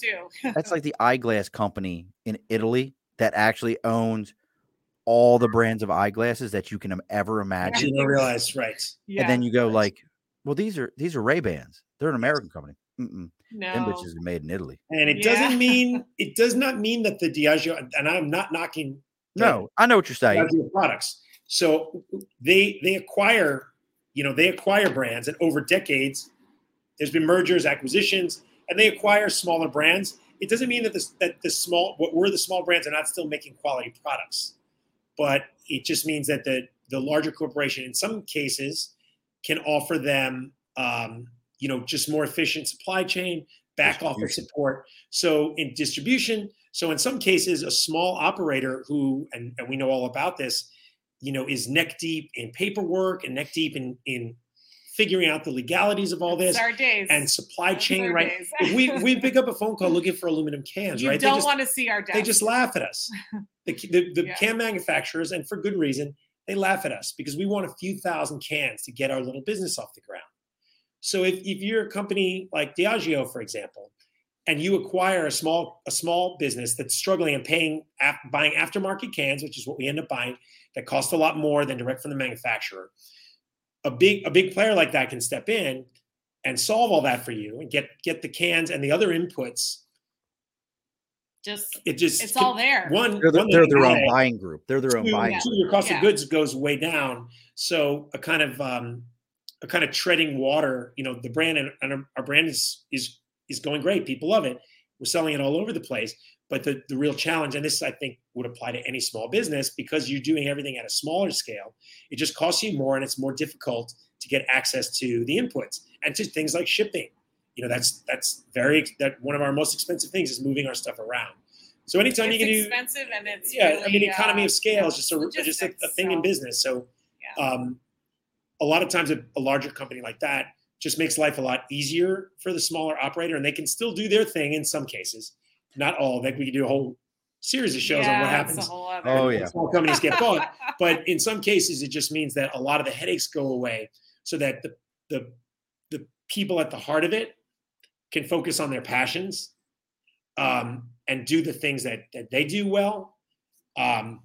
[SPEAKER 3] too.
[SPEAKER 1] That's like the eyeglass company in Italy that actually owns all the brands of eyeglasses that you can ever imagine.
[SPEAKER 2] You don't realize, right?
[SPEAKER 3] yeah.
[SPEAKER 1] And then you go
[SPEAKER 2] Right.
[SPEAKER 1] like, well, these are these are Ray Bans. They're an American company. Mm-mm.
[SPEAKER 3] no.
[SPEAKER 1] Them bitches are made in Italy.
[SPEAKER 2] And it
[SPEAKER 3] Yeah.
[SPEAKER 2] doesn't mean it does not mean that the Diageo and I'm not knocking
[SPEAKER 1] No, I know what you're saying.
[SPEAKER 2] Diageo products. So they they acquire, you know, they acquire brands, and over decades, there's been mergers, acquisitions, and they acquire smaller brands. It doesn't mean that this that the small what we're the small brands are not still making quality products, but it just means that the the larger corporation, in some cases, can offer them, um, you know, just more efficient supply chain, back office support. So in distribution, so in some cases, a small operator who, and, and we know all about this, you know, is neck deep in paperwork and neck deep in in figuring out the legalities of all this
[SPEAKER 3] our days.
[SPEAKER 2] and supply chain. Right? we we pick up a phone call looking for aluminum cans,
[SPEAKER 3] you
[SPEAKER 2] right?
[SPEAKER 3] don't
[SPEAKER 2] they just,
[SPEAKER 3] want to see our desk.
[SPEAKER 2] they just laugh at us. The the, the
[SPEAKER 3] Yeah.
[SPEAKER 2] can manufacturers, and for good reason, they laugh at us because we want a few thousand cans to get our little business off the ground. So if, if you're a company like Diageo, for example, and you acquire a small a small business that's struggling and paying af- buying aftermarket cans, which is what we end up buying, that cost a lot more than direct from the manufacturer. A big a big player like that can step in and solve all that for you and get get the cans and the other inputs.
[SPEAKER 3] just
[SPEAKER 2] It just
[SPEAKER 3] it's all there.
[SPEAKER 2] one
[SPEAKER 1] They're, the-
[SPEAKER 2] one
[SPEAKER 1] they're their own
[SPEAKER 2] delay.
[SPEAKER 1] buying group. They're their own buying.
[SPEAKER 3] Yeah.
[SPEAKER 2] two, your cost
[SPEAKER 3] Yeah.
[SPEAKER 2] of goods goes way down. So a kind of um, a kind of treading water. You know, the brand and, and our, our brand is is is going great. People love it. We're selling it all over the place. But the, the real challenge, and this I think would apply to any small business, because you're doing everything at a smaller scale, it just costs you more and it's more difficult to get access to the inputs and to things like shipping. You know, that's that's very that one of our most expensive things is moving our stuff around. So anytime
[SPEAKER 3] it's
[SPEAKER 2] you can do
[SPEAKER 3] expensive and it's
[SPEAKER 2] yeah, I mean, economy
[SPEAKER 3] uh,
[SPEAKER 2] of scale is just a just a, a thing in business. So,
[SPEAKER 3] Yeah.
[SPEAKER 2] um, a lot of times, a, a larger company like that just makes life a lot easier for the smaller operator, and they can still do their thing in some cases. Not all. Like we could do a whole series of shows on what
[SPEAKER 3] yeah, it's a
[SPEAKER 2] happens
[SPEAKER 1] Oh, yeah.
[SPEAKER 2] small companies get bought. but in some cases, it just means that a lot of the headaches go away, so that the the the people at the heart of it can focus on their passions um, and do the things that that they do well, um,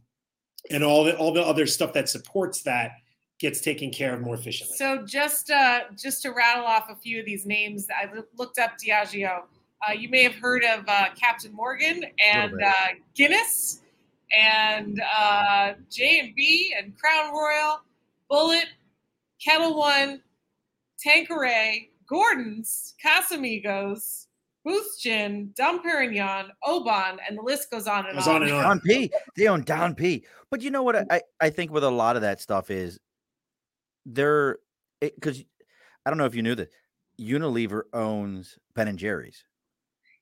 [SPEAKER 2] and all the all the other stuff that supports that gets taken care of more efficiently.
[SPEAKER 3] So just uh, just to rattle off a few of these names, I looked up Diageo. Uh, you may have heard of uh, Captain Morgan and uh, Guinness and uh, J and B and Crown Royal, Bulleit, Ketel One, Tanqueray, Gordon's, Casamigos, Booth Gin, Dom Perignon, Oban, and the list goes on and
[SPEAKER 2] Goes
[SPEAKER 3] on.
[SPEAKER 2] on and on.
[SPEAKER 1] Don P. They own Don P. But you know what? I, I- I think with a lot of that stuff is they're because I don't know if you knew that Unilever owns Ben and Jerry's.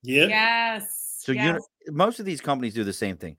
[SPEAKER 2] Yeah.
[SPEAKER 3] Yes.
[SPEAKER 1] So
[SPEAKER 3] yes.
[SPEAKER 1] you most of these companies do the same thing.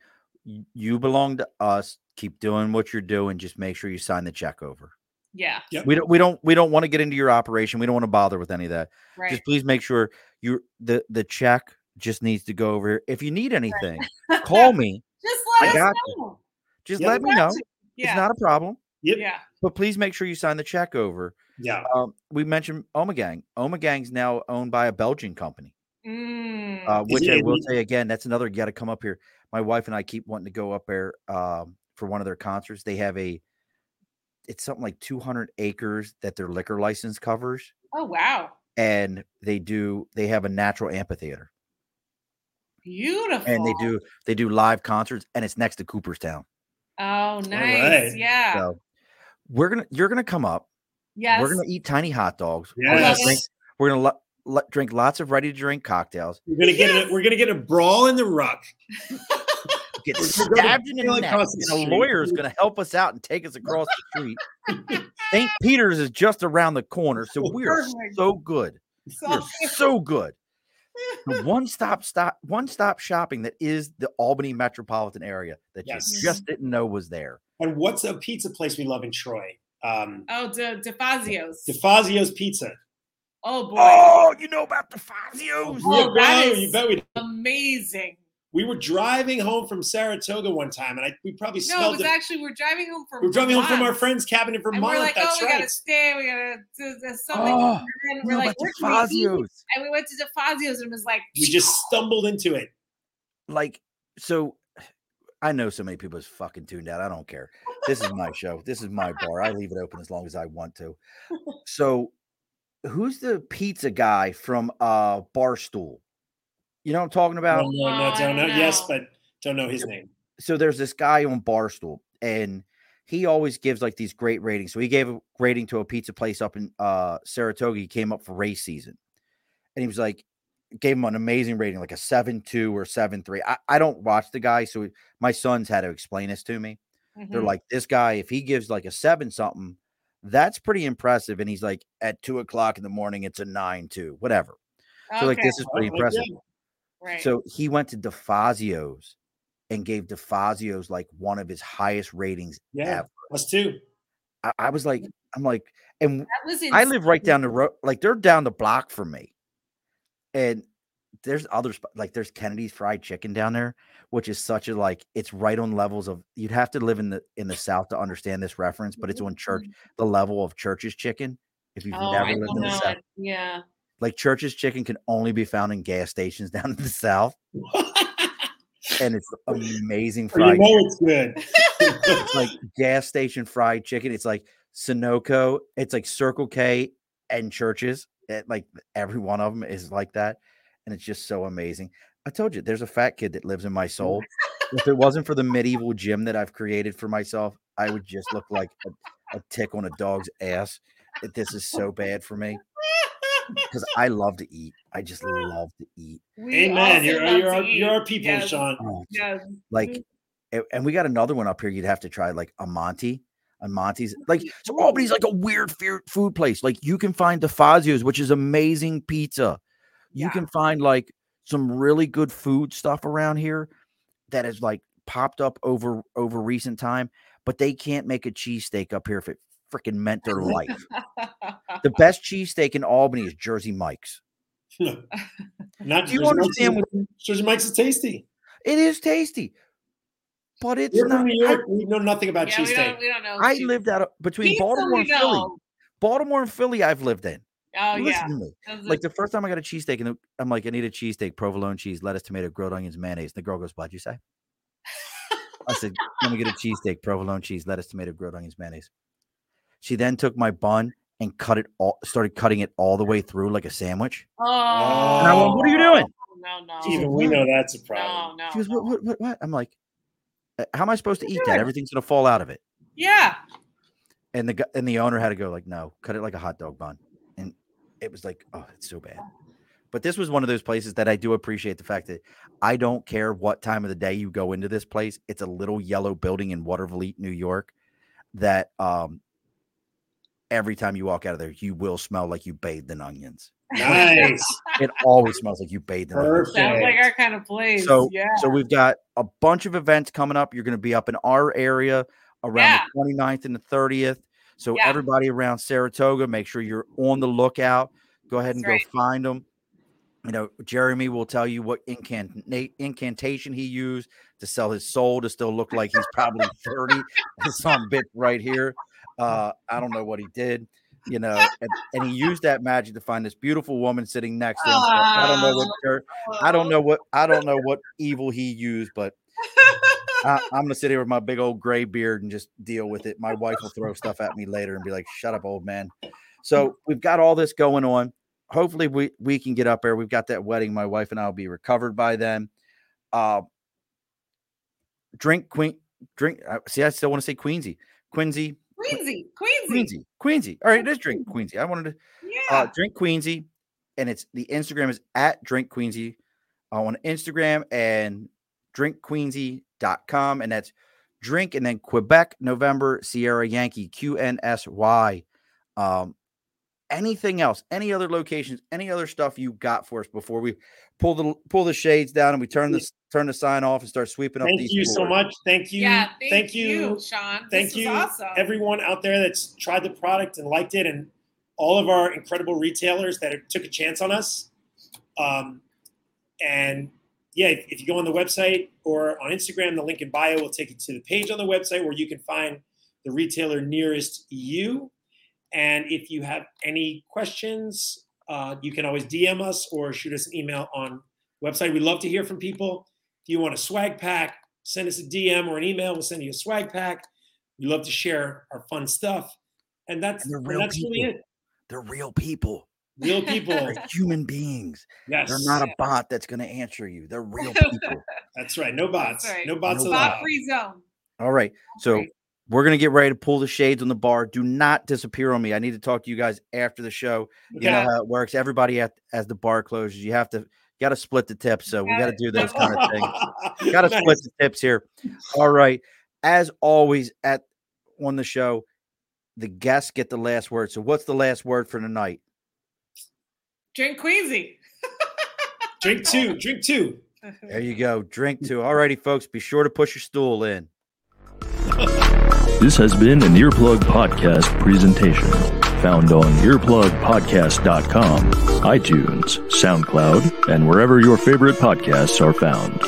[SPEAKER 1] You belong to us. Keep doing what you're doing. Just make sure you sign the check over.
[SPEAKER 3] yeah,
[SPEAKER 2] Yep.
[SPEAKER 1] We don't. We don't. We don't want to get into your operation. We don't want to bother with any of that.
[SPEAKER 3] right.
[SPEAKER 1] Just please make sure you the the check just needs to go over here. If you need anything, call me.
[SPEAKER 3] Just
[SPEAKER 1] I
[SPEAKER 3] let us
[SPEAKER 1] got
[SPEAKER 3] know.
[SPEAKER 1] Just
[SPEAKER 2] Yep.
[SPEAKER 1] let me know.
[SPEAKER 3] Yeah.
[SPEAKER 1] It's not a problem.
[SPEAKER 2] Yep.
[SPEAKER 3] yeah.
[SPEAKER 1] But please make sure you sign the check over.
[SPEAKER 2] Yeah.
[SPEAKER 1] Um, we mentioned Omegang. Omegang's now owned by a Belgian company,
[SPEAKER 3] Mm.
[SPEAKER 1] uh, which
[SPEAKER 2] it
[SPEAKER 1] I will say again, that's another. You got to come up here. My wife and I keep wanting to go up there um, for one of their concerts. They have a, it's something like 200 acres that their liquor license covers.
[SPEAKER 3] oh wow.
[SPEAKER 1] and they do they have a natural amphitheater
[SPEAKER 3] Beautiful.
[SPEAKER 1] and they do they do live concerts and it's next to Cooperstown.
[SPEAKER 3] Oh, nice.
[SPEAKER 2] right.
[SPEAKER 3] Yeah.
[SPEAKER 1] So we're gonna you're gonna come up.
[SPEAKER 3] yes.
[SPEAKER 1] We're gonna eat tiny hot dogs. We're gonna
[SPEAKER 2] Yes.
[SPEAKER 1] drink, we're gonna lo- lo- drink lots of ready to drink cocktails.
[SPEAKER 2] We're gonna get a, we're gonna get a brawl in the ruck.
[SPEAKER 1] Get
[SPEAKER 2] We're gonna go to
[SPEAKER 1] stabbed in the neck,
[SPEAKER 2] the
[SPEAKER 1] and a
[SPEAKER 2] street.
[SPEAKER 1] lawyer is gonna help us out and take us across the street. St. Peter's is just around the corner, so we are so good.
[SPEAKER 3] So-
[SPEAKER 1] We are so good. The one stop stop one stop shopping that is the Albany metropolitan area that
[SPEAKER 2] Yes.
[SPEAKER 1] you just didn't know was there.
[SPEAKER 2] And what's a pizza place we love in Troy? Um,
[SPEAKER 3] oh, De, DeFazio's.
[SPEAKER 2] DeFazio's Pizza.
[SPEAKER 3] Oh boy,
[SPEAKER 1] Oh, you know about DeFazio's?
[SPEAKER 3] Oh,
[SPEAKER 2] Yeah,
[SPEAKER 3] that
[SPEAKER 2] bro,
[SPEAKER 3] is-
[SPEAKER 2] you bet we.
[SPEAKER 3] amazing.
[SPEAKER 2] We were driving home from Saratoga one time, and I we probably
[SPEAKER 3] No, it was
[SPEAKER 2] it.
[SPEAKER 3] actually we're driving home from.
[SPEAKER 2] We're driving home from our friend's cabin in
[SPEAKER 3] And
[SPEAKER 2] Vermont.
[SPEAKER 3] we're like,
[SPEAKER 2] That's
[SPEAKER 3] oh, we
[SPEAKER 2] right.
[SPEAKER 3] gotta stay. We gotta do this something.
[SPEAKER 1] Oh,
[SPEAKER 3] and ah,
[SPEAKER 1] You
[SPEAKER 3] we're like,
[SPEAKER 1] about the
[SPEAKER 3] can we eat?
[SPEAKER 1] DeFazio's?
[SPEAKER 3] And we went to DeFazio's and it was like,
[SPEAKER 2] We just stumbled into it.
[SPEAKER 1] Like, so I know so many people is fucking tuned out. I don't care. This is my show. This is my bar. I leave it open as long as I want to. So, who's the pizza guy from uh Barstool? You know what I'm talking about?
[SPEAKER 2] Don't know,
[SPEAKER 3] Oh,
[SPEAKER 2] no, don't know.
[SPEAKER 3] don't
[SPEAKER 2] Yes, but don't know his name.
[SPEAKER 1] so there's this guy on Barstool, and he always gives like these great ratings. So he gave a rating to a pizza place up in uh Saratoga. He came up for race season, and he was like, gave him an amazing rating, like a seven two or seven three. I, I don't watch the guy, so my sons had to explain this to me. They're
[SPEAKER 3] mhm.
[SPEAKER 1] like, this guy, if he gives like a seven something, that's pretty impressive. And he's like, at two o'clock in the morning, it's a nine two, whatever. So like this is pretty impressive.
[SPEAKER 3] right.
[SPEAKER 1] So he went to DeFazio's and gave DeFazio's like one of his highest ratings
[SPEAKER 2] Yeah,
[SPEAKER 1] ever.
[SPEAKER 2] us too.
[SPEAKER 1] I, I was like, I'm like, and I live right down the road, like they're down the block from me. And there's other like there's Kennedy's fried chicken down there, which is such a like it's right on levels of you'd have to live in the in the south to understand this reference, but it's mm-hmm. on church the level of church's chicken. If you've
[SPEAKER 3] Oh,
[SPEAKER 1] never
[SPEAKER 3] I
[SPEAKER 1] lived in the
[SPEAKER 3] know
[SPEAKER 1] south.
[SPEAKER 3] Yeah.
[SPEAKER 1] like church's chicken can only be found in gas stations down in the south, and it's amazing
[SPEAKER 2] you
[SPEAKER 1] fried.
[SPEAKER 2] know it's good.
[SPEAKER 1] it's like gas station fried chicken. It's like Sunoco. It's like Circle K and churches. It, like every one of them is like that, and it's just so amazing. I told you, there's a fat kid that lives in my soul. if it wasn't for the medieval gym that I've created for myself, I would just look like a, a tick on a dog's ass. It- This is so bad for me because I love to eat. I just love to eat.
[SPEAKER 3] We
[SPEAKER 2] Amen. You're
[SPEAKER 3] uh,
[SPEAKER 2] you're
[SPEAKER 3] to
[SPEAKER 2] our, you're our people,
[SPEAKER 3] Yes,
[SPEAKER 2] Sean.
[SPEAKER 1] Oh,
[SPEAKER 3] Yes.
[SPEAKER 1] like and we got another one up here you'd have to try like a monty a monty's like so albany's like a weird food place like you can find DeFazio's, which is amazing pizza you
[SPEAKER 3] Yeah.
[SPEAKER 1] can find like some really good food stuff around here that has like popped up over over recent time but they can't make a cheesesteak up here if it freaking meant their life the best cheesesteak in albany is jersey mike's
[SPEAKER 2] Not
[SPEAKER 1] do you
[SPEAKER 2] Jersey Mike's
[SPEAKER 1] understand
[SPEAKER 2] is-
[SPEAKER 1] what
[SPEAKER 2] Jersey Mike's is tasty.
[SPEAKER 1] it is tasty but it's
[SPEAKER 2] We're
[SPEAKER 1] not
[SPEAKER 2] from New
[SPEAKER 1] I-
[SPEAKER 2] we know nothing about
[SPEAKER 3] yeah, we
[SPEAKER 2] cheesesteak.
[SPEAKER 3] don't, we don't know.
[SPEAKER 1] I
[SPEAKER 3] cheese.
[SPEAKER 1] lived out of, between
[SPEAKER 3] Pizza
[SPEAKER 1] Baltimore and Philly. Baltimore and Philly, I've lived in.
[SPEAKER 3] Oh
[SPEAKER 1] Listen
[SPEAKER 3] yeah.
[SPEAKER 1] to me. Like the first time I got a cheesesteak, and the- I'm like, I need a cheesesteak, provolone cheese, lettuce, tomato, grilled onions, mayonnaise. And the girl goes, What'd you say? I said, Let me get a cheesesteak, provolone cheese, lettuce, tomato, grilled onions, mayonnaise. She then took my bun and cut it all, started cutting it all the way through like a sandwich.
[SPEAKER 3] oh.
[SPEAKER 1] And I went, What are you doing?
[SPEAKER 3] No, no.
[SPEAKER 2] Even we know that's a problem.
[SPEAKER 3] No, no.
[SPEAKER 1] She goes,
[SPEAKER 3] no.
[SPEAKER 1] What, what, what, what? I'm like, "Uh, How am I supposed to eat that? Everything's going to fall out of it.
[SPEAKER 3] Yeah.
[SPEAKER 1] and the gu- and the owner had to go like, no, cut it like a hot dog bun, and it was like, oh, it's so bad. But this was one of those places that I do appreciate the fact that I don't care what time of the day you go into this place. It's a little yellow building in Watervliet, New York, that um every time you walk out of there, you will smell like you bathed in onions.
[SPEAKER 2] Nice.
[SPEAKER 1] It always smells like you bathed in onions.
[SPEAKER 3] Sounds like our kind of place.
[SPEAKER 1] So,
[SPEAKER 3] yeah.
[SPEAKER 1] so we've got a bunch of events coming up. You're going to be up in our area around
[SPEAKER 3] Yeah.
[SPEAKER 1] the 29th and the 30th. So
[SPEAKER 3] Yeah.
[SPEAKER 1] everybody around Saratoga, make sure you're on the lookout. Go ahead and
[SPEAKER 3] That's
[SPEAKER 1] go find them. You know, Jeremy will tell you what incant- incantation he used to sell his soul to still look like he's probably 30. Some bit right here. Uh, I don't know what he did, you know, and, and he used that magic to find this beautiful woman sitting next to him. I don't know what I don't know what I don't know what evil he used, but I, I'm gonna sit here with my big old gray beard and just deal with it. My wife will throw stuff at me later and be like, "Shut up, old man." So we've got all this going on. hopefully we we can get up there. We've got that wedding. My wife and I will be recovered by then. Uh, drink Queen. Drink. Uh, see, I still want to say Queensy. Quincy.
[SPEAKER 3] Queensy. Queensy.
[SPEAKER 1] Queensy. Queensy. All right, let's drink Queensy. I wanted to
[SPEAKER 3] Yeah.
[SPEAKER 1] uh, drink Queensy, and it's the Instagram is at drink Queensy uh, on Instagram and drinkqueensy.com, and that's drink and then Quebec November Sierra Yankee Q N S Y. Um, anything else, any other locations, any other stuff you got for us before we pull the pull the shades down and we turn this turn the sign off and start sweeping up
[SPEAKER 2] Thank
[SPEAKER 1] these
[SPEAKER 2] you so much. Thank you.
[SPEAKER 3] yeah. Thank,
[SPEAKER 2] thank
[SPEAKER 3] you,
[SPEAKER 2] you.
[SPEAKER 3] Sean.
[SPEAKER 2] Thank
[SPEAKER 3] this
[SPEAKER 2] you,
[SPEAKER 3] awesome.
[SPEAKER 2] everyone out there that's tried the product and liked it, and all of our incredible retailers that took a chance on us. Um, and yeah, if, if you go on the website or on Instagram, the link in bio will take you to the page on the website where you can find the retailer nearest you. And if you have any questions, uh, you can always DM us or shoot us an email on website. We love to hear from people. If you want a swag pack, send us a DM or an email. We'll send you a swag pack. We love to share our fun stuff, and that's
[SPEAKER 1] And
[SPEAKER 2] and that's really it.
[SPEAKER 1] They're real people.
[SPEAKER 2] Real people.
[SPEAKER 1] They're human beings.
[SPEAKER 2] yes,
[SPEAKER 1] They're not a bot that's going to answer you. They're real people.
[SPEAKER 2] That's right. No bots.
[SPEAKER 3] Right.
[SPEAKER 2] No bots
[SPEAKER 1] No
[SPEAKER 2] allowed.
[SPEAKER 3] Spot free zone.
[SPEAKER 1] All right. So
[SPEAKER 3] Great.
[SPEAKER 1] we're gonna get ready to pull the shades on the bar. Do not disappear on me. I need to talk to you guys after the show. You know
[SPEAKER 3] Yeah.
[SPEAKER 1] how it works. Everybody at as the bar closes, you have to got to split the tips. So we
[SPEAKER 3] Got
[SPEAKER 1] got to do those kind of things. Got to
[SPEAKER 2] Nice.
[SPEAKER 1] split the tips here. All right. As always at on the show, the guests get the last word. So what's the last word for tonight?
[SPEAKER 3] Drink Queasy.
[SPEAKER 2] Drink two. Drink two.
[SPEAKER 1] There you go. Drink two. Alrighty, folks. Be sure to push your stool in.
[SPEAKER 4] This has been an Earplug Podcast presentation. Found on earplugpodcast.com, iTunes, SoundCloud, and wherever your favorite podcasts are found.